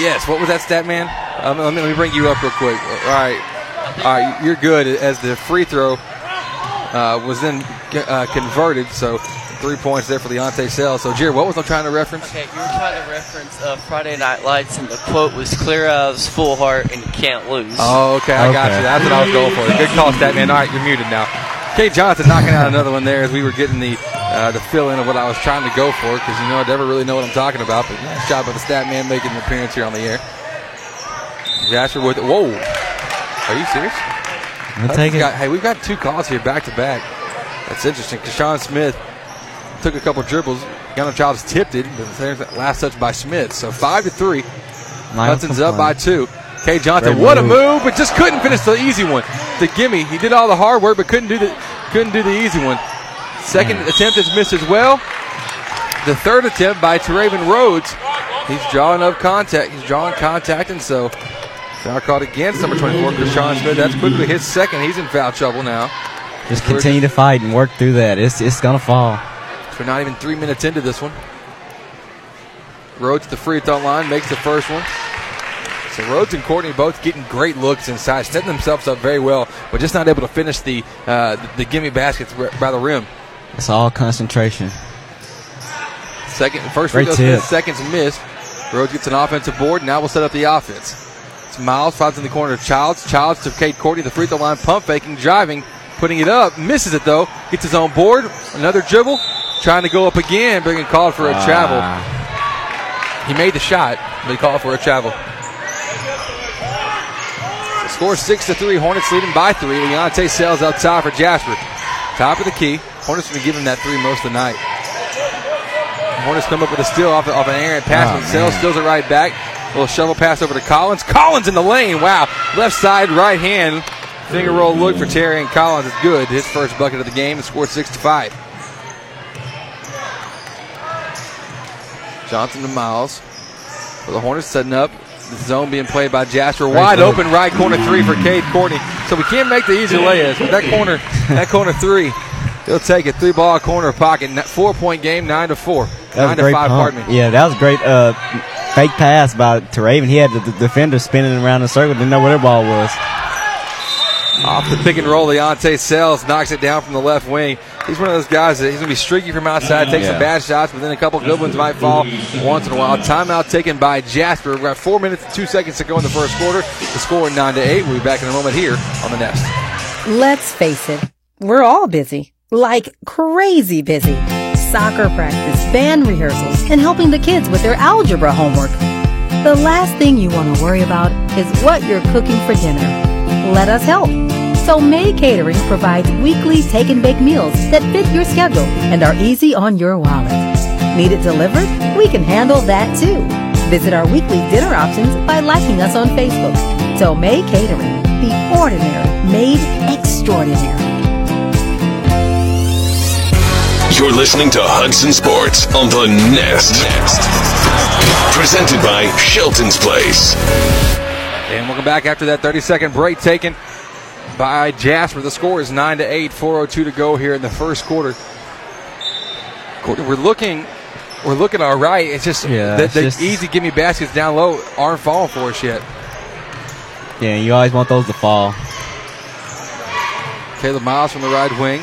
Yes, what was that stat, man? Um, let, me, let me bring you up real quick. All right. All right, you're good as the free throw uh, was then uh, converted. So three points there for Leonte Sales. So, Jerry, what was I trying to reference? Okay, you were trying to reference uh, Friday Night Lights, and the quote was "Clear eyes, full heart, and you can't lose." Oh, okay, I got you. That's what I was going for. Good call, stat man. All right, you're muted now. Cade Johnson knocking out another one there as we were getting the uh, the fill in of what I was trying to go for because you know I never really know what I'm talking about. But nice job by the stat man making an appearance here on the air. Jasper with whoa. Are you serious? We'll Hudson's take it. got- hey, we've got two calls here back to back. That's interesting. Kashawn Smith took a couple dribbles. Gunnar Childs tipped it, but there's that last touch by Smith. So five to three. Hudson's up by two. Kay Johnson, Great what a move. move, but just couldn't finish the easy one. The gimme, he did all the hard work, but couldn't do the couldn't do the easy one. Second attempt is missed as well. The third attempt by Teraven Rhodes. He's drawing up contact. He's drawing contact, and so foul caught against number 24, Krishan Smith. That's quickly his second. He's in foul trouble now. Just continue to fight and work through that. It's, it's gonna fall. We're not even three minutes into this one. Rhodes the free throw line makes the first one. So Rhodes and Courtney both getting great looks inside, setting themselves up very well, but just not able to finish the uh, the, the gimme baskets by the rim. It's all concentration. Second, first free throw seconds missed. Rhodes gets an offensive board. Now we'll set up the offense. It's Miles finds in the corner of Childs. Childs to Cade Courtney, the free throw line, pump faking, driving, putting it up, misses it though. Gets his own board. Another dribble, trying to go up again, being called for a Ah. travel. He made the shot, but he called for a travel. Score six to three. Hornets leading by three. Leontay Sales up top for Jasper. Top of the key. Hornets been giving that three most of the night. Hornets come up with a steal off, off an errant pass, Oh, but Sales steals it right back. Little shovel pass over to Collins. Collins in the lane. Wow. Left side, right hand. Finger roll look for Terrian Collins is good. His first bucket of the game and scored six to five. Johnson to Miles. For the Hornets setting up. The zone being played by Jasper. Wide open right corner three for Cade Courtney. So we can't make the easy layups. But that corner, that corner three, he'll take it. Three ball corner pocket. Four point game, nine to four. That nine to five, pump. pardon me. Yeah, that was great uh, fake pass by to Raven. He had the, the defender spinning around the circle, didn't know where the ball was. Off the pick and roll, Leontay Sells knocks it down from the left wing. He's one of those guys that he's going to be streaky from outside, take some bad shots, but then a couple good ones might fall once in a while. Timeout taken by Jasper. We've got four minutes and two seconds to go in the first quarter. The score nine to eight. We'll be back in a moment here on the Nest. Let's face it, we're all busy. Like crazy busy. Soccer practice, band rehearsals, and helping the kids with their algebra homework. The last thing you want to worry about is what you're cooking for dinner. Let us help. Tomei Catering provides weekly take and bake meals that fit your schedule and are easy on your wallet. Need it delivered? We can handle that too. Visit our weekly dinner options by liking us on Facebook. Tomei Catering, the ordinary made extraordinary. You're listening to Hudson Sports on the Nest. Presented by Shelton's Place. And welcome back after that 30 second break taken by Jasper. The score is 9 to 8, 402 to go here in the first quarter. We're looking we're looking all right. It's just Yeah, the, the just- easy gimme baskets down low aren't falling for us yet. Yeah, you always want those to fall. Caleb Miles from the right wing.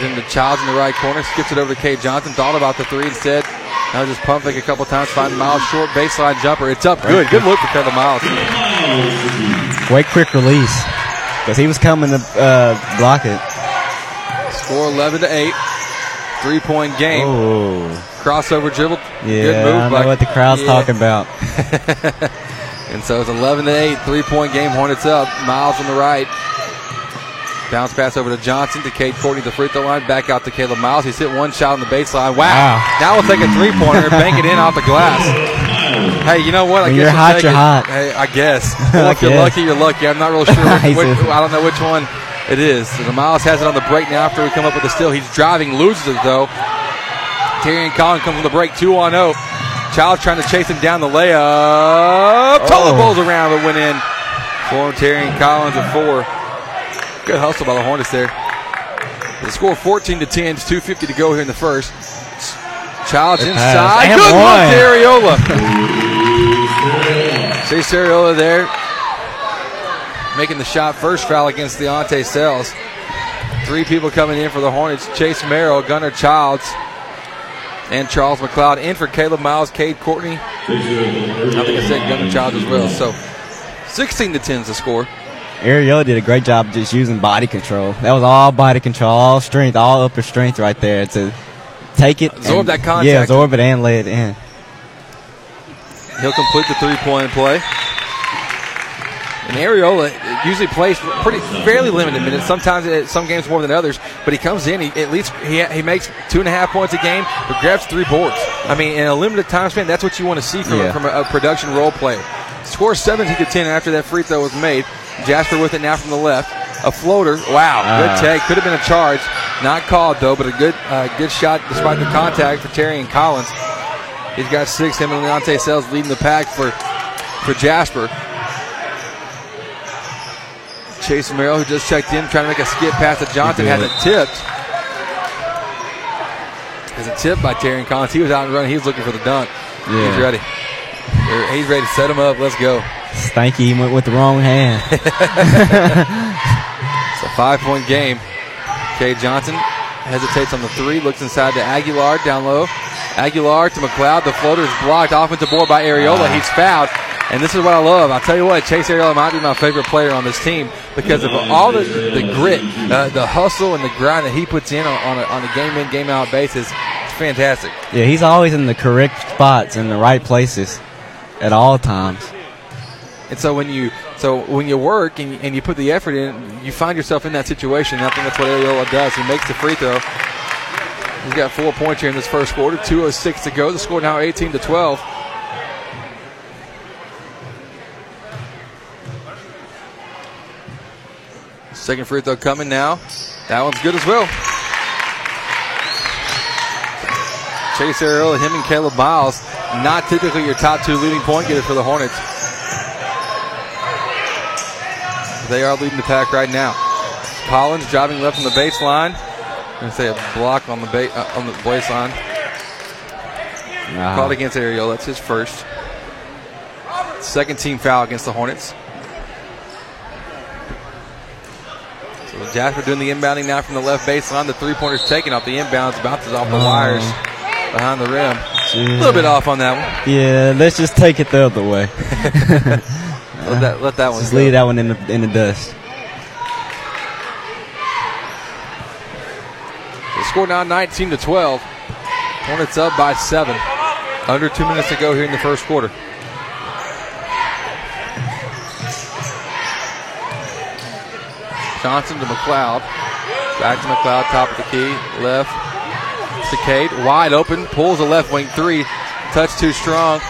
Him to Childs in the right corner. Skips it over to Cade Johnson. Thought about the three instead. Now just pump fake a couple times. Find Miles short baseline jumper. It's up good. Good look for Caleb Miles. Great quick release because he was coming to uh, block it. Score 11 to 8. Three point game. Oh, Crossover dribble. yeah, Good move. I know by- what the crowd's Yeah. talking about. And so it's 11 to 8. Three point game. Hornets up. Miles on the right. Bounce pass over to Johnson to Cade Courtney, the free throw line. Back out to Caleb Miles. He's hit one shot on the baseline. Wow. Wow. Now we'll take a three pointer and bank it in off the glass. Hey, you know what? I When guess you're we'll hot, you're it. hot. Hey, I guess. Well, if you're lucky, you're lucky. I'm not real sure. Which, which- I don't know which one it is. So the Miles has it on the break now after we come up with the steal. He's driving, loses it though. Terrian Collins comes on the break, 2 on 0. Child trying to chase him down the layup. Total Oh. bowls around but went in. For Terrian Collins at four. Good hustle by the Hornets there. The score 14 to 10. It's 250 to go here in the first. Child's inside. Good one. look to. Chase Ariola there. Making the shot first foul against Deontay Sells. Three people coming in for the Hornets. Chase Merrill, Gunnar Childs, and Charles McLeod. In for Caleb Miles, Cade Courtney. I think I said Gunnar Childs as well. So 16 to 10 is the score. Ariola did a great job just using body control. That was all body control, all strength, all upper strength right there to take it, Absorb and- that contact. Yeah, absorb it and lay it in. He'll complete the three-point play. And Ariola usually plays pretty fairly limited minutes. Sometimes some games more than others, but he comes in. He at least he, he makes two and a half points a game, but grabs three boards. I mean, in a limited time span, that's what you want to see from, Yeah. from a, a production role player. Score 17 to 10 after that free throw was made. Jasper with it now from the left. A floater. Wow, Ah. good take. Could have been a charge. Not called though, but a good uh, good shot despite the contact for Terrian Collins. He's got six. Him and Leonte Sells leading the pack for for Jasper. Chase Merrill, who just checked in, trying to make a skip pass to Johnson, has it tipped. Has a tip by Terrian Collins. He was out and running. He was looking for the dunk. Yeah. He's ready. He's ready to set him up. Let's go. Stanky went with the wrong hand. It's a five point game. Kay Johnson hesitates on the three, looks inside to Aguilar down low. Aguilar to McLeod. The floater is blocked. Offensive board by Ariola. He's fouled. And this is what I love. I'll tell you what, Chase Ariola might be my favorite player on this team because of all the, the grit, uh, the hustle, and the grind that he puts in on, on a, on a game in, game out basis. It's fantastic. yeah, he's always in the correct spots in the right places at all times. And so when you so when you work and, and you put the effort in, you find yourself in that situation. And I think that's what Ariola does. He makes the free throw. He's got four points here in this first quarter. 2:06 to go. The score now 18 to 12. Second free throw coming now. That one's good as well. Chase Ariola, him and Caleb Miles, not typically your top two leading point getters for the Hornets. They are leading the pack right now. Collins driving left on the baseline. I'm going to say a block on the ba- uh, on the baseline. Nah. Called against Ariel. That's his first. Second team foul against the Hornets. So Jasper doing the inbounding now from the left baseline. The three pointer's taken off the inbounds, bounces off the Oh. wires behind the rim. A little bit off on that one. Yeah, let's just take it the other way. Let that, let that one Just go. leave that one in the in the dust. The score now 19 to 12. Hornets up by seven. Under two minutes to go here in the first quarter. Johnson to McLeod. Back to McLeod, top of the key. Left to Cade. Wide open. Pulls a left wing three. Touch too strong.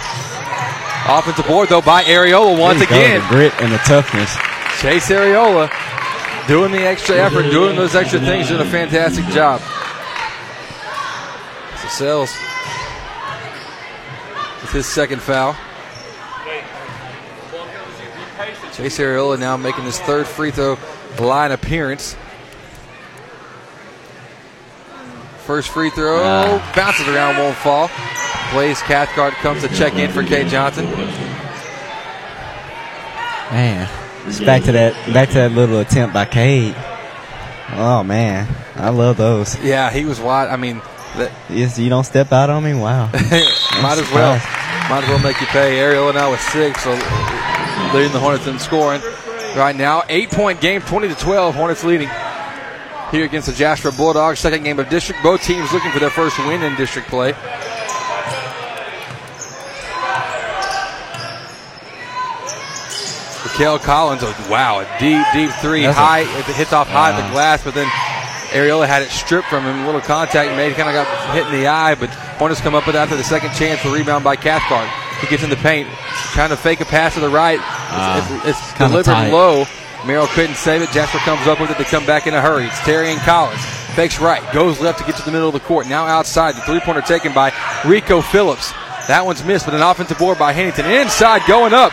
Offensive board, though, by Ariola once There go, again. the grit and the toughness. Chase Ariola doing the extra effort, doing those extra things, doing a fantastic job. So Sells with his second foul. Chase Ariola now making his third free throw line appearance. First free throw Ah. bounces around, won't fall. Blaze Cathcart comes to check in for Cade Johnson. Man, it's back to that back to that little attempt by Kate. Oh man, I love those. Yeah, he was wide. I mean, that, Yes, you don't step out on me. Wow. might as well. Might as well make you pay. Ariola now with six, so leading the Hornets in scoring right now. Eight point game, 20 to 12. Hornets leading here against the Jasper Bulldogs. Second game of district. Both teams looking for their first win in district play. Raquel Collins, oh, wow, a deep, deep three. That's a- high, it hits off high at the glass, but then Ariola had it stripped from him. A little contact made, kind of got hit in the eye, but Hornets come up with that after the second chance. The rebound by Cathcart. He gets in the paint, trying to fake a pass to the right. It's it's, it's kinda delivered tight. low. Merrill couldn't save it. Jasper comes up with it to come back in a hurry. It's Terrian Collins. Fakes right, goes left to get to the middle of the court. Now outside, the three pointer taken by Rico Phillips. That one's missed, but an offensive board by Hannington. Inside, going up.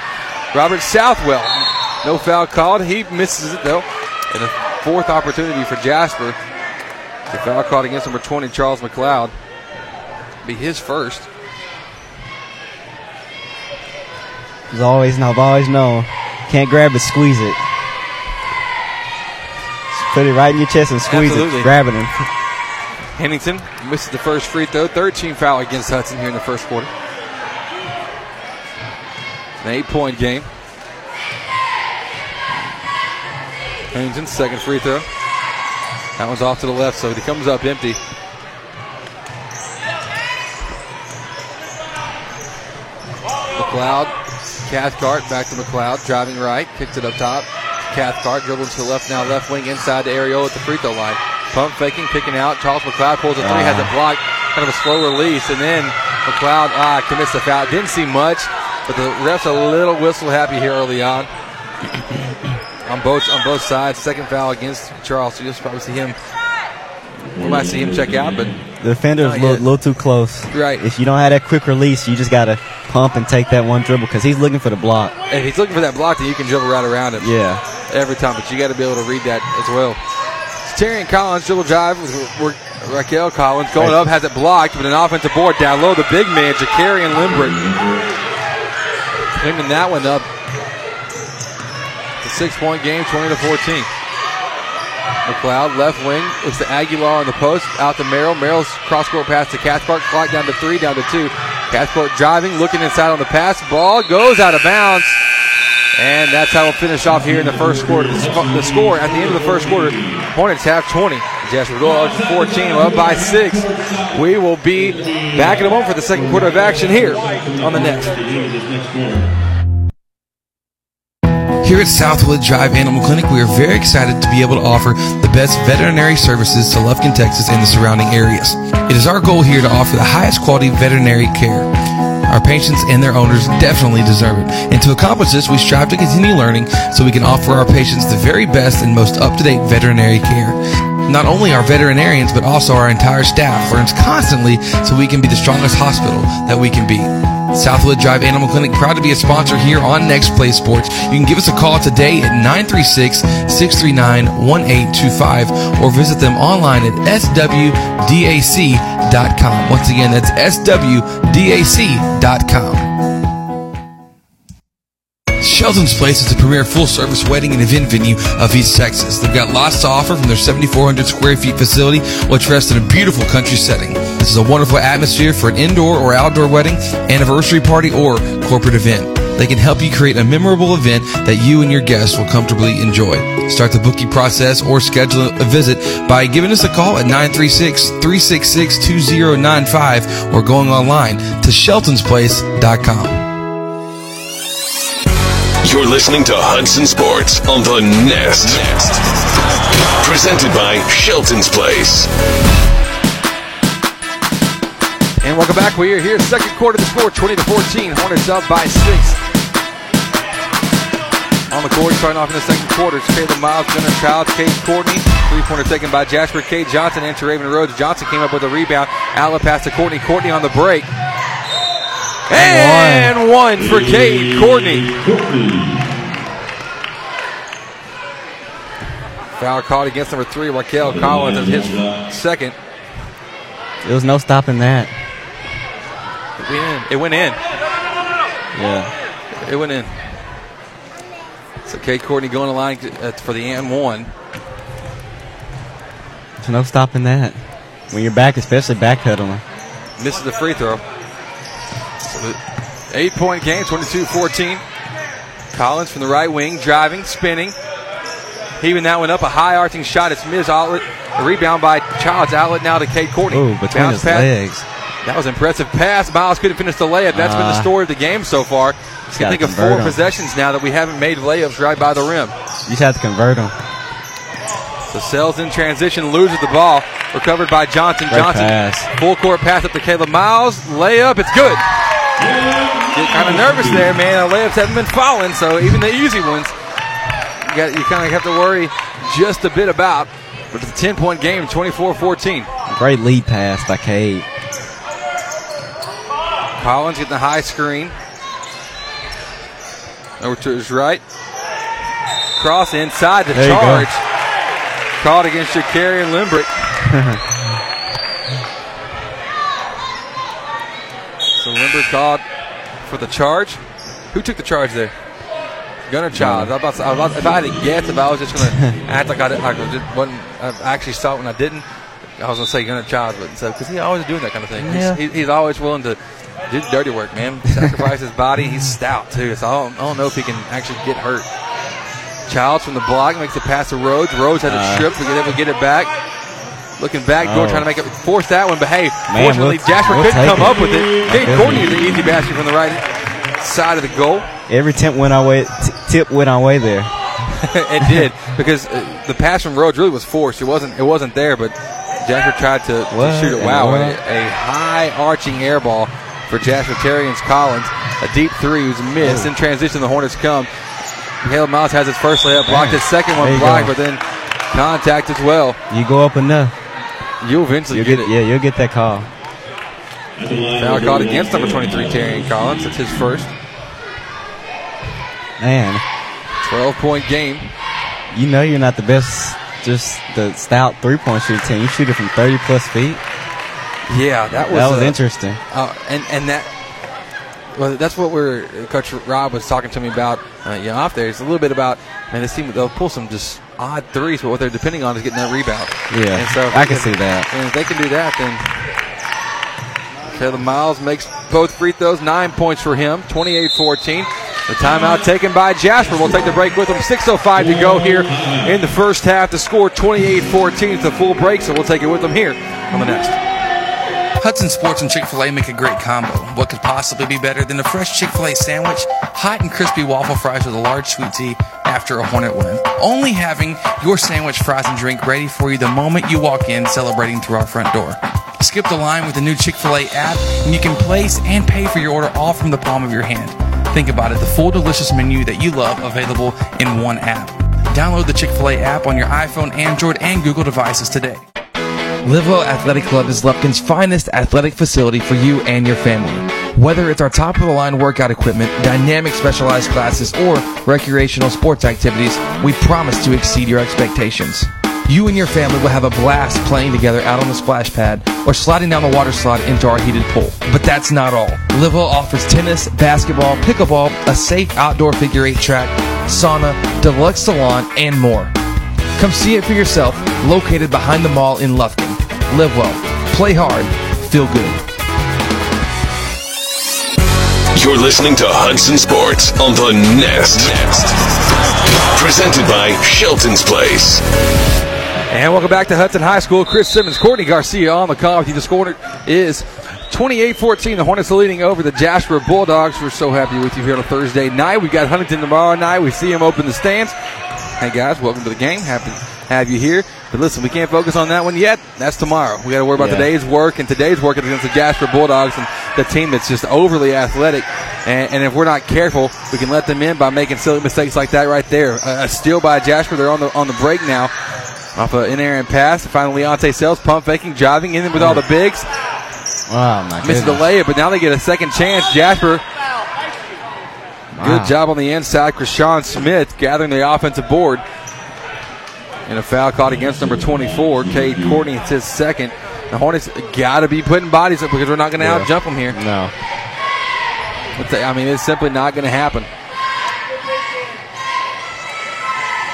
Robert Southwell. No foul called. He misses it though. And a fourth opportunity for Jasper. The foul called against number 20, Charles McLeod. Be his first. As always, and I've always known, can't grab it, squeeze it. Put it right in your chest and squeeze Absolutely. it, grab it. Hennington misses the first free throw. 13 foul against Hudson here in the first quarter. An eight point game. Hennington, second free throw. That one's off to the left, so he comes up empty. McLeod, Cathcart back to McLeod, driving right, kicks it up top. Cathcart dribbling to the left now, left wing inside to Ariola at the free throw line. Pump faking, kicking out. Charles McLeod pulls a three, has it blocked, kind of a slow release, and then McLeod ah, commits the foul. Didn't see much, but the ref's a little whistle happy here early on. on both on both sides, second foul against Charles. So you'll probably see him. We might see him check out, but the defender's a little, little too close. Right. If you don't have that quick release, you just got to pump and take that one dribble because he's looking for the block. if he's looking for that block, then you can dribble right around him. Yeah. Every time, but you got to be able to read that as well. It's and Collins dribble drive with Ra- Raquel Collins going up, has it blocked, but an offensive board down low. The big man, Jakari and Limbrick, cleaning that one up. The six-point game, 20 to 14. McLeod left wing. It's to Aguilar on the post. Out to Merrill. Merrill's cross-court pass to Cathcart. Clock down to three, down to two. Cathcart driving, looking inside on the pass. Ball goes out of bounds. And that's how we'll finish off here in the first quarter. The, score at the end of the first quarter, Hornets have 20. Jasper Bulldogs 14, up by six. We will be back in a moment for the second quarter of action here on the next. Here at Southwood Drive Animal Clinic, we are very excited to be able to offer the best veterinary services to Lufkin, Texas and the surrounding areas. It is our goal here to offer the highest quality veterinary care. Our patients and their owners definitely deserve it. And to accomplish this, we strive to continue learning so we can offer our patients the very best and most up to date veterinary care. Not only our veterinarians, but also our entire staff learns constantly so we can be the strongest hospital that we can be. Southwood Drive Animal Clinic, proud to be a sponsor here on Next Play Sports. You can give us a call today at 936 639 1825 or visit them online at swdac.com. Once again, that's swdac.com. Shelton's Place is the premier full service wedding and event venue of East Texas. They've got lots to offer from their 7,400 square feet facility, which rests in a beautiful country setting. This is a wonderful atmosphere for an indoor or outdoor wedding, anniversary party, or corporate event. They can help you create a memorable event that you and your guests will comfortably enjoy. Start the booking process or schedule a visit by giving us a call at 936 366 2095 or going online to sheltonsplace.com. You're listening to Hudson Sports on the Nest. Presented by Shelton's Place. And welcome back. We are here, second quarter the score, 20 to 14. Hornets up by six. On the court, starting off in the second quarter, it's Caleb Miles, Gunnar Childs, Cade Courtney. Three pointer taken by Jasper Cade Johnson into Raven Rhodes. Johnson came up with a rebound. Outlet pass to Courtney. Courtney on the break. And one, for Cade Courtney. Foul caught against number three, Raquel Collins, as his second. There was no stopping that. It went in. It went in. Yeah. It went in. So Cade Courtney going to line uh, for the and one. There's no stopping that. When you're back, especially backpedaling. Misses the free throw. So eight point game, 22 14. Collins from the right wing, driving, spinning. Heaving that one up, a high arching shot. It's Miz Outlet. A rebound by Child's outlet now to Cade Courtney. Ooh, between Bounce his pass. legs. That was impressive pass. Miles couldn't finish the layup. That's been the Ah. story of the game so far. Just Gotta think of four four 'em. possessions now that we haven't made layups right by the rim. You just have to convert them. So Sells in transition, loses the ball. Recovered by Johnson. Great Johnson. pass. Full court pass up to Caleb Miles. Layup. It's good. Get kind of nervous there, man. The layups haven't been falling, so even the easy ones, you, got, you kind of have to worry just a bit about. But it's a 10 point game, 24 14. Great lead pass by Cade. Collins getting the high screen. Over to his right. Cross inside the There charge. Caught against Shakarian Limbrick. So Limbrick called for the charge. Who took the charge there? Gunnar Child. I about to- I was about- if I had to guess, if I was just going to act like I, did, like I just wasn't, I actually saw it when I didn't, I was going to say Gunnar Child, but so because he's always doing that kind of thing. Yeah. He's, he's always willing to do the dirty work, man. Sacrifice his body. He's stout too, so I don't, I don't know if he can actually get hurt. Childs from the block makes the pass to Rhodes. Rhodes had Uh. strip to get able to get it back. Looking back, Oh. trying to make it force that one, but hey, Man, fortunately we'll- Jasper we'll couldn't come it. up with it. Cade. Courtney is an easy basket from the right side of the goal. Every tip went our way. T- tip went our way there. it did because uh, the pass from Rhodes really was forced. It wasn't. It wasn't there, but Jasper tried to, to shoot it. Wow, a, a high arching air ball for Jasper Terrians Collins. A deep three was missed. Oh. In transition, the Hornets come. Caleb Miles has his first layup blocked. His second one blocked, go. but then contact as well. You go up enough. You eventually You'll get, get, it. yeah, you'll get that call. Foul called against number 23, Terrian Collins. It's his first. Man, 12 point game. you know you're not the best, just the stout three point shooting team. You shoot it from 30 plus feet. Yeah, that was That was uh, interesting. Uh, and and that well, that's what we're Coach Rob was talking to me about. Uh, you know, off there, it's a little bit about man. This team they'll pull some just odd threes, but what they're depending on is getting that rebound. Yeah, and so I can see that. And if they can do that, then Caleb Miles makes both free throws. Nine points for him. 28-14. The timeout taken by Jasper. We'll take the break with them. 6.05 to go here in the first half. The score 28-14. It's a full break, so we'll take it with them here on the next. Hudson Sports and Chick fil A make a great combo. What could possibly be better than a fresh Chick fil A sandwich, hot and crispy waffle fries with a large sweet tea after a Hornet win? Only having your sandwich, fries, and drink ready for you the moment you walk in, celebrating through our front door. Skip the line with the new Chick fil A app, and you can place and pay for your order all from the palm of your hand. Think about it the full delicious menu that you love available in one app. Download the Chick fil A app on your iPhone, Android, and Google devices today. Livewell Athletic Club is Lufkin's finest athletic facility for you and your family. Whether it's our top of the line workout equipment, dynamic specialized classes, or recreational sports activities, we promise to exceed your expectations. You and your family will have a blast playing together out on the splash pad or sliding down the water slide into our heated pool. But that's not all. Livewell offers tennis, basketball, pickleball, a safe outdoor figure eight track, sauna, deluxe salon, and more. Come see it for yourself, located behind the mall in Lufkin. Live well, play hard, feel good. You're listening to Hudson Sports on the Nest. Presented by Shelton's Place. And welcome back to Hudson High School. Chris Simmons, Courtney Garcia on the call with you. The score is 28-14. The Hornets are leading over the Jasper Bulldogs. We're so happy with you here on a Thursday night. We've got Huntington tomorrow night. We see them open the stands. Hey guys, welcome to the game. Happy to have you here. But listen, we can't focus on that one yet. That's tomorrow. We got to worry about Yeah. today's work, and today's work is against the Jasper Bulldogs and the team that's just overly athletic. And, and if we're not careful, we can let them in by making silly mistakes like that right there. A, a steal by Jasper. They're on the on the break now. Off an in air and pass. Finally, Leonte Sales pump faking, driving in with all the bigs. Wow, my Misses the layup, but now they get a second chance. Jasper Wow. Good job on the inside. Krishan Smith gathering the offensive board. And a foul caught against number 24, Cade Courtney. It's his second. The Hornets got to be putting bodies up because we're not going to Yeah. out jump them here. No. I mean, it's simply not going to happen.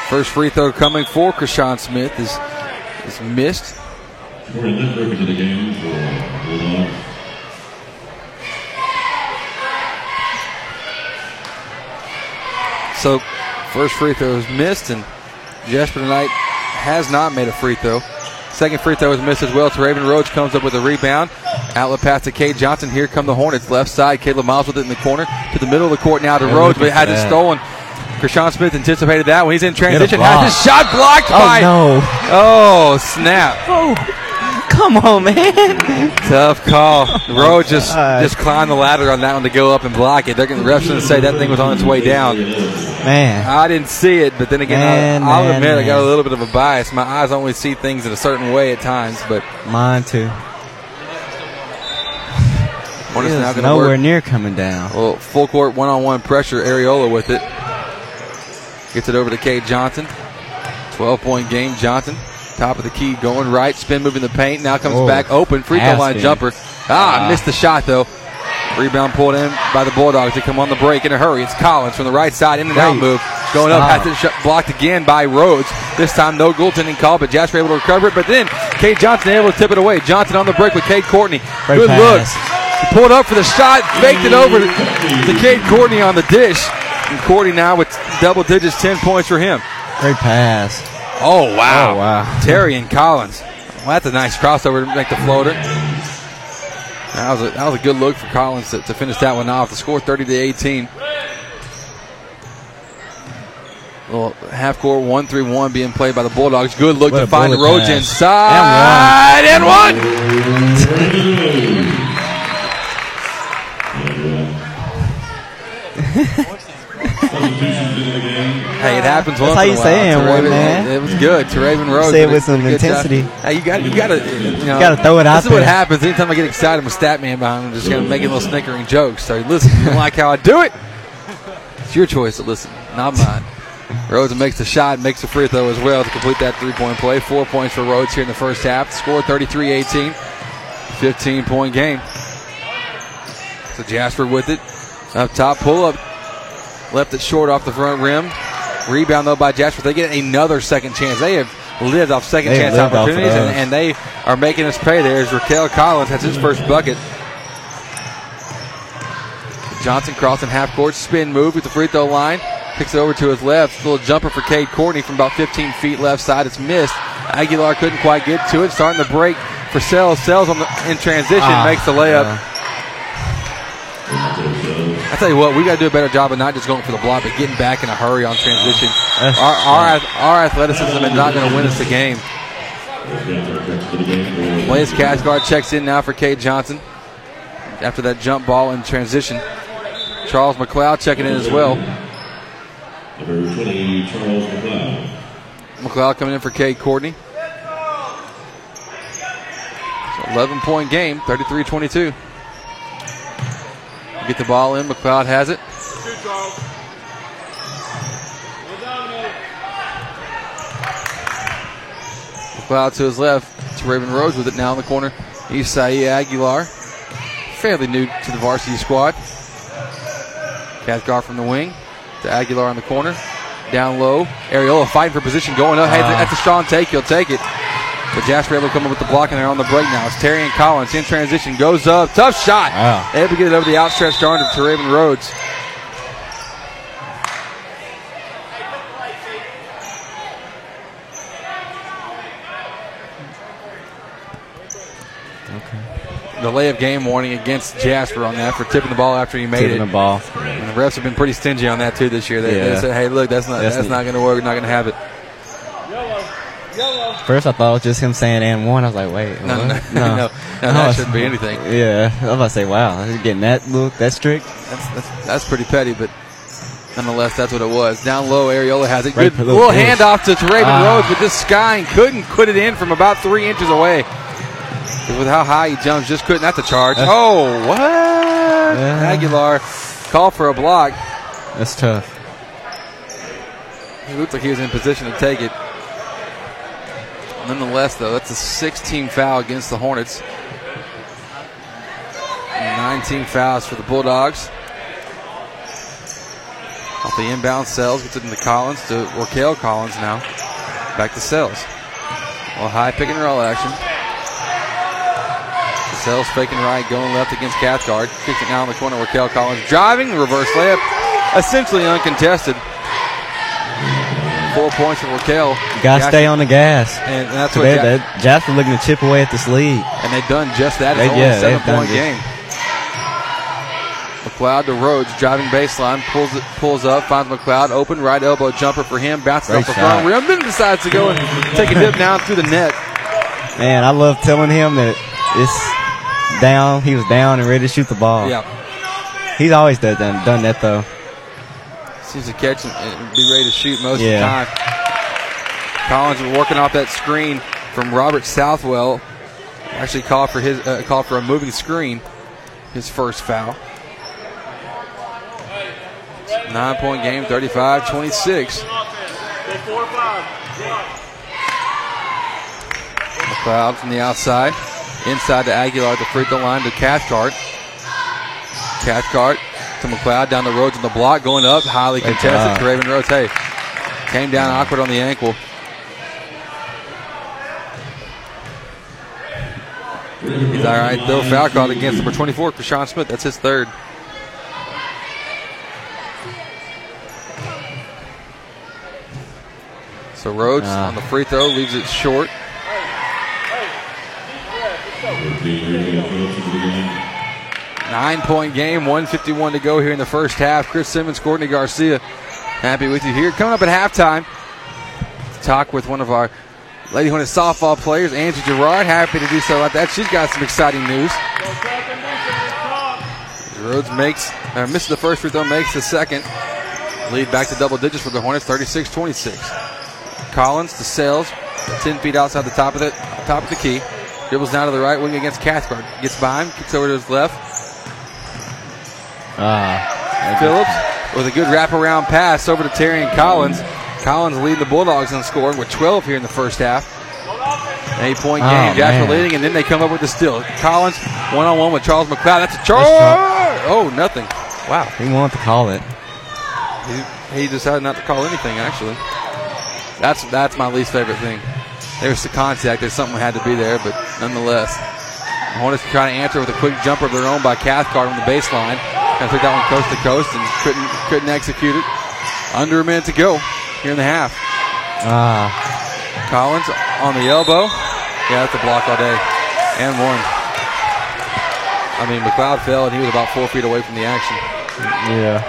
First free throw coming for Krishan Smith is, is missed. For the left rookie to the game for Bulldogs. So, first free throw is missed, and Jasper tonight has not made a free throw. Second free throw is missed as well. To Raven Rhodes comes up with a rebound. Outlet pass to Cade Johnson. Here come the Hornets. Left side, Caleb Miles with it in the corner. To the middle of the court now to Rhodes, but had it stolen. Krishan Smith anticipated that when he's in transition. block. Has his shot blocked Oh, by. no. Oh, snap. Oh, come on, man. Tough call. Rhodes just oh, God. just climbed the ladder on that one to go up and block it. They're going to refs going to say that thing was on its way down. Man. I didn't see it, but then again, Man, I, I'll man, admit I got a little bit of a bias. My eyes only see things in a certain way at times, but Mine too. Hornets He now going to nowhere work. near coming down. Well, full court one-on-one pressure. Ariola with it gets it over to Cade Johnson. Twelve-point game. Johnson, top of the key, going right, spin moving the paint. Now comes Oh, back open, free throw line jumper. Ah, Ah. missed the shot though. Rebound pulled in by the Bulldogs. They come on the break in a hurry. It's Collins from the right side, in and out move. Going up, stop. has it shot, blocked again by Rhodes. This time, no goaltending call, but Jasper able to recover it. But then, Cade Johnson able to tip it away. Johnson on the break with Cade Courtney. Great Good look. pass. He pulled up for the shot, faked it over to, Cade Courtney on the dish. And Courtney now with double digits, 10 points for him. Great pass. Oh, wow. Oh, wow. Terrian Collins. Well, that's a nice crossover to make the floater. That was a, that was a good look for Collins to, to finish that one off. The score 30 to 18. Little half court 1 3 1 being played by the Bulldogs. Good look What to find the bullet Rhodes pass. inside. And one. Hey, it uh, happens That's once how in you a while. say it, man. It was good. To Raven Rhodes. Say it with some job. intensity. Hey, you got you got to you, know, gotta throw it out This is what happens anytime I get excited. I'm a stat man behind. I'm just gonna make little snickering jokes. So listen, you don't like how I do it? It's your choice to listen, not mine. Rhodes makes the shot, makes the free throw as well to complete that three-point play. Four points for Rhodes here in the first half. Score 33-18. 15-point game. So Jasper with it. Up top, pull up. Left it short off the front rim. Rebound though by Jasper. They get another second chance. They have lived off second They chance lived off of opportunities, and, and they are making us pay. There's Raquel Collins has his first bucket. Johnson crossing half court, spin move with the free throw line. Picks it over to his left. Little jumper for Cade Courtney from about 15 feet left side. It's missed. Aguilar couldn't quite get to it. Starting the break for Sales. Sales on the, in transition Ah, makes the layup. yeah. I tell you what, we got to do a better job of not just going for the block, but getting back in a hurry on transition. Our, our, our athleticism is not going to win us the game. Blaze Cathcart checks in now for Cade Johnson after that jump ball in transition. Charles McLeod checking in as well. Number 20, Charles McLeod. McLeod coming in for Cade Courtney. 11 point game, 33 22. Get the ball in. McLeod has it. McLeod to his left. To Raven Rhodes with it now in the corner. Isai Aguilar. Fairly new to the varsity squad. Cathcart from the wing. To Aguilar in the corner. Down low. Ariola fighting for position. Going up. Ah. That's a Sean take. He'll take it. But Jasper able to come up with the block, and they're on the break now. It's Terrian Collins in transition. Goes up. Tough shot. Wow. Able to get it over the outstretched arm to Raven Rhodes. Okay. The layup game warning against Jasper on that for tipping the ball after he made it. Tipping it. the ball. And the refs have been pretty stingy on that too this year. They, they said, "Hey, look, that's not That's that's, not going to work. We're not going to have it." First, I thought it was just him saying and one. I was like, wait, No, no, no, no, that shouldn't be anything. Yeah, I was about to say, wow, he's getting that look, that strict. That's, that's, that's pretty petty, but nonetheless, that's what it was. Down low, Ariola has it. Good little handoff to, Raven Ah. Rhodes, but this Skying couldn't put it in from about three inches away. With how high he jumps, just couldn't. That's a charge. That's- oh, what? Aguilar called for a block. That's tough. He looked like he was in position to take it. Nonetheless, though, that's a 16 foul against the Hornets. 19 fouls for the Bulldogs. Off the inbound cells, gets it into Collins to Raquel Collins now. Back to Sells. Well, high pick and roll action. Sells faking right, going left against Cathcart. Kicks it now in the corner. Raquel Collins driving, the reverse layup, essentially uncontested. Four points for Raquel. Got to stay on the gas. And that's So what they, Ja- that, Jasper looking to chip away at this lead. and they've done just that. It's They- only yeah, a seven-point game. McLeod to Rhodes, driving baseline, pulls it, pulls up, finds McLeod, open right elbow jumper for him, bounces Great off the shot. front rim, then decides to go and take a dip down through the net. Man, I love telling him that it's down. He was down and ready to shoot the ball. Yeah. He's always done, done, done that, though. Seems to catch and, be ready to shoot most Yeah. of the time. Collins working off that screen from Robert Southwell. Actually called for his uh, called for a moving screen. His first foul. Nine point game, 35 26. McLeod from the outside. Inside to Aguilar at the free throw line to Cathcart. Cathcart to McLeod down the road to the block, going up, highly Great contested job. to Raven Rhodes. Hey, came down awkward on the ankle. He's all right. Though foul called against number 24, Krishan Smith. That's his third. So Rhodes Ah. on the free throw leaves it short. Nine point game, 151 to go here in the first half. Chris Simmons, Courtney Garcia, happy with you here. Coming up at halftime, talk with one of our Lady Hornet softball players, Angie Gerard. Happy to do so about that. She's got some exciting news. Rhodes makes, uh, misses the first free throw, makes the second. Lead back to double digits for the Hornets, 36-26. Collins to Sales, 10 feet outside the top of the top of the key. Dribbles down to the right wing against Cathcart. Gets by him, kicks over to his left. Ah, Phillips with a good wraparound pass over to Terrian Collins. Collins leading the Bulldogs in scoring with 12 here in the first half. Eight point Oh, game. Jasper leading, and then they come up with the steal. Collins one on one with Charles McLeod. That's a charge. Oh, nothing. Wow. He wanted to call it. He, he decided not to call anything, actually. That's that's my least favorite thing. There's the contact. There's something had to be there, but nonetheless. The Hornets trying to answer with a quick jumper of their own by Cathcart on the baseline. Kind of took that one coast to coast and couldn't couldn't execute it. Under a minute to go here in the half. Ah, Collins on the elbow. Yeah, that's a block all day. And one. I mean, McLeod fell, and he was about four feet away from the action. Yeah.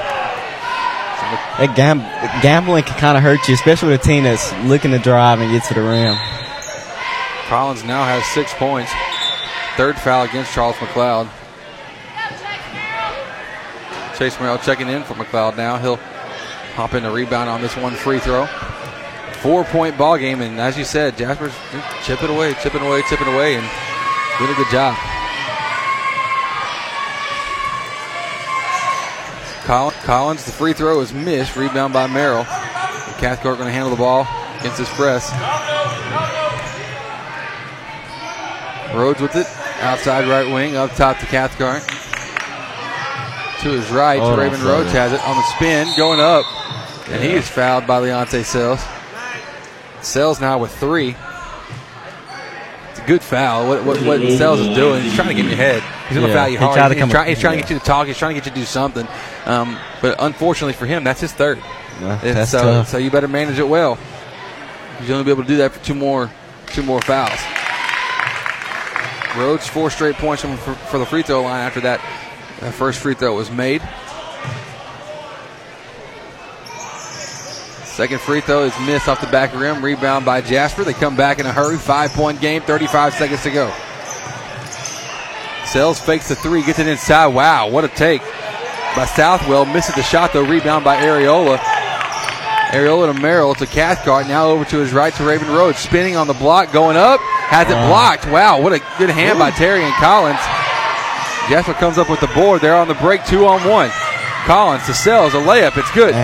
That gam- gambling can kind of hurt you, especially with a team that's looking to drive and get to the rim. Collins now has six points. Third foul against Charles McLeod. Chase Merrill checking in for McLeod now. He'll hop in the rebound on this one free throw. Four point ball game, and as you said, Jasper's chipping away, chipping away, chipping away, and doing a good job. Collins, the free throw is missed. Rebound by Merrill. Cathcart going to handle the ball against his press. Rhodes with it. Outside right wing. Up top to Cathcart. To his right. Oh, Raven. Rhodes has it on the spin. Going up. And he is fouled by Leonte Sales. Sales now with three. It's a good foul. What, what, what Sales is doing, he's trying to get in your head. He's going to Yeah, foul you hard. to he's, try- he's trying to get you to talk. He's trying to get you to do something. Um, but unfortunately for him, that's his third. Yeah, that's so, tough. so you better manage it well. He's only be able to do that for two more, two more fouls. Rhodes four straight points from for, for the free throw line after that, that first free throw was made. Second free throw is missed off the back rim. Rebound by Jasper. They come back in a hurry. Five point game. 35 seconds to go. Sells fakes the three, gets it inside. Wow, what a take by Southwell. Misses the shot though. Rebound by Ariola. Ariola to Merrill to Cathcart. Now over to his right to Raven Rhodes. Spinning on the block, going up. Has it blocked. Wow, what a good hand by Terrian Collins. Jasper comes up with the board. They're on the break, two on one. Collins to Sells, a layup. It's good.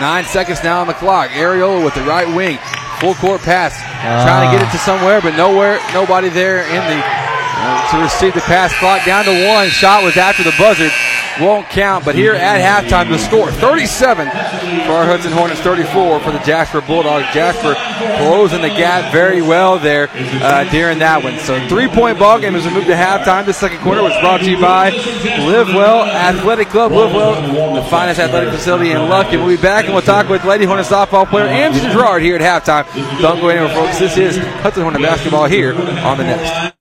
Nine seconds now on the clock. Ariola with the right wing. Full court pass. Trying to get it to somewhere, but nowhere, nobody there in the uh, to receive the pass. Clock down to one. Shot was after the buzzer. Won't count, but here at halftime the score 37 for our Hudson Hornets, 34 for the Jasper Bulldogs. Jasper closing the gap very well there uh, during that one. So three point ball game as we move to halftime. The second quarter was brought to you by Livewell Athletic Club. Livewell, the finest athletic facility in Lufkin. We'll be back and we'll talk with Lady Hornet softball player Angie Gerard here at halftime. Don't go anywhere, folks. This is Hudson Hornet basketball here on the Nest.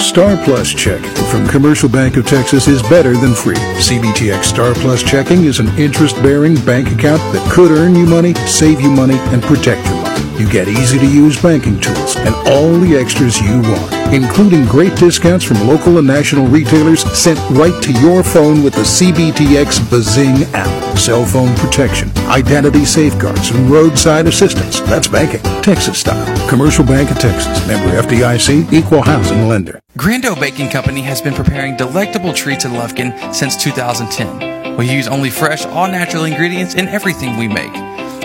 Star Plus checking from Commercial Bank of Texas is better than free. CBTX Star Plus checking is an interest bearing bank account that could earn you money, save you money, and protect your money. You get easy to use banking tools and all the extras you want, including great discounts from local and national retailers sent right to your phone with the CBTX Bazing app. Cell phone protection, identity safeguards, and roadside assistance. That's banking, Texas style. Commercial Bank of Texas, member FDIC, equal housing lender. Grando Baking Company has been preparing delectable treats in Lufkin since 2010. We use only fresh, all natural ingredients in everything we make.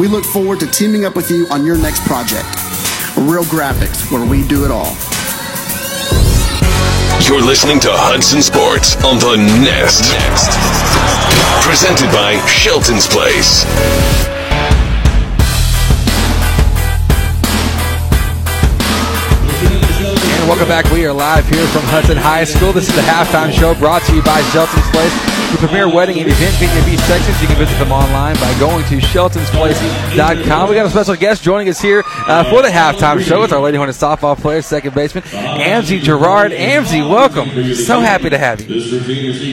We look forward to teaming up with you on your next project. Real Graphics, where we do it all. You're listening to Hudson Sports on the Nest. Next. Presented by Shelton's Place. Welcome back. We are live here from Hudson High School. This is the halftime show brought to you by Shelton's Place. The premier wedding and event venue in East Texas. You can visit them online by going to sheltonsplace.com. We got a special guest joining us here uh, for the halftime show. It's our Lady Hornet softball player, second baseman, Amzie Gerard. Amzie, welcome. So happy to have you.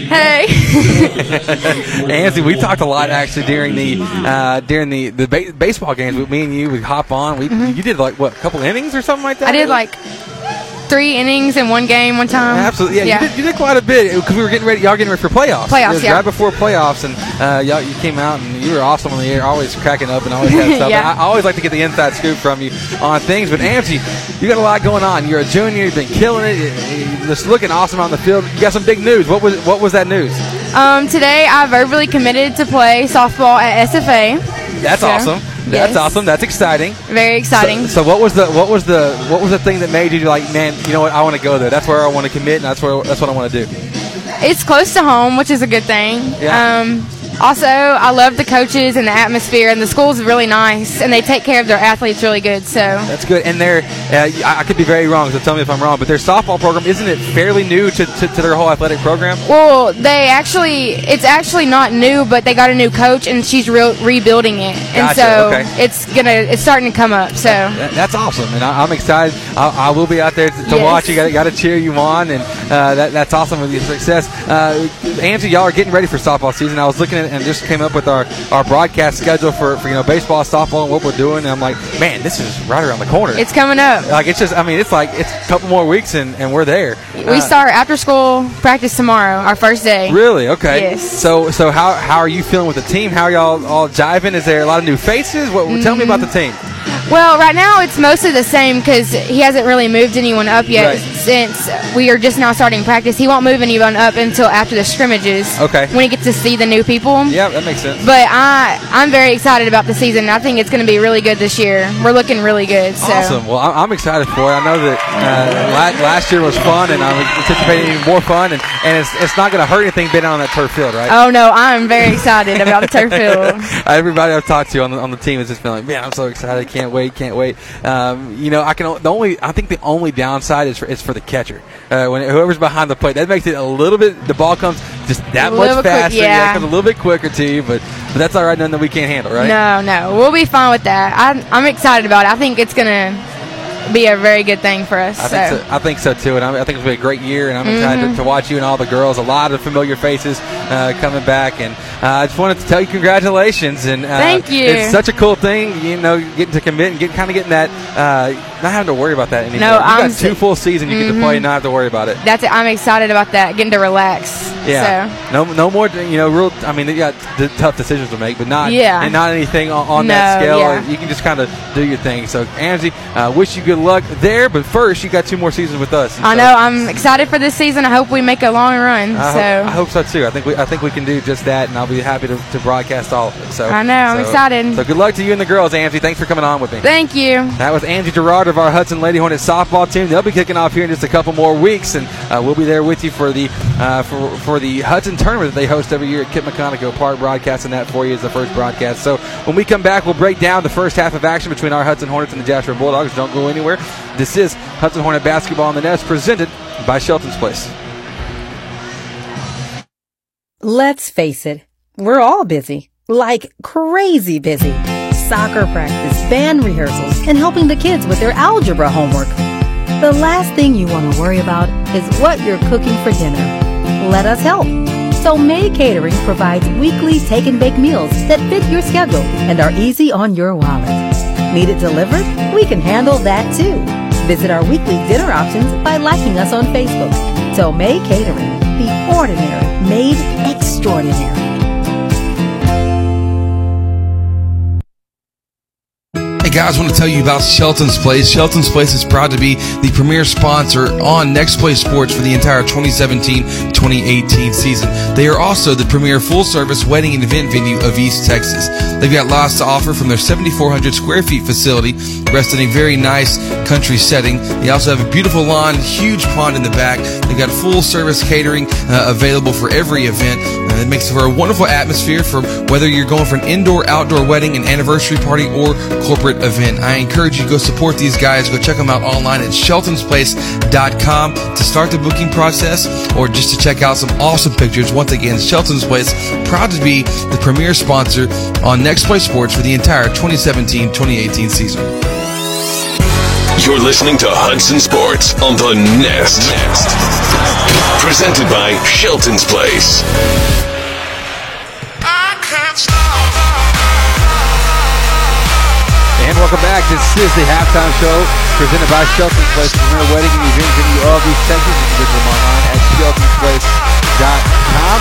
Hey. Amzie, we talked a lot actually during the uh, during the the ba- baseball games. with Me and you we hop on. We you did like what a couple innings or something like that. I did like three innings in one game one time. Absolutely, yeah. You, did, you did quite a bit because we were getting ready. Y'all getting ready for playoffs. Playoffs, yeah. Right before playoffs, and uh, y'all you came out and you were awesome on the air, always cracking up and always had stuff. Yeah. I, I always like to get the inside scoop from you on things. But Angie, you got a lot going on. You're a junior. You've been killing it. You- you- Just looking awesome on the field. You got some big news. What was what was that news? Um, today, I verbally committed to play softball at SFA. That's So, awesome. That's yes. awesome. That's exciting. Very exciting. So, so what was the what was the what was the thing that made you like, man? You know what? I want to go there. That's where I want to commit, and that's where that's what I want to do. It's close to home, which is a good thing. Yeah. Um, also, I love the coaches and the atmosphere, and the school's really nice, and they take care of their athletes really good. So That's good. And they're, uh, I could be very wrong, so tell me if I'm wrong, but their softball program, isn't it fairly new to, to, to their whole athletic program? Well, they actually, it's actually not new, but they got a new coach and she's re- rebuilding it. And Gotcha, so okay. it's gonna, it's starting to come up. So That- that's awesome, and I, I'm excited. I, I will be out there to, to Yes. watch. You got got to cheer you on, and uh, that, that's awesome with your success. Uh, Angie, y'all are getting ready for softball season. I was looking at and just came up with our, our broadcast schedule for, for you know baseball, softball, and what we're doing. And I'm like, man, this is right around the corner. it's coming up. like it's just, I mean, it's like it's a couple more weeks, and, and we're there. We Uh, start after school practice tomorrow, our first day. Really? Okay. Yes. So so how how are you feeling with the team? How are y'all all jiving? Is there a lot of new faces? What, Tell me about the team. Well, right now it's mostly the same because he hasn't really moved anyone up yet Right. Since we are just now starting practice. He won't move anyone up until after the scrimmages. Okay. When he gets to see the new people. Yeah, that makes sense. But I, I'm very excited about the season. I think it's going to be really good this year. We're looking really good. So. Awesome. Well, I'm excited for it. I know that uh, la- last year was fun, and I'm anticipating even more fun. And, and it's, it's not going to hurt anything being on that turf field, right? Oh no, I'm very excited about the turf field. Everybody I've talked to on the, on the team has just been like, man, I'm so excited. Can't wait. Can't wait. Um, you know, I can the only I think the only downside is for is for the catcher. Uh, when whoever's behind the plate, that makes it a little bit. The ball comes just that much little quick, faster. yeah. it comes a little bit quicker to you, but but that's all right. Nothing that we can't handle, right? No, no, we'll be fine with that. I'm, I'm excited about it. I think it's going to be a very good thing for us. I so. think, so, I think so too, and I'm, I think it's gonna be a great year, and I'm excited Mhm. to, to watch you and all the girls. A lot of familiar faces uh, coming back, and uh, I just wanted to tell you congratulations. And uh, Thank you. It's such a cool thing, you know, getting to commit and get kind of getting that, uh, not having to worry about that anymore. No, you I'm got two full seasons you get to play and not have to worry about it. That's it. I'm excited about that. Getting to relax. Yeah, So. no, no more. You know, real. I mean, they got the tough decisions to make, but not. Yeah. and not anything on, on that scale. yeah. You can just kind of do your thing. So, Angie, uh, wish you good luck there. But first, you got two more seasons with us. I So- know. I'm excited for this season. I hope we make a long run. I, so hope, I hope so too. I think we I think we can do just that, and I'll be happy to, to broadcast all of it. So I know, I'm so- excited. So good luck to you and the girls, Angie. Thanks for coming on with me. thank you. That was Angie Gerard of our Hudson Lady Hornet softball team. They'll be kicking off here in just a couple more weeks, and uh, we'll be there with you for the uh, for for the Hudson tournament that they host every year at Kit McConnico Park. Broadcasting that for you as the first broadcast. So when we come back, we'll break down the first half of action between our Hudson Hornets and the Jasper Bulldogs. Don't go anywhere. This is Hudson Hornet basketball on the Nest, presented by Shelton's Place. Let's face it, we're all busy. Like crazy busy. Soccer practice, band rehearsals, and helping the kids with their algebra homework. The last thing you want to worry about is what you're cooking for dinner. Let us help. Tomei Catering provides weekly take and bake meals that fit your schedule and are easy on your wallet. Need it delivered? We can handle that too. Visit our weekly dinner options by liking us on Facebook. Tomei Catering, the ordinary made extraordinary. Guys, I want to tell you about Shelton's Place. Shelton's Place is proud to be the premier sponsor on Next Play Sports for the entire 2017-2018 season. They are also the premier full-service wedding and event venue of East Texas. They've got lots to offer from their 7,400 square feet facility, rest in a very nice country setting. They also have a beautiful lawn, huge pond in the back. They've got full-service catering uh, available for every event. Uh, it makes for a wonderful atmosphere for whether you're going for an indoor, outdoor wedding, an anniversary party, or corporate event. I encourage you to go support these guys. Go check them out online at sheltonsplace.com to start the booking process or just to check out some awesome pictures. Once again, Shelton's Place, proud to be the premier sponsor on Next Play Sports for the entire 2017-2018 season. You're listening to Hudson Sports on the Nest. Nest. Presented by Shelton's Place. Welcome back. This is the halftime show presented by Shelton's Place, the premier wedding and event venue of East Texas. You can visit them online at sheltonsplace.com.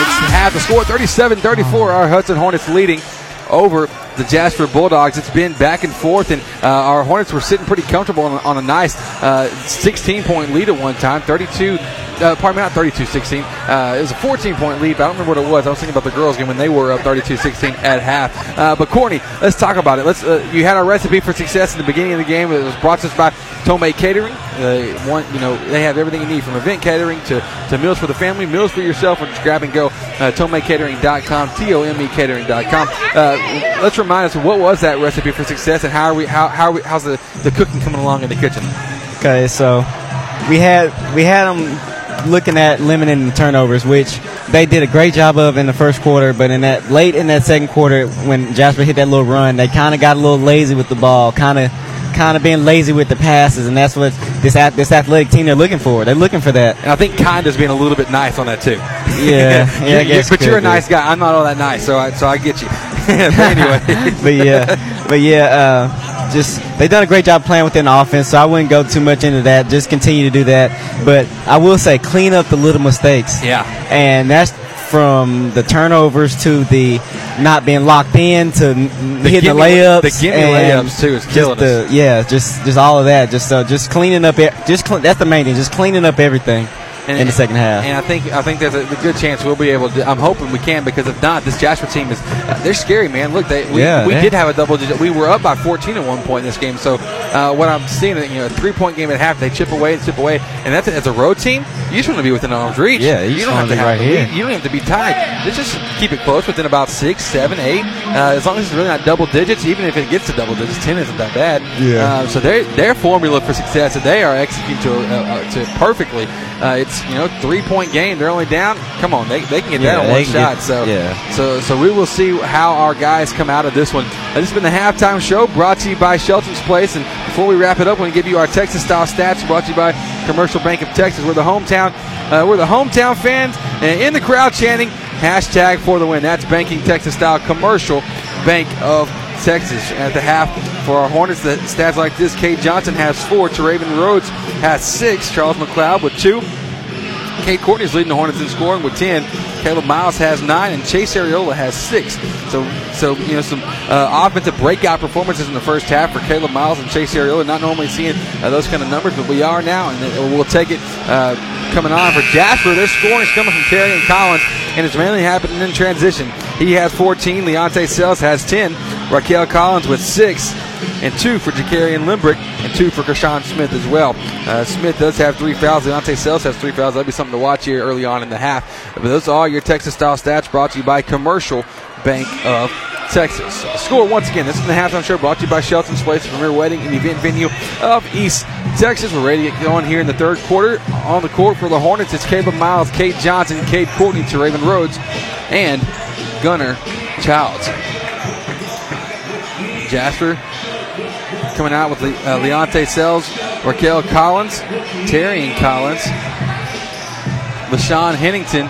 It's half the score 37 34. Our Hudson Hornets leading over the Jasper Bulldogs. It's been back and forth, and uh, our Hornets were sitting pretty comfortable on, on a nice uh, 16 point lead at one time. 32, uh, pardon me, not 32 16. Uh, it was a 14 point lead, I don't remember what it was. I was thinking about the girls' game when they were up 32 16 at half. Uh, but Courtney, let's talk about it. Let's. Uh, you had our recipe for success in the beginning of the game. It was brought to us by Tomei Catering. Uh, one, you know, they have everything you need from event catering to, to meals for the family, meals for yourself, or just grab and go. Uh, TomeiCatering.com, T-O-M-E Catering.com. Uh, let's remind us what was that recipe for success, and how are we? How, how are we, how's the, the cooking coming along in the kitchen? Okay, so we had we had them looking at limiting the turnovers, which they did a great job of in the first quarter. But in that late in that second quarter, when Jasper hit that little run, they kind of got a little lazy with the ball, kind of kind of being lazy with the passes, and that's what this this athletic team they're looking for. They're looking for that. And I think Kinda's being a little bit nice on that too. Yeah, yeah, but you're a nice guy. I'm not all that nice, so I, so I get you. but anyway, but yeah, but yeah, uh, just they've done a great job playing within the offense. So I wouldn't go too much into that. Just continue to do that. But I will say, clean up the little mistakes. Yeah. and that's from the turnovers to the not being locked in to n- hitting gimme- layups. the gimme layups, too, is killing the- Yeah, just just all of that. Just uh, just cleaning up. Just clean, that's the main thing. Just cleaning up everything in the second half. And I think I think there's a, a good chance we'll be able to. I'm hoping we can because if not, this Jasper team is they're scary, man. Look, they we, Yeah, we did have a double digit. We were up by 14 at one point in this game. So uh, what I'm seeing, you know, a three point game at half, they chip away and chip away, and that's as a road team. You just want to be within arm's reach. Yeah, you don't have be have right the here. lead. You don't have to be tied. Let's just keep it close within about six, seven, eight. Uh, as long as it's really not double digits, even if it gets to double digits, 10 isn't that bad. Yeah. Uh, so their their formula for success that they are executing to uh, uh, to perfectly. Uh, it's you know three point game. They're only down. Come on, they, they can get Yeah, that on one shot. get- so yeah. so so we will see how our guys come out of this one. Uh, this has been the halftime show brought to you by Shelton's Place. And before we wrap it up, we're going to give you our Texas style stats brought to you by Commercial Bank of Texas. We're the hometown. Uh, we're the hometown fans and in the crowd chanting hashtag for the win. That's banking Texas style commercial bank of Texas. At the half for our Hornets, the stats like this: Cade Johnson has four, Teraven Rhodes has six, Charles McLeod with two. Cade Courtney's leading the Hornets in scoring with 10. Caleb Miles has nine, and Chase Ariola has six. So, so you know, some uh, offensive breakout performances in the first half for Caleb Miles and Chase Ariola. Not normally seeing uh, those kind of numbers, but we are now, and we'll take it uh, coming on for Jasper. Their scoring is coming from Terrian Collins, and it's mainly happening in transition. He has 14. Leonte Sells has 10. Raquel Collins with six and two for Jacarian Limbrick, and two for Krishan Smith as well. Uh, Smith does have three fouls. Deontay Sells has three fouls. That'll be something to watch here early on in the half. But those are all your Texas style stats brought to you by Commercial Bank of Texas. Score once again. This is the halftime show brought to you by Shelton's Place, premier wedding and event venue of East Texas. We're ready to get going here in the third quarter. On the court for the Hornets, it's Caleb Miles, Cade Johnson, Cade Courtney Raven Rhodes, and Gunner Childs. Jasper coming out with Le- uh, Leonte Sells, Raquel Collins, Terry Collins, LaShawn Hennington,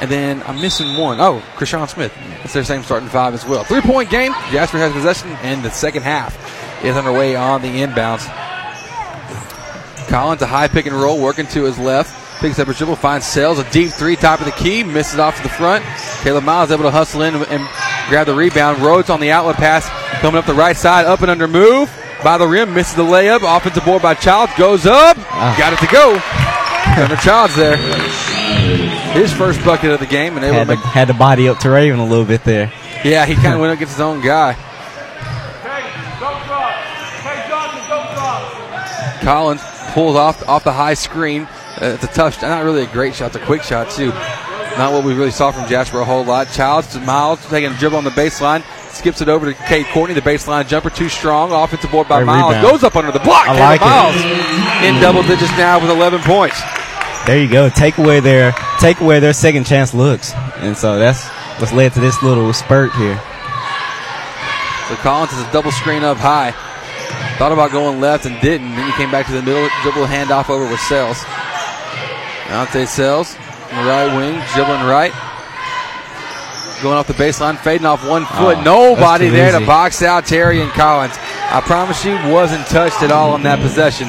and then I'm missing one. Oh, Krishan Smith. That's their same starting five as well. Three point game. Jasper has possession, and the second half is underway on the inbounds. Collins, a high pick and roll, working to his left. Picks up a dribble, finds Sells, a deep three, top of the key, misses off to the front. Caleb Miles able to hustle in and grab the rebound. Rhodes on the outlet pass, coming up the right side, up and under move. By the rim, misses the layup. Offensive board by Childs, goes up, got it to go. Gunnar Childs there. His first bucket of the game, and able Had to make. had to body up to Raven a little bit there. Yeah, he kind of went up against his own guy. Collins pulls off off the high screen. Uh, it's a tough, not really a great shot. It's a quick shot too. Not what we really saw from Jasper a whole lot. Childs to Miles taking a dribble on the baseline. Skips it over to Cade Courtney. The baseline jumper too strong. Offensive board by Great Miles rebound. goes up under the block. I Caleb like it. Miles in double digits now with 11 points. There you go. Take away their take away their second chance looks, and so that's what's led to this little spurt here. So Collins is a double screen up high. Thought about going left and didn't. Then he came back to the middle, dribble handoff over with Sales. Dante Sells, on the right wing, dribbling right. Going off the baseline, fading off one foot. Oh, Nobody there to box out Terrian Collins. I promise you, wasn't touched at all on that possession.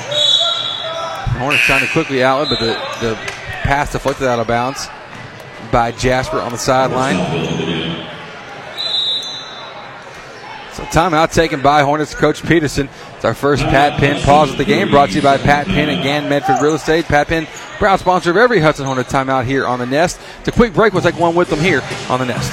Hornets trying to quickly outlet, but the, the pass deflected out of bounds by Jasper on the sideline. So timeout taken by Hornets coach Peterson. It's our first Pat Penn pause of the game brought to you by Pat Penn and Gann Medford Real Estate. Pat Penn, proud sponsor of every Hudson Hornet timeout here on the Nest. It's a quick break. We'll take one with them here on the Nest.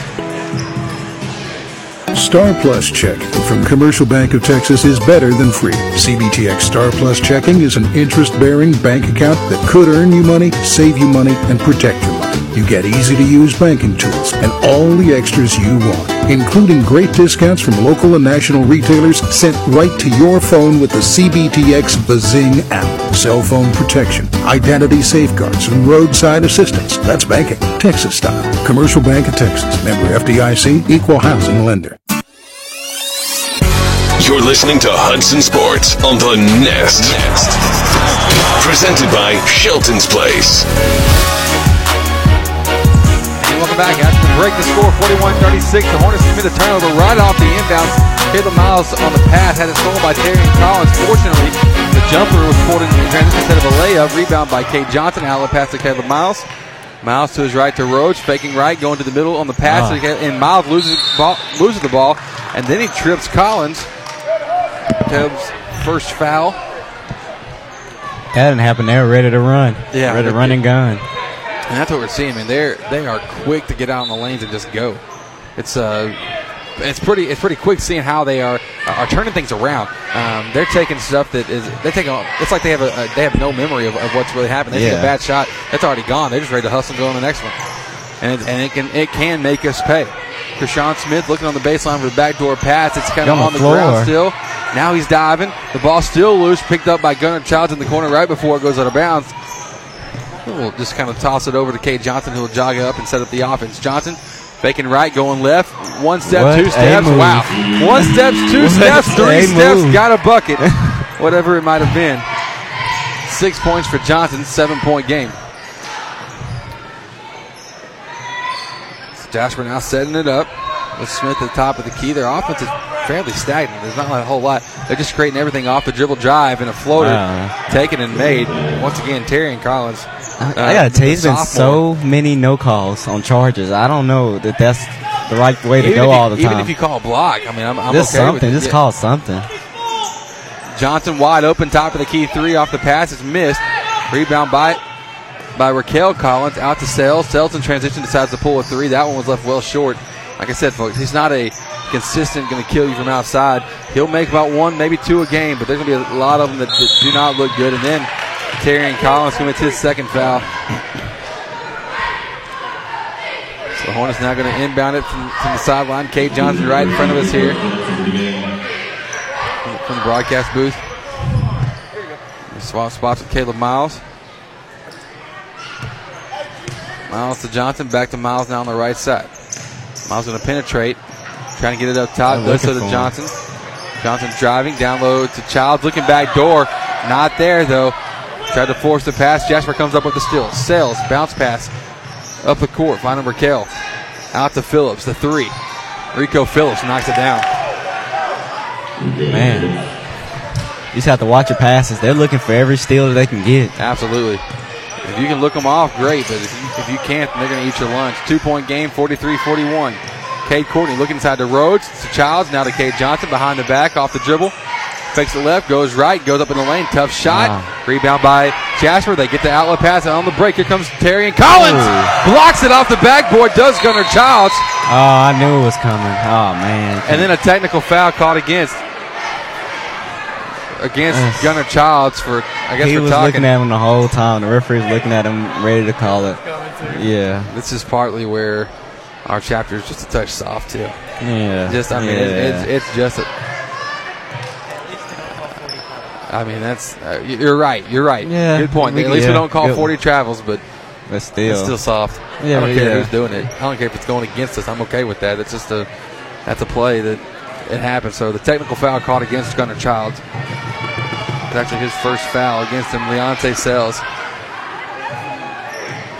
Star Plus checking from Commercial Bank of Texas is better than free. CBTX Star Plus checking is an interest bearing bank account that could earn you money, save you money, and protect money. You get easy to use banking tools and all the extras you want, including great discounts from local and national retailers sent right to your phone with the CBTX Bazing app. Cell phone protection, identity safeguards, and roadside assistance. That's banking, Texas style. Commercial Bank of Texas, member FDIC, equal housing lender. You're listening to Hudson Sports on the Nest. Presented by Shelton's Place. Welcome back. After the break, the score 41-36. The Hornets commit a turnover right off the inbounds. Caleb Miles on the pass had it stolen by Terry Collins. Fortunately, the jumper was pulled in transition instead of a layup. Rebound by Cade Johnson. Outlet pass to Caleb Miles. Miles to his right to Roach, faking right, going to the middle on the pass, Ah. and Miles loses ball, loses the ball, and then he trips Collins. Caleb's first foul. That didn't happen. They were ready to run. Yeah, ready to run and gun. And that's what we're seeing, man. They're they are quick to get out in the lanes and just go. It's uh it's pretty it's pretty quick seeing how they are are turning things around. Um, they're taking stuff that is they take a, it's like they have a, a they have no memory of, of what's really happened. They take a bad shot, that's already gone. They're just ready to hustle and go on the next one. And it, and it can it can make us pay. Krishan Smith looking on the baseline for the backdoor pass. It's kind of On on the the ground floor. still. Now he's diving. The ball still loose, picked up by Gunnar Childs in the corner right before it goes out of bounds. We'll just kind of toss it over to Cade Johnson, who will jog up and set up the offense. Johnson faking right, going left. One step, What two steps. Wow. One step, two What steps, three steps. move. Got a bucket. Whatever it might have been. Six points for Johnson, seven point game. Jasper now setting it up with Smith at the top of the key. Their offense is fairly stagnant. There's not a whole lot. They're just creating everything off the dribble drive and a floater Wow. taken and made. Once again, Terrian Collins. I, Uh, I gotta tell you, there's been so many no calls on charges. I don't know that that's the right way to Even go you- all the time. Even if you call a block, I mean, I'm, I'm just okay something, with it. just Yeah. call something. Johnson wide open, top of the key three off the pass is missed. Rebound by by Raquel Collins out to Sales. Sales in transition decides to pull a three. That one was left well short. Like I said, folks, he's not a consistent going to kill you from outside. He'll make about one, maybe two a game, but there's going to be a lot of them that, that do not look good. And then Terrian Collins commits his second foul. So Hornets now going to inbound it from, from the sideline. Cade Johnson right in front of us here from the broadcast booth. Swap spots with Caleb Miles. Miles to Johnson, back to Miles now on the right side. Miles going to penetrate, trying to get it up top. I'm Does to Johnson. Johnson driving, down low to Childs, looking back door. Not there though. Tried to force the pass. Jasper comes up with the steal. Sales, bounce pass up the court, finding Raquel. Out to Phillips, the three. Rico Phillips knocks it down. Man, you just have to watch your passes. They're looking for every steal that they can get. Absolutely. If you can look them off, great. But if you, if you can't, they're going to eat your lunch. Two point game, 43 41. Cade Courtney looking inside to Rhodes. To Childs. Now to Cade Johnson behind the back off the dribble. Fakes it left, goes right, goes up in the lane. Tough shot. Wow. Rebound by Jasper. They get the outlet pass. And on the break, here comes Terrian Collins. Blocks it off the backboard. Does Gunner Childs. Oh, I knew it was coming. Oh man. And then a technical foul called against against Ugh. Gunnar Childs for I guess he for was talking. looking at him the whole time. The referee was looking at him, ready to call it. Yeah. This is partly where our chapter is just a touch soft too. Yeah. Just I mean, Yeah. it's, it's it's just. A, I mean, that's uh, you're right. You're right. Yeah, Good point. we- At least we don't call good 40 travels, but But still. it's still soft. Yeah, I don't care yeah. who's doing it. I don't care if it's going against us. I'm okay with that. It's just a that's a play that it happens. So the technical foul called against Gunner Childs. It's actually his first foul against him, Leonte Sales.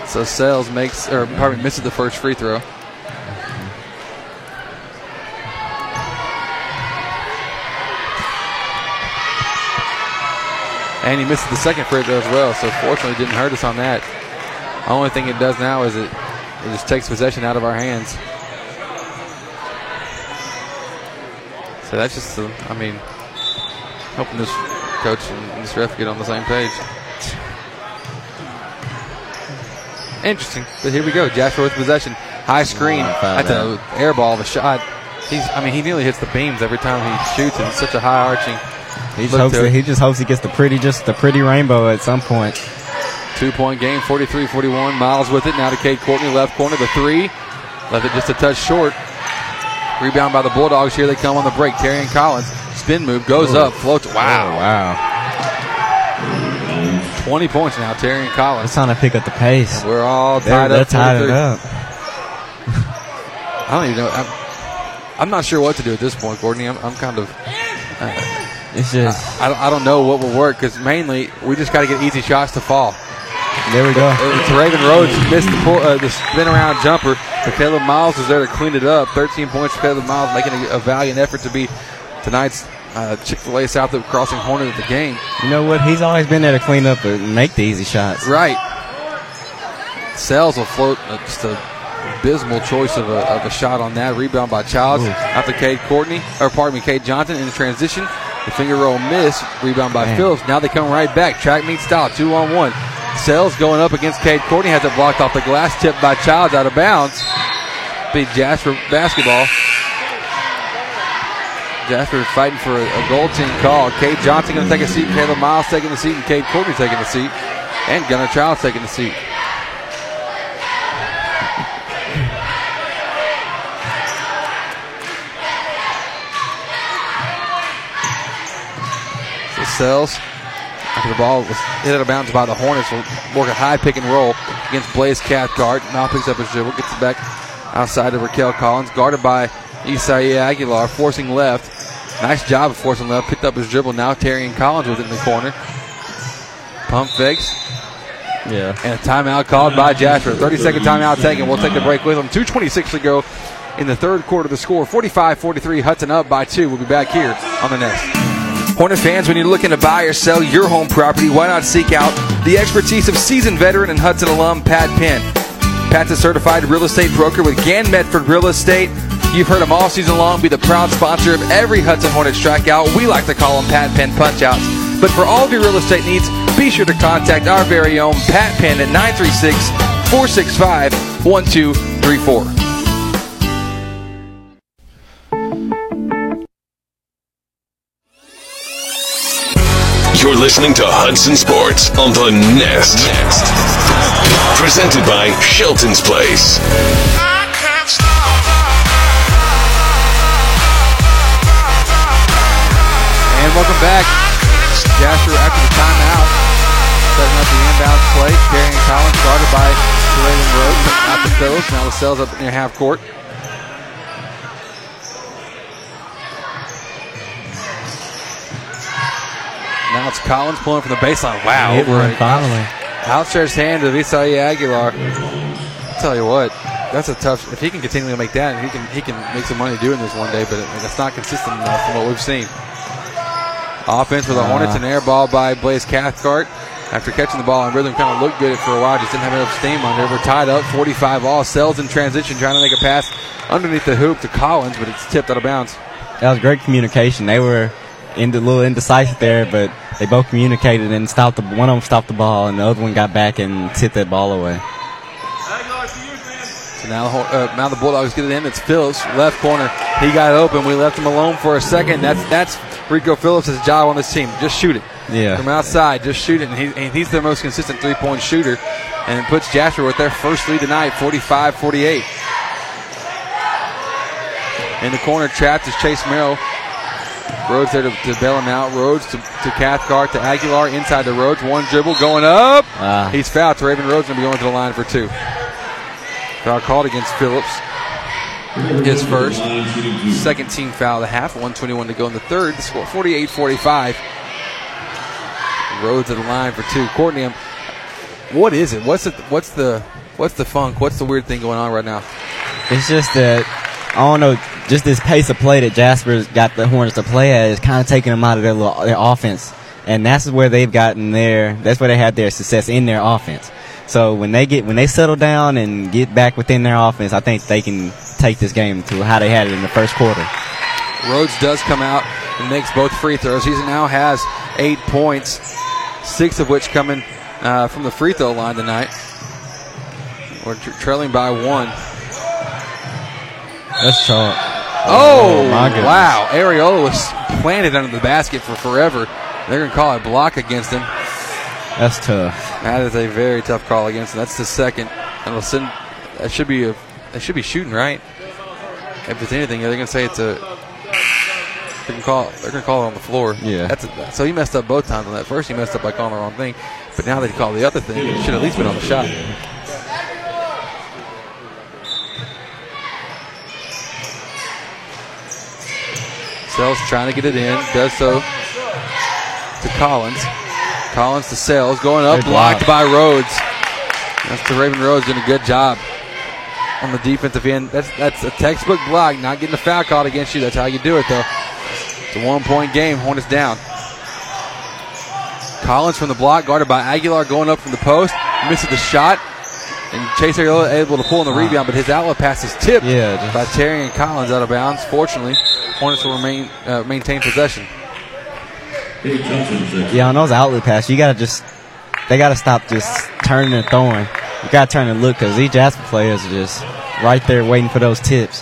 So Sales makes, or pardon me, misses the first free throw. And he misses the second free throw as well, so fortunately didn't hurt us on that. The only thing it does now is it, it just takes possession out of our hands. So that's just, I mean, hoping this coach and this ref get on the same page. Interesting, but here we go. Jasper with possession, high screen. That's an air ball of a shot. He's, I mean, he nearly hits the beams every time he shoots, and it's such a high arching. He just, hopes that, he just hopes he gets the pretty, just the pretty rainbow at some point. Two point game, 43 41. Miles with it. Now to Cade Courtney, left corner, the three. Left it just a touch short. Rebound by the Bulldogs. Here they come on the break. Terrion Collins, spin move, goes Ooh. up, floats. Wow. Oh, wow. 20 points now, Terrion Collins. It's time to pick up the pace. We're all They're- tied they're up. tied 43. up. I don't even know. I'm, I'm not sure what to do at this point, Courtney. I'm, I'm kind of. Uh, It's just. I, I, don't- I don't know what will work because mainly we just got to get easy shots to fall. There we go. It's Raven Rhodes missed the, pull, uh, the spin around jumper, but Caleb Miles was there to clean it up. 13 points for Caleb Miles, making a, a valiant effort to be tonight's uh, Chick fil A South Loop Crossing Hornet of the game. You know what? He's always been there to clean up and make the easy shots. Right. Sells will float uh, just a abysmal choice of a, of a shot on that. Rebound by Childs. Ooh. After Cade Courtney, or pardon me, Cade Johnson in the transition. The finger roll miss. Rebound by Man. Phillips. Now they come right back. Track meet style. Two on one. Sells going up against Cade Courtney. Has it blocked off the glass. Tipped by Childs out of bounds. Be Jasper basketball. Jasper fighting for a, a goaltending call. Cade Johnson going to take a seat. Caleb Miles taking the seat. And Cade Courtney taking the seat. And Gunnar Childs taking the seat. So Sells, after the ball was hit out of bounds by the Hornets, will work a high pick and roll against Blaze Cathcart. Now picks up his dribble, gets it back outside to Raquel Collins, guarded by Isaiah Aguilar, forcing left. Nice job of forcing left, picked up his dribble. Now Terrian Collins with it in the corner. Pump fakes. Yeah. And a timeout called by Jasper. 30 second timeout taken. We'll take the break with them. 2.26 to go in the third quarter. The score 45 43. Hudson up by two. We'll be back here on the Nest. Hornet fans, when you're looking to buy or sell your home property, why not seek out the expertise of seasoned veteran and Hudson alum Pat Penn? Pat's a certified real estate broker with Gann Medford Real Estate. You've heard them all season long be the proud sponsor of every Hudson Hornet strikeout. We like to call them Pat Penn punchouts. But for all of your real estate needs, be sure to contact our very own Pat Penn at 936 465 1234. You're listening to Hudson Sports on the Nest. Nest. Presented by Shelton's Place. Welcome back. Jasper after the timeout. Setting up the inbound play. Carrying Collins guarded by Raven Rhodes. Out to Phillips. Now the cells up near half court. Now it's Collins pulling from the baseline. Wow. Hit one finally. Outstretched hand of Isaiah Aguilar. I'll tell you what, that's a tough. If he can continue to make that, he can he can make some money doing this one day. But that's not consistent enough from what we've seen. Offense for the Uh. Hornets, an air ball by Blaze Cathcart. After catching the ball on rhythm, kind of looked good for a while. Just didn't have enough steam under. it. We're tied up, 45 all. Sells in transition, trying to make a pass underneath the hoop to Collins, but it's tipped out of bounds. That was great communication. They were in the little indecisive there, but they both communicated and stopped the one of them stopped the ball, and the other one got back and tipped that ball away. So now, uh, now the Bulldogs get it in. It's Phillips, left corner. He got open. We left him alone for a second. That's that's Rico Phillips' job on this team. Just shoot it. Yeah. From outside, just shoot it. And, he, and he's the most consistent three point shooter. And it puts Jasper with their first lead tonight, 45 48. In the corner, trapped is Chase Merrill. Rhodes there to, to bail him out. Rhodes to, to Cathcart to Aguilar inside the Rhodes. One dribble going up. Ah. He's fouled. Raven Rhodes going to be going to the line for two. Foul called against Phillips. His first. Second team foul of the half. 121 to go in the third. The score 48 45. Rhodes at the line for two. Courtney, um, what is it? What's the what's the what's the funk? What's the weird thing going on right now? It's just that I don't know. Just this pace of play that Jasper's got the Hornets to play at is kind of taking them out of their little, their offense. and that's where they've gotten their. That's where they had their success in their offense. So when they get when they settle down and get back within their offense, I think they can take this game to how they had it in the first quarter. Rhodes does come out and makes both free throws. He now has eight points, six of which coming uh, from the free throw line tonight. We're tra- trailing by one. That's chalk. Oh, my goodness. wow. Ariola was planted under the basket for forever. They're going to call a block against him. That's tough. That is a very tough call against him. That's the second. And it'll send, that should be a, that should be shooting, right? If it's anything, they're going to say it's a. They're going to call. They're to call it on the floor. Yeah. That's a, so he messed up both times on that. First, he messed up by calling the wrong thing, but now they call the other thing. It should at least been on the shot. Sells trying to get it in. Does so to Collins. Collins to Sales. Going up. Good blocked block. by Rhodes. That's the Raven Rhodes doing a good job on the defensive end. That's that's a textbook block. Not getting a foul called against you. That's how you do it, though. It's a one point game. Hornets down. Collins from the block, guarded by Aguilar, going up from the post. Misses the shot. And Chase Aguilar able to pull in the rebound, but his outlet pass is tipped Yeah, by Terrian Collins out of bounds. Fortunately, Hornets will remain uh, maintain possession. Yeah, on those outlet passes, you gotta just they gotta stop just turning and throwing. You gotta turn and look because these Jasper players are just right there waiting for those tips.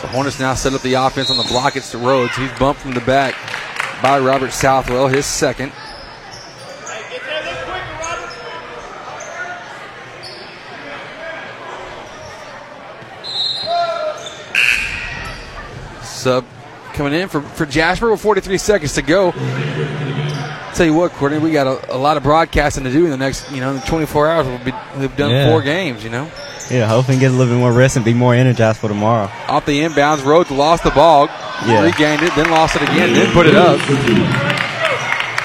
So Hornets now set up the offense on the block. It's to Rhodes. He's bumped from the back by Robert Southwell, his second. Sub coming in for, for Jasper with 43 seconds to go. Tell you what, Courtney, we got a, a lot of broadcasting to do in the next, you know, 24 hours. We'll be, we've done Yeah. four games, you know. Yeah, hopefully get a little bit more rest and be more energized for tomorrow. Off the inbounds, Rhodes lost the ball, Yeah. regained it, then lost it again, then put it up.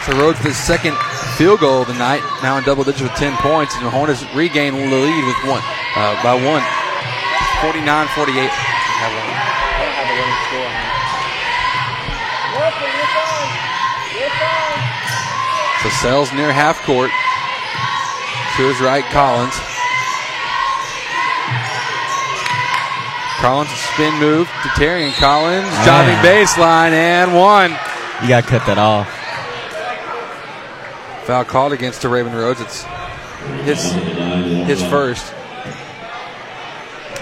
So Rhodes the second field goal of the night, now in double digits with 10 points, and the Hornets regain the lead with one uh, by one, 49-48. So Sells near half court. To his right, Collins. Collins a spin move to Terrian Collins. Driving baseline and one. You gotta cut that off. Foul called against the Raven Rhodes. It's his his first.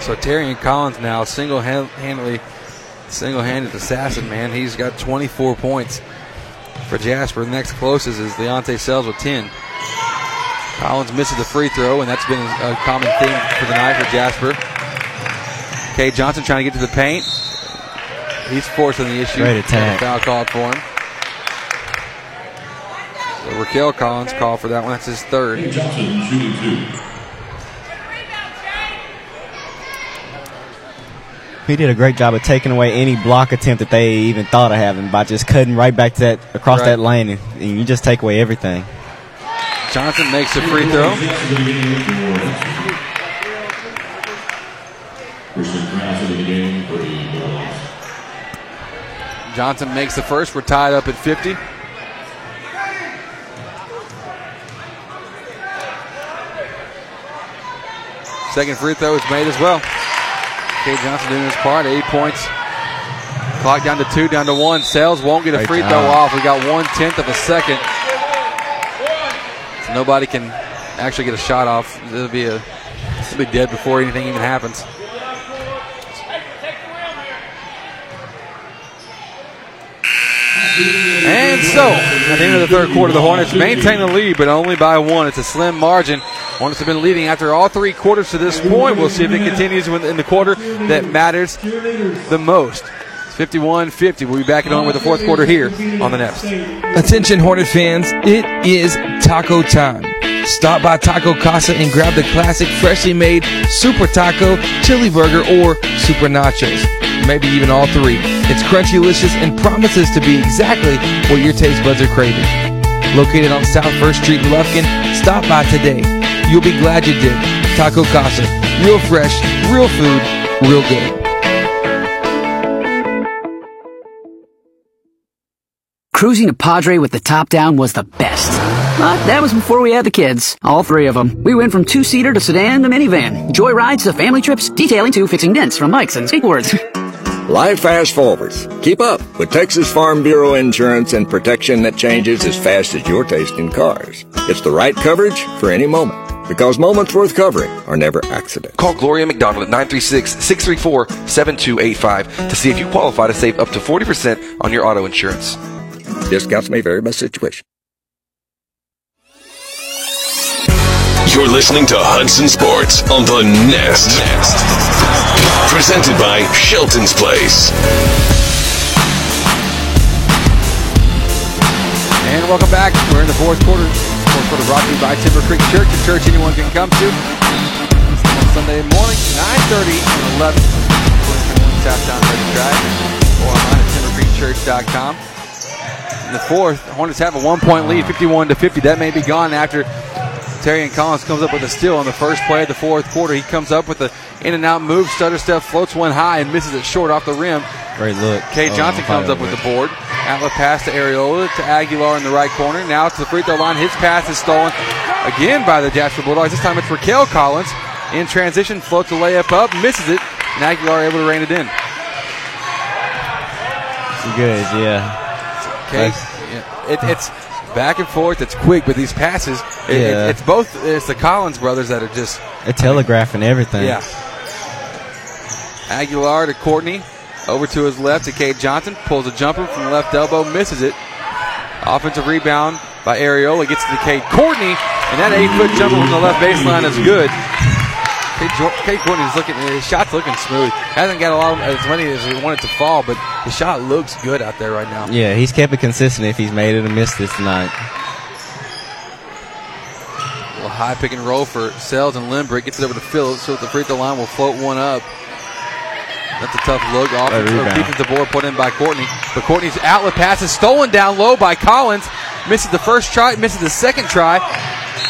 So Terrian Collins now single handedly single handed assassin man. He's got 24 points for Jasper. The next closest is Leonte Sells with 10. Collins misses the free throw, and that's been a common theme for the night for Jasper. Cade Johnson trying to get to the paint. He's forcing the issue. Great attack. Foul called for him. So Raquel Collins called for that one. That's his third. Johnson shooting two. He did a great job of taking away any block attempt that they even thought of having by just cutting right back to that across Right. that lane, and, and you just take away everything. Johnson makes a free throw. First and cross the game for the Bulldogs. Johnson makes the first. We're tied up at 50. Second free throw is made as well. Cade Johnson doing his part. Eight points. Clock down to two, down to one. Sales won't get a free throw off. We got one tenth of a second. So nobody can actually get a shot off. It'll be a it'll be dead before anything even happens. And so, at the end of the third quarter, the Hornets maintain the lead, but only by one. It's a slim margin. Hornets have been leading after all three quarters to this point. We'll see if it continues in the quarter that matters the most. It's 51 50. We'll be back home with the fourth quarter here on the Nest. Attention Hornet fans, it is taco time. Stop by Taco Casa and grab the classic freshly made Super Taco, Chili Burger, or Super Nachos. Maybe even all three. It's crunchy delicious and promises to be exactly what your taste buds are craving. Located on South First Street in Lufkin, stop by today. You'll be glad you did. Taco Casa. Real fresh, real food, real good. cruising to Padre with the top down was the best. But that was before we had the kids. All three of them. We went from two-seater to sedan to minivan. Joy rides to family trips. Detailing to fixing dents from bikes and skateboards. Life fast forwards. Keep up with Texas Farm Bureau insurance and protection that changes as fast as your taste in cars. It's the right coverage for any moment. Because moments worth covering are never accidents. Call Gloria McDonald at 936-634-7285 to see if you qualify to save up to 40% on your auto insurance. Discounts may vary by situation. You're listening to Hudson Sports on the Nest. Presented by Shelton's Place. And welcome back. We're in the fourth quarter. Fourth quarter brought to you by Timber Creek Church, a church anyone can come to. On Sunday morning, 9.30 and 11. 2021 Southtown Ready Drive. Or online at timbercreekchurch.com. In the fourth, Hornets have a one-point lead, 51 to 50. That may be gone after Terry Collins comes up with a steal on the first play of the fourth quarter. He comes up with the in and out move, stutter step, floats one high and misses it short off the rim. Great look. Kay Oh, Johnson comes up with the board. Outlet pass to Ariola to Aguilar in the right corner. Now to the free throw line. His pass is stolen again by the Jasper Bulldogs. This time it's Raquel Collins. In transition, floats a layup up, misses it, and Aguilar able to rein it in. She good, yeah. Okay, it, it's back and forth. It's quick, but these passes, it- it- it's both. It's the Collins brothers that are just They're telegraphing everything. Yeah. Aguilar to Courtney. Over to his left to Cade Johnson. Pulls a jumper from the left elbow. Misses it. Offensive rebound by Ariola. Gets to Cade Courtney. And that eight foot jumper from the left baseline is good. Jo- Cade Courtney's looking, his shot's looking smooth. Hasn't got a lot of, as many as he wanted to fall, but the shot looks good out there right now. Yeah, he's kept it consistent if he's made it a miss this tonight. A little high pick and roll for Sales and Limbrick. Gets it over to Phillips, so the free throw line will float one up. That's a tough look. Off defensive board put in by Courtney. But Courtney's outlet pass is stolen down low by Collins. Misses the first try, misses the second try,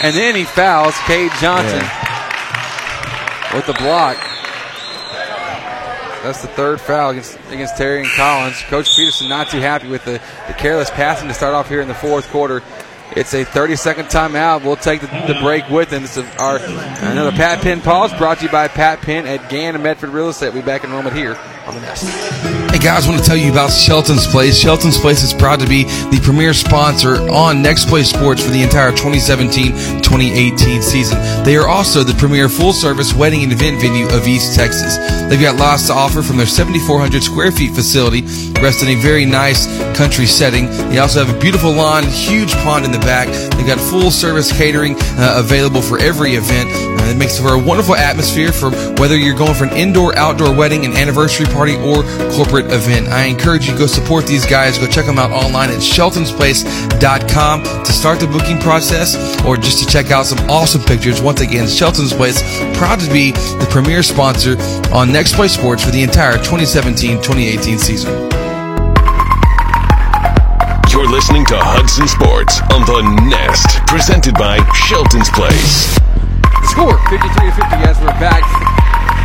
and then he fouls Cade Johnson with the block. That's the third foul against, against Terrian Collins. Coach Peterson not too happy with the, the careless passing to start off here in the fourth quarter. It's a 30 second timeout. We'll take the, the break with him. It's a, our another Pat Penn pause brought to you by Pat Penn at Gann and Medford Real Estate. We'll be back in a moment here on the Nest. Hey guys, I want to tell you about Shelton's Place. Shelton's Place is proud to be the premier sponsor on Next Play Sports for the entire 2017-2018 season. They are also the premier full-service wedding and event venue of East Texas. They've got lots to offer from their 7,400 square feet facility, rest in a very nice country setting. They also have a beautiful lawn, huge pond in the back. They've got full-service catering uh, available for every event. Uh, it makes for a wonderful atmosphere for whether you're going for an indoor, outdoor wedding, an anniversary party, or corporate event. I encourage you to go support these guys. Go check them out online at sheltonsplace.com to start the booking process or just to check out some awesome pictures. Once again, Shelton's Place, proud to be the premier sponsor on Next Play Sports for the entire 2017-2018 season. You're listening to Hudson Sports on the Nest. Presented by Shelton's Place. The score 53 to 50 as we're back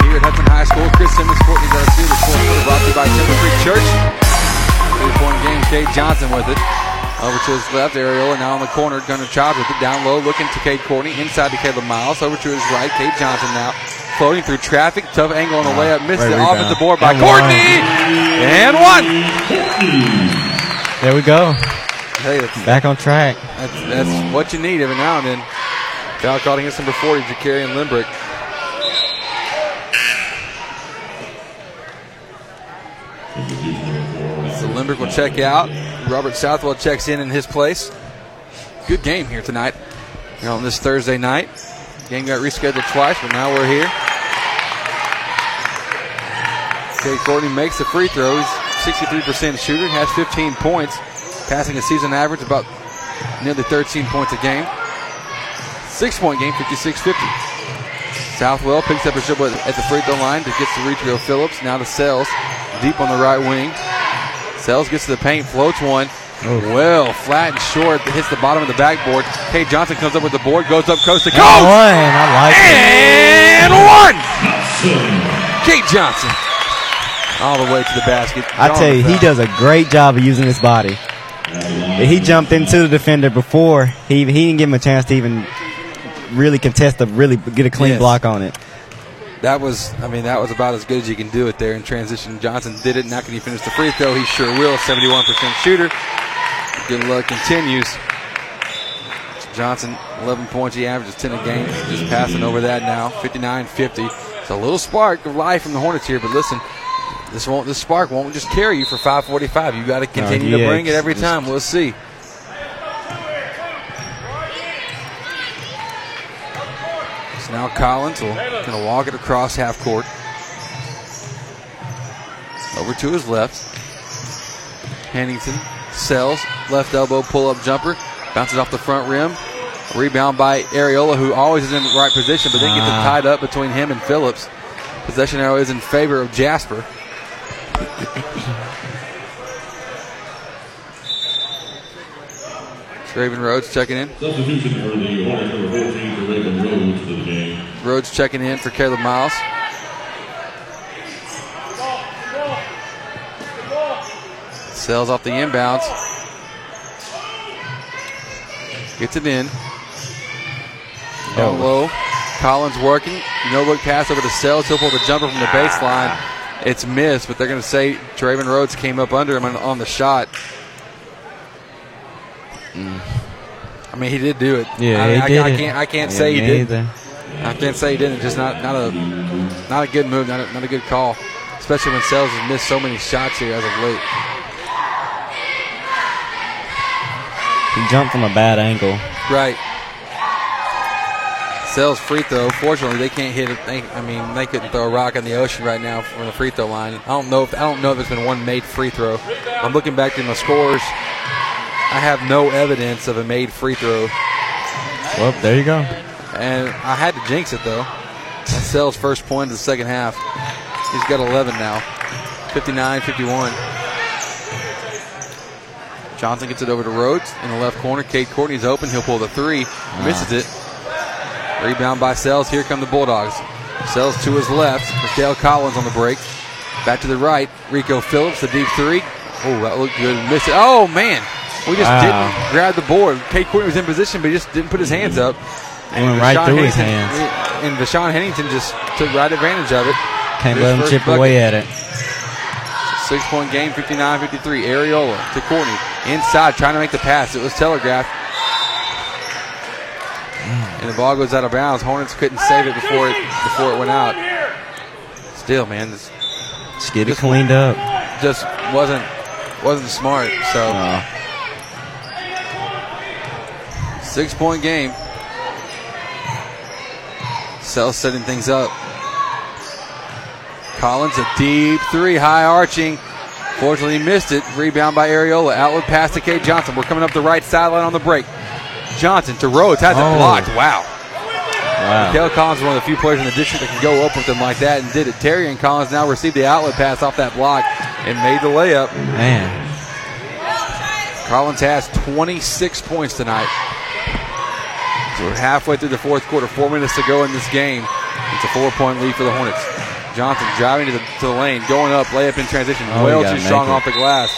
here at Hudson High School. Chris Simmons, Courtney Garcia, the fourth quarter brought to you by Timber Creek Church. Three point game, Cade Johnson with it. Over to his left, Ariola now in the corner. Gunnar Child with it down low, looking to Cade Courtney. Inside to Caleb Miles. Over to his right, Cade Johnson now. Floating through traffic. Tough angle on the layup. Missed Great the rebound. offensive board by And one. Courtney. And one. There we go. Hey, Back on track. that's, that's what you need every now and then. Foul called against number 40, Jacarian Limbrick. Limbrick will check out. Robert Southwell checks in in his place. Good game here tonight. On this Thursday night. Game got rescheduled twice, but now we're here. Cade Courtney makes the free throw. He's 63% shooter, has 15 points, passing a season average about nearly 13 points a game. Six point game, 56 50. Southwell picks up a shot at the free throw line to get to Retrio Phillips. Now to Sells, deep on the right wing. Sells gets to the paint, floats one. Oh. Well, flat and short, hits the bottom of the backboard. Cade Johnson comes up with the board, goes up coast to coast. And one. I like it. And one! Cade Johnson. All the way to the basket. I tell you, he does a great job of using his body. he jumped into the defender before he he didn't give him a chance to even really contest to really get a clean Yes. block on it. That was, I mean, that was about as good as you can do it there in transition. Johnson did it. Now can he finish the free throw? He sure will. 71% shooter. Good luck continues. Johnson, 11 points. He averages 10 a game. Just passing over that now. 59-50. It's a little spark of life from the Hornets here, but listen, this won't. This spark won't just carry you for 5:45. You got to continue to yeah, bring it every time. We'll see. Now Collins will going to walk it across half court. Over to his left. Hennington sells left elbow pull up jumper, bounces off the front rim. Rebound by Ariola, who always is in the right position, but then gets it Ah. tied up between him and Phillips. Possession arrow is in favor of Jasper. Raven Rhodes checking in. Substitution for the Hornets, number 14 for Raven Rhodes to the game. Rhodes checking in for Caleb Miles. Sells off the inbounds. Gets it in. Down oh. low. Collins working. No look pass over to Sells. He'll pull the jumper from the baseline. It's missed, but they're going to say Draven Rhodes came up under him on, on the shot. I mean, he did do it. Yeah, I, he I- did I it. can't. I can't Yeah, say he did. either. I can't say he didn't. Just not not a not a good move. Not a, not a good call. Especially when Sells has missed so many shots here as of late. He jumped from a bad angle. Right. Sells free throw. Fortunately, they can't hit it. They, I mean, they couldn't throw a rock in the ocean right now from the free throw line. I don't know. If, I don't know if there's been one made free throw. I'm looking back through my scores. I have no evidence of a made free throw. Well, there you go. And I had to jinx it though. That's Sells' first point of the second half. He's got 11 now. 59 51. Johnson gets it over to Rhodes in the left corner. Cade Courtney's open. He'll pull the three. Ah. Misses it. Rebound by Sells. Here come the Bulldogs. Sells to his left. Mikhail Collins on the break. Back to the right. Rico Phillips, the deep three. Oh, that looked good. Missed it. Oh, man. We just Wow. didn't ah. grab the board. Cade Courtney was in position, but he just didn't put his hands up. Went right through his Hennington- And Vashawn Hennington just took right advantage of it. Can't let him chip bucket. away at it. Six point game, 59 53. Ariola to Courtney. Inside, trying to make the pass. It was telegraphed. And the ball goes out of bounds. Hornets couldn't save it before it before it went out. Still, man, this Just get it cleaned up. just wasn't wasn't smart. So six point game. Cell setting things up. Collins a deep three, high arching. Fortunately, he missed it. Rebound by Ariola. Outlet pass to Cade Johnson. We're coming up the right sideline on the break. Johnson to Rhodes has it Oh. blocked. Wow. Wow. Mikael Collins is one of the few players in the district that can go up with them like that and did it. Terrian Collins now received the outlet pass off that block and made the layup. Man. Collins has 26 points tonight. We're halfway through the fourth quarter, four minutes to go in this game. It's a four-point lead for the Hornets. Johnson driving to the, to the lane, going up, layup in transition. Oh, well too strong it. off the glass.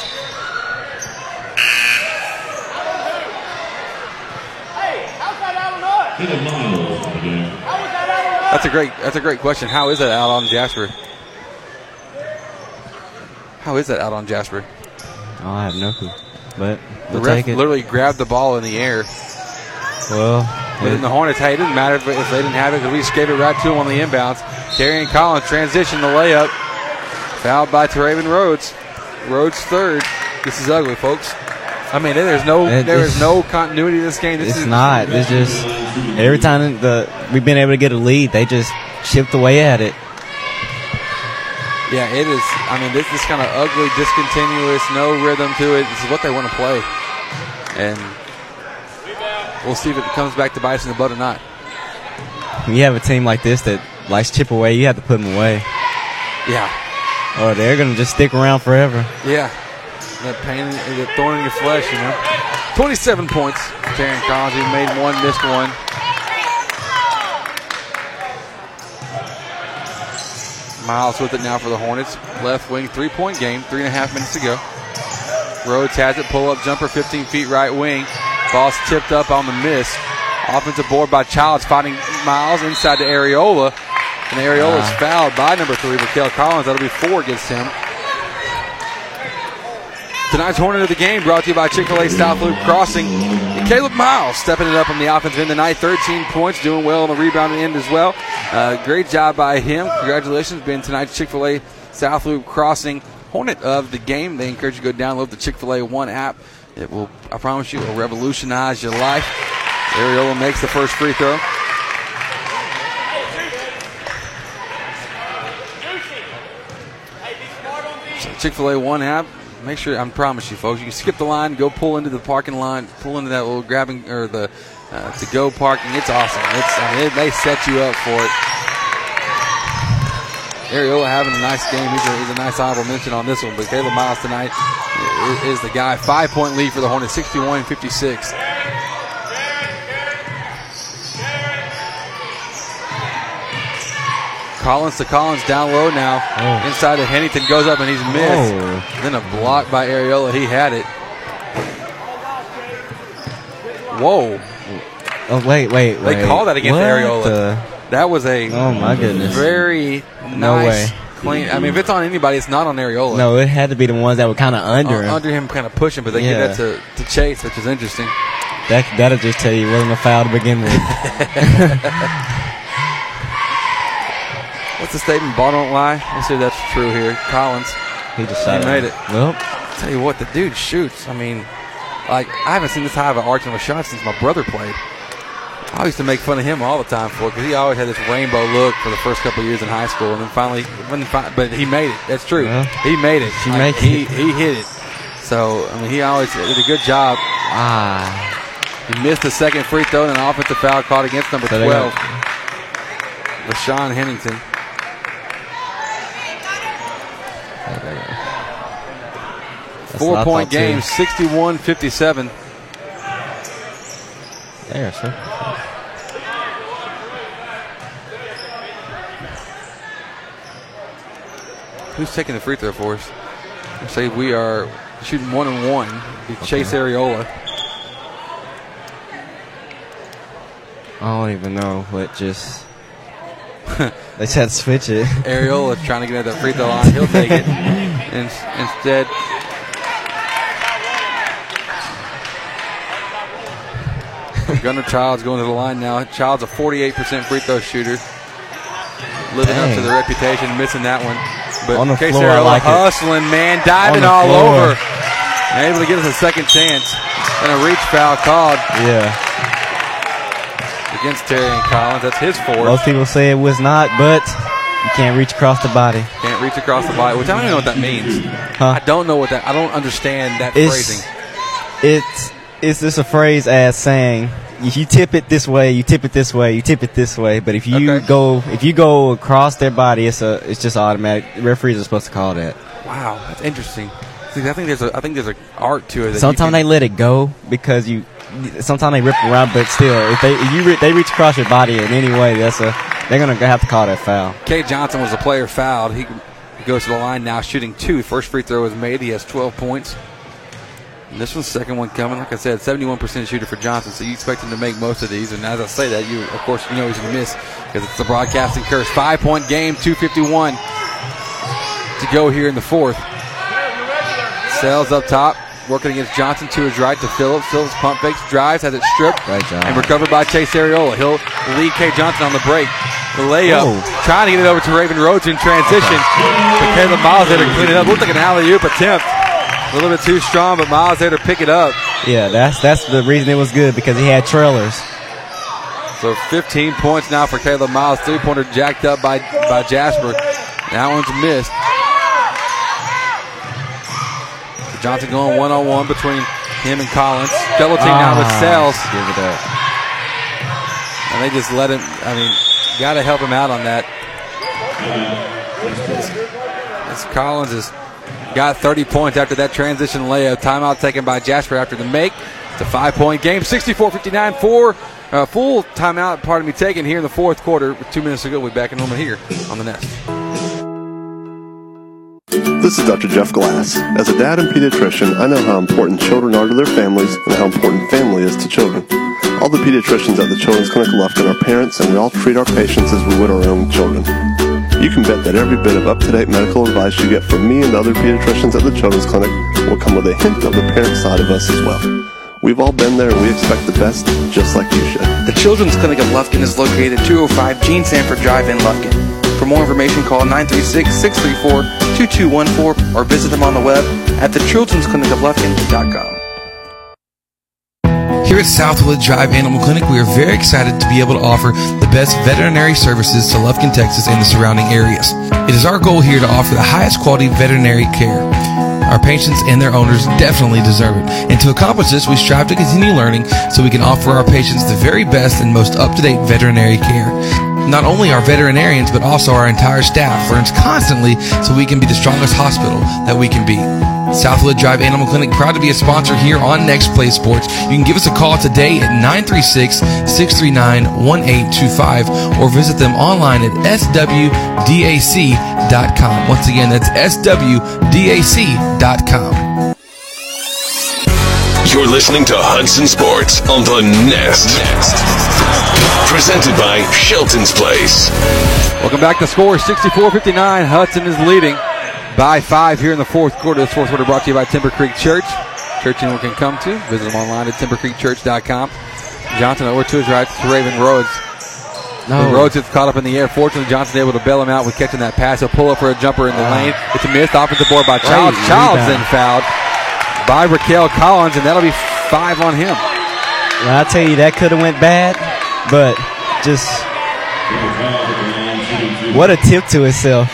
Caleb Miles to the game. That's a great. That's a great question. How is that out on Jasper? How is that out on Jasper? Oh, I have no clue. But The we'll ref take it. literally grabbed the ball in the air. Well, Then the Hornets, hey, it didn't matter if, if they didn't have it because we it right to them on the inbounds. And Collins transition the layup. Fouled by Teraven Rhodes. Rhodes third. This is ugly, folks. I mean, there's no It- there is no continuity to this game. This it's is not. It's just every time the we've been able to get a lead, they just chipped away at it. Yeah, it is. I mean, this is kind of ugly, discontinuous, no rhythm to it. This is what they want to play, and we'll see if it comes back to biting the butt or not. When you have a team like this that likes chip away, you have to put them away, Yeah, or they're gonna just stick around forever. yeah. That pain, the thorn in your flesh, you know. 27 points. Terry Collins, he made one, missed one. Miles with it now for the Hornets. Left wing three point game, three and a half minutes to go. Rhodes has it. Pull up jumper, 15 feet right wing. Ball's tipped up on the miss. Offensive board by Childs, finding Miles inside to Ariola. And Ariola's Wow. fouled by number three, Raquel Collins. That'll be four against him. Tonight's Hornet of the Game brought to you by Chick fil A South Loop Crossing. And Caleb Miles stepping it up on the offensive end tonight. 13 points, doing well on the rebounding end as well. Uh, great job by him. Congratulations, being tonight's Chick fil A South Loop Crossing Hornet of the Game. They encourage you to go download the Chick fil A One app. It will, I promise you, will revolutionize your life. Ariola makes the first free throw. Chick Fil A One app. Make sure I promise you, folks, you can skip the line, go pull into the parking lot, pull into that little grabbing or the uh, to go parking. It's awesome. It's I mean, it, they set you up for it. Ariola having a nice game. He's a, he's a nice honorable mention on this one. But Caleb Miles tonight is, is the guy. Five point lead for the Hornets, 61 56. Collins to Collins down low now. Oh. Inside to Hennington goes up and he's missed. Oh. Then a block by Ariola. He had it. Whoa. Oh wait, wait, wait. They call that against What Ariola. the- That was a Oh my goodness. very No nice, way. Clean. I mean, if it's on anybody, it's not on Ariola. No, it had to be the ones that were kind of under him. under him, kind of pushing, but they Yeah. give that to, to Chase, which is interesting. That that'll just tell you it wasn't a foul to begin with. What's the statement? Ball don't lie. Let's see if that's true here. Collins. He just he made it. Well, tell you what, the dude shoots. I mean, like I haven't seen this high of an arch of a shot since my brother played. I used to make fun of him all the time for it because he always had this rainbow look for the first couple years in high school, and then finally, but he made it. That's true. Well, he made it. he Like, he it. he hit it. So I mean, he always did a good job. Ah. He missed the second free throw and an offensive foul caught against number So 12, got- Rashawn Hennington. Four point too. game, 61 57. There, sir. Who's taking the free throw for us? I say we are shooting one and one. Be Chase Ariola. I don't even know what just. they to switch it. Ariola trying to get at that free throw line. He'll take it. In, instead, Gunnar Child's going to the line now. Child's a 48% free throw shooter. Living up to Dang. the reputation, missing that one. But On the Case floor, like it. hustling, man, diving all floor. over. Able to give us a second chance. And a reach foul called Yeah. against Terrian Collins. That's his fourth. Most people say it was not, but you can't reach across the body. Can't reach across the body, which I don't even know what that means. I don't know what that. I don't understand that It's phrasing. it's it's just a phrase as saying if you tip it this way, you tip it this way, you tip it this way. But if you go if you go across their body, it's a it's just automatic. Referees are supposed to call that. Wow, that's interesting. See, I think there's a I think there's an art to it. Sometimes they let it go because you. Sometimes they rip around, but still, if they if you re- they reach across your body in any way, that's a they're gonna have to call that foul. Cade Johnson was a player fouled. He goes to the line now, shooting two. First free throw is made. He has 12 points. And this one's the second one coming. Like I said, 71% shooter for Johnson, so you expect him to make most of these. And as I say that, you of course you know he's going to miss because it's the broadcasting curse. Five point game, 251 to go here in the fourth. Sells up top, working against Johnson to his right to Phillips. Phillips pump fakes, drives, has it stripped, job. and recovered by Chase Ariola. He'll lead Cade Johnson on the break. The layup, Oh. trying to get it over to Raven Rhodes in transition. But Caleb Miles there to clean it up. Looked like an alley oop attempt. A little bit too strong, but Miles there to pick it up. Yeah, that's that's the reason it was good because he had trailers. So 15 points now for Caleb Miles. Three pointer jacked up by, by Jasper. That one's missed. So Johnson going one on one between him and Collins. Double team now with ah. Sales. Give it up. And they just let him, I mean, got to help him out on that. As Collins got 30 points after that transition layup. Timeout taken by Jasper after the make. It's a five point game. 64 59 4. Uh, full timeout, pardon me, taken here in the fourth quarter. Two minutes ago, we'll be back in a moment here on the Nest. This is Dr. Jeff Glass. As a dad and pediatrician, I know how important children are to their families and how important family is to children. All the pediatricians at the Children's Clinic Lufkin are parents, and we all treat our patients as we would our own children. You can bet that every bit of up-to-date medical advice you get from me and the other pediatricians at the Children's Clinic will come with a hint of the parent side of us as well. We've all been there and we expect the best, just like you should. The Children's Clinic of Lufkin is located at 205 Gene Sanford Drive in Lufkin. For more information, call 936-634-2214 or visit them on the web at thechildren'sclinicoflufkin.com. Here at Southwood Drive Animal Clinic, we are very excited to be able to offer the best veterinary services to Lufkin, Texas and the surrounding areas. It is our goal here to offer the highest quality veterinary care. Our patients and their owners definitely deserve it. And to accomplish this, we strive to continue learning so we can offer our patients the very best and most up-to-date veterinary care. Not only our veterinarians, but also our entire staff learns constantly so we can be the strongest hospital that we can be. Southwood Drive Animal Clinic, proud to be a sponsor here on Next Play Sports. You can give us a call today at 936 639 1825 or visit them online at swdac.com. Once again, that's swdac.com. You're listening to Hudson Sports on the Nest. Next. Presented by Shelton's Place. Welcome back to score 64-59. Hudson is leading by five here in the fourth quarter. This fourth quarter brought to you by Timber Creek Church. Church anyone can come to. Visit them online at timbercreekchurch.com. Johnson over to his right to Raven Rhodes. No. Rhodes gets caught up in the air. Fortunately, Johnson able to bail him out with catching that pass. He'll pull up for a jumper in the lane. It's a missed offensive board by Childs. Great Childs then fouled by Raquel Collins, and that'll be five on him. Well, I tell you, that could have went bad, but just what a tip to itself.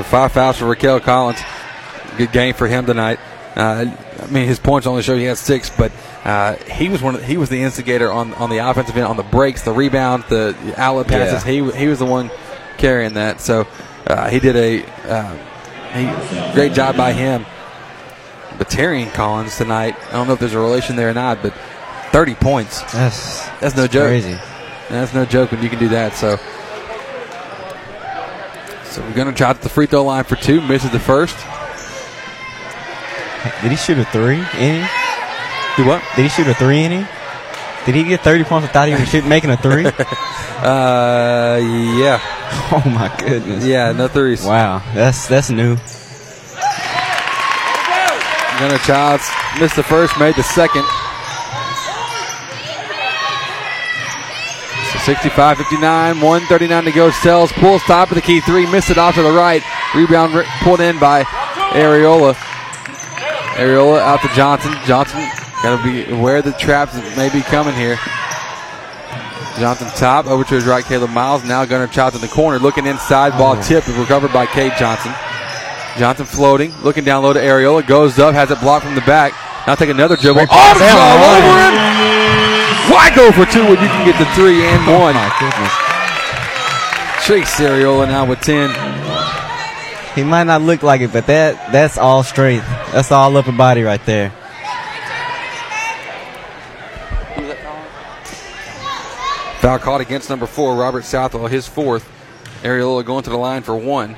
So five fouls for Raquel Collins. Good game for him tonight. Uh, I mean, his points only show he had six, but uh, he was one. Of, he was the instigator on on the offensive end, on the breaks, the rebounds, the outlet passes. He he was the one carrying that. So uh, he did a uh, he, great job by him. But Terrian Collins tonight. I don't know if there's a relation there or not, but 30 points. That's that's no that's joke. crazy. That's no joke when you can do that. So. So we're going to try the free throw line for two. Misses the first. Did he shoot a three inning? Do what? Did he shoot a three inning? Did he get 30 points without even shoot, making a three? uh, yeah. Oh my goodness. Yeah, no threes. Wow, that's that's new. Gunnar Childs missed the first, made the second. 65 59, 139 to go. Sells, pulls top of the key three, missed it off to the right. Rebound pulled in by Ariola. Ariola out to Johnson. Johnson got to be aware of the traps that may be coming here. Johnson top over to his right, Caleb Miles. Now Gunnar Childs in the corner, looking inside. Ball tipped and recovered by Cade Johnson. Johnson floating, looking down low to Ariola. Goes up, has it blocked from the back. Now take another dribble. Great pass. Autumn Down all the oh, over line. Why go for two when you can get the three and oh, one? Oh my goodness. Chase Ariola now with 10. He might not look like it, but that that's all strength. That's all upper body right there. Foul caught against number four, Robert Southwell, his fourth. Ariola going to the line for one.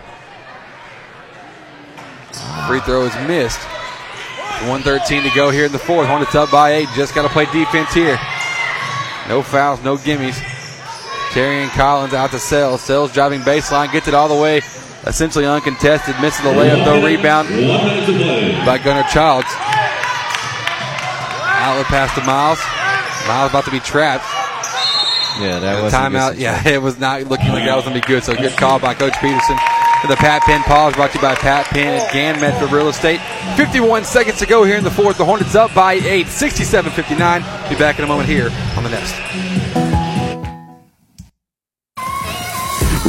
Free throw is missed. 113 to go here in the fourth. Hornets up by eight. Just got to play defense here. No fouls, no gimmies. Terrian Collins out to Sells. Sells driving baseline, gets it all the way, essentially uncontested. Misses the layup, though. Rebound by Gunnar Childs. Outlet pass to Miles. Miles about to be trapped. Yeah, that was timeout. Yeah, it was not looking like that was going to be good. So good call by Coach Peterson. To the Pat Penn pause brought to you by Pat Penn at Gann Medford Real Estate. 51 seconds to go here in the fourth. The Hornets up by eight, 67-59. Be back in a moment here on the Nest.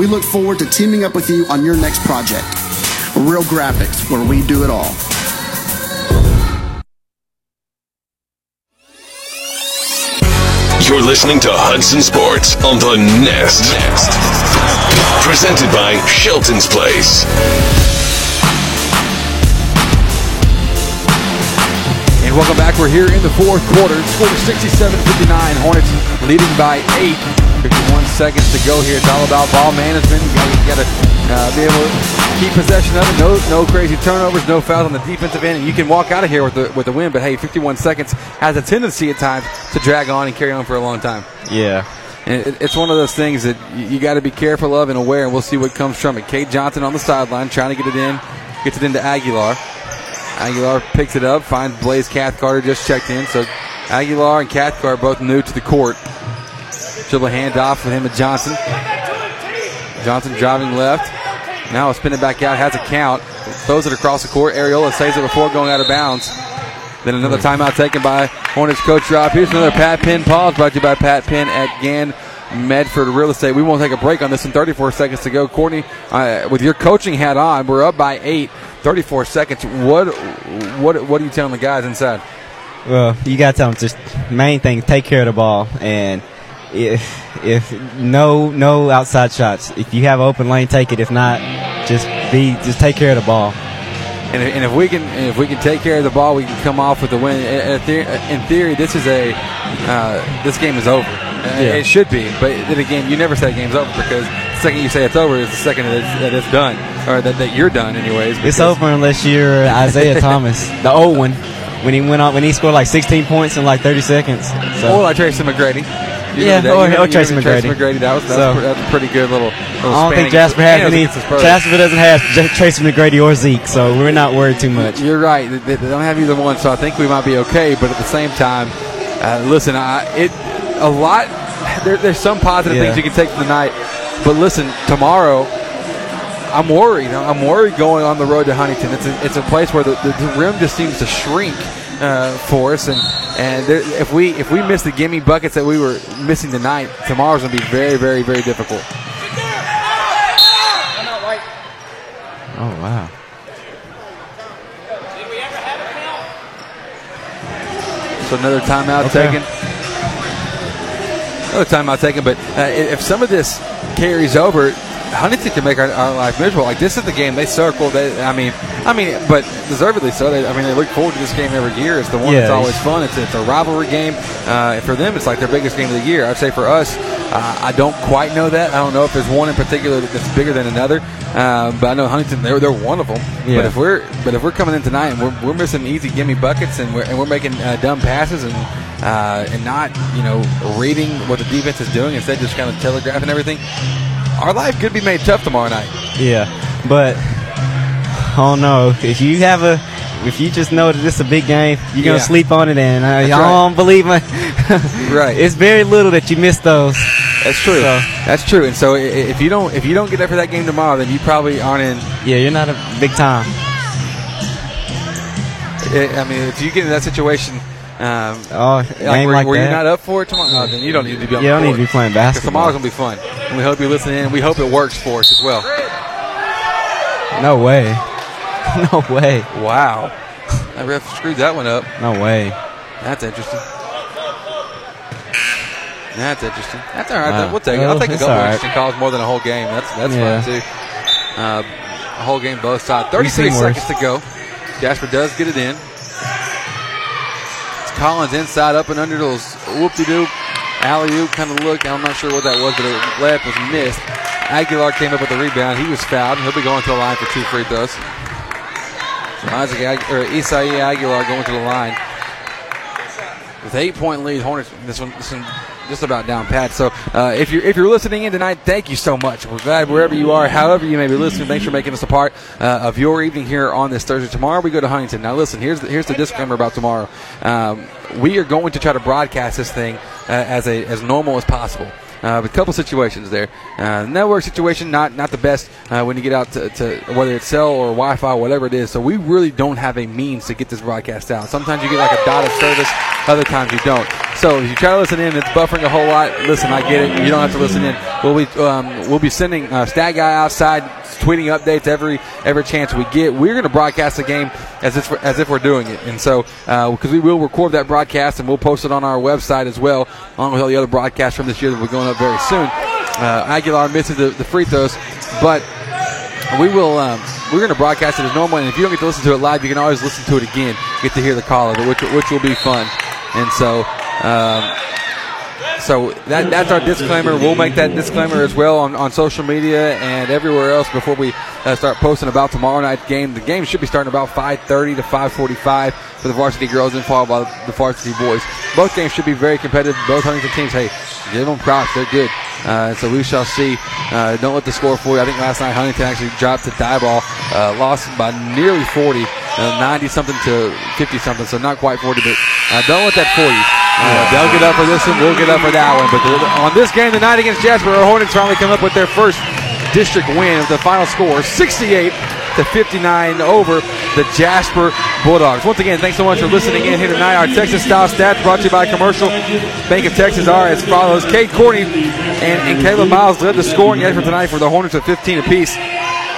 We look forward to teaming up with you on your next project. Real Graphics, where we do it all. You're listening to Hudson Sports on the Nest. Nest. Presented by Shelton's Place. And welcome back. We're here in the fourth quarter. Score 67-59. Hornets leading by eight. 51 seconds to go here. It's all about ball management. You got to uh, be able to keep possession of it. No, no crazy turnovers, no fouls on the defensive end, and you can walk out of here with the with the win. But hey, 51 seconds has a tendency at times to drag on and carry on for a long time. Yeah. And it's one of those things that you, you got to be careful of and aware, and we'll see what comes from it. Cade Johnson on the sideline trying to get it in, gets it into Aguilar. Aguilar picks it up, finds Blaze Cathcart just checked in. So Aguilar and Cathcart both new to the court. Dribble handoff with him and Johnson. Johnson driving left. Now spin it back out, has a count. Throws it across the court. Ariola saves it before going out of bounds. Then another timeout taken by Hornets coach Rob. Here's another Pat Penn pause brought to you by Pat Penn at Gann Medford Real Estate. We won't take a break on this in 34 seconds to go. Courtney, uh, with your coaching hat on, we're up by eight. 34 seconds. What what what are you telling the guys inside? Well, you got to tell them just main thing, take care of the ball, and if if no no outside shots. If you have open lane, take it. If not, just be just take care of the ball. And, and if we can if we can take care of the ball, we can come off with the win. In theory, this is a uh, this game is over. Yeah. It should be, but then again, you never say game's over because the second you say it's over is the second that it's, that it's done, or that, that you're done, anyways. It's over unless you're Isaiah Thomas, the old one, when he went on when he scored like 16 points in like 30 seconds. So. Or like Tracy McGrady. Yeah, or, you or Tracy McGrady. Tracy McGrady. That was, that so, was, that's a pretty good little. little I don't think Jasper has any. Jasper doesn't have Tracy McGrady or Zeke, so we're not worried too much. You're right. They, they don't have either one, so I think we might be okay. But at the same time, uh, listen, I, it a lot. There, there's some positive Yeah. things you can take from the night, but listen, tomorrow. I'm worried. I'm worried going on the road to Huntington. It's a, it's a place where the, the, the rim just seems to shrink uh, for us, and and there, if we if we miss the gimme buckets that we were missing tonight, tomorrow's gonna be very very very difficult. Oh wow. So another timeout Okay. taken. Another timeout taken, but uh, if some of this carries over, Huntington can make our, our life miserable. Like this is the game they circle. They, I mean, I mean, but deservedly so. They, I mean, they look forward to this game every year. It's the one Yeah, that's always fun. It's, it's a rivalry game. Uh, and for them, it's like their biggest game of the year. I'd say for us, uh, I don't quite know that. I don't know if there's one in particular that's bigger than another. Uh, but I know Huntington, they're, they're one of them. Yeah. But if we're but if we're coming in tonight and we're, we're missing easy gimme buckets and we're, and we're making uh, dumb passes and uh, and not you know reading what the defense is doing instead just kind of telegraphing everything, our life could be made tough tomorrow night. Yeah, but oh no, if you have a, if you just know that this is a big game, you're gonna Yeah. sleep on it, and I, I That's right. don't believe my. right. It's very little that you miss those. That's true. That's true. And so if you don't if you don't get up for that game tomorrow, then you probably aren't in. Yeah, you're not a big time. I mean, if you get in that situation. Um, Oh, like, where, like where you're not up for it tomorrow, no, then you don't need to be on You don't need to be playing basketball. Tomorrow's gonna be fun, and we hope you listen in. We hope it works for us as well. No way. no way. Wow, that ref screwed that one up. No way. That's interesting. That's interesting. That's all right. Wow. We'll take it. I'll take a it's couple right. interesting calls more than a whole game. That's that's Yeah. fine too. Uh, a whole game both sides. 33 seen worse. seconds to go. Jasper does get it in. Collins inside up and under those whoop-de-doo alley oop kind of look. I'm not sure what that was, but the layup was missed. Aguilar came up with the rebound. He was fouled. He'll be going to the line for two free throws. So Isaac Ag- or Isai Aguilar going to the line with eight point lead. Hornets. This one, this one just about down pat. So uh, if you're if you're listening in tonight, thank you so much. We're glad wherever you are, however you may be listening. Thanks for making us a part uh, of your evening here on this Thursday. Tomorrow we go to Huntington. Now listen, here's the, here's the disclaimer about tomorrow. Um, we are going to try to broadcast this thing uh, as a as normal as possible. Uh, but a couple situations there. Uh, network situation, not not the best uh, when you get out to, to whether it's cell or Wi-Fi, whatever it is. So we really don't have a means to get this broadcast out. Sometimes you get like a dotted service, other times you don't. So if you try to listen in, it's buffering a whole lot. Listen, I get it. You don't have to listen in. We'll be um, we'll be sending uh, Stat Guy outside, tweeting updates every every chance we get. We're going to broadcast the game as if as if we're doing it, and so because we will record that broadcast and we'll post it on our website as well, along with all the other broadcasts from this year that we're going up very soon. Uh, Aguilar misses the, the free throws, but we will. Um, we're going to broadcast it as normal, and if you don't get to listen to it live, you can always listen to it again. Get to hear the call of it, which which will be fun. And so, um, so that that's our disclaimer. We'll make that disclaimer as well on, on social media and everywhere else before we uh, start posting about tomorrow night's game. The game should be starting about 5:30 to 5:45 for the varsity girls and followed by the varsity boys. Both games should be very competitive. Both Huntington teams, hey, give them props. They're good. Uh, so we shall see. Uh, don't let the score fool you. I think last night Huntington actually dropped to Diboll, uh, lost by nearly 40, 90 something to 50 something. So not quite 40, but uh, don't let that fool you. Uh, they'll get up for this one. We'll get up for that one. But on this game tonight against Jasper, our Hornets finally come up with their first district win. The final score, 68 to 59 over the Jasper Bulldogs. Once again, thanks so much for listening in here tonight. Our Texas style stats brought to you by Commercial Bank of Texas are as follows. Cade Courtney and, and Caleb Miles led the scoring effort tonight for the Hornets at 15 apiece.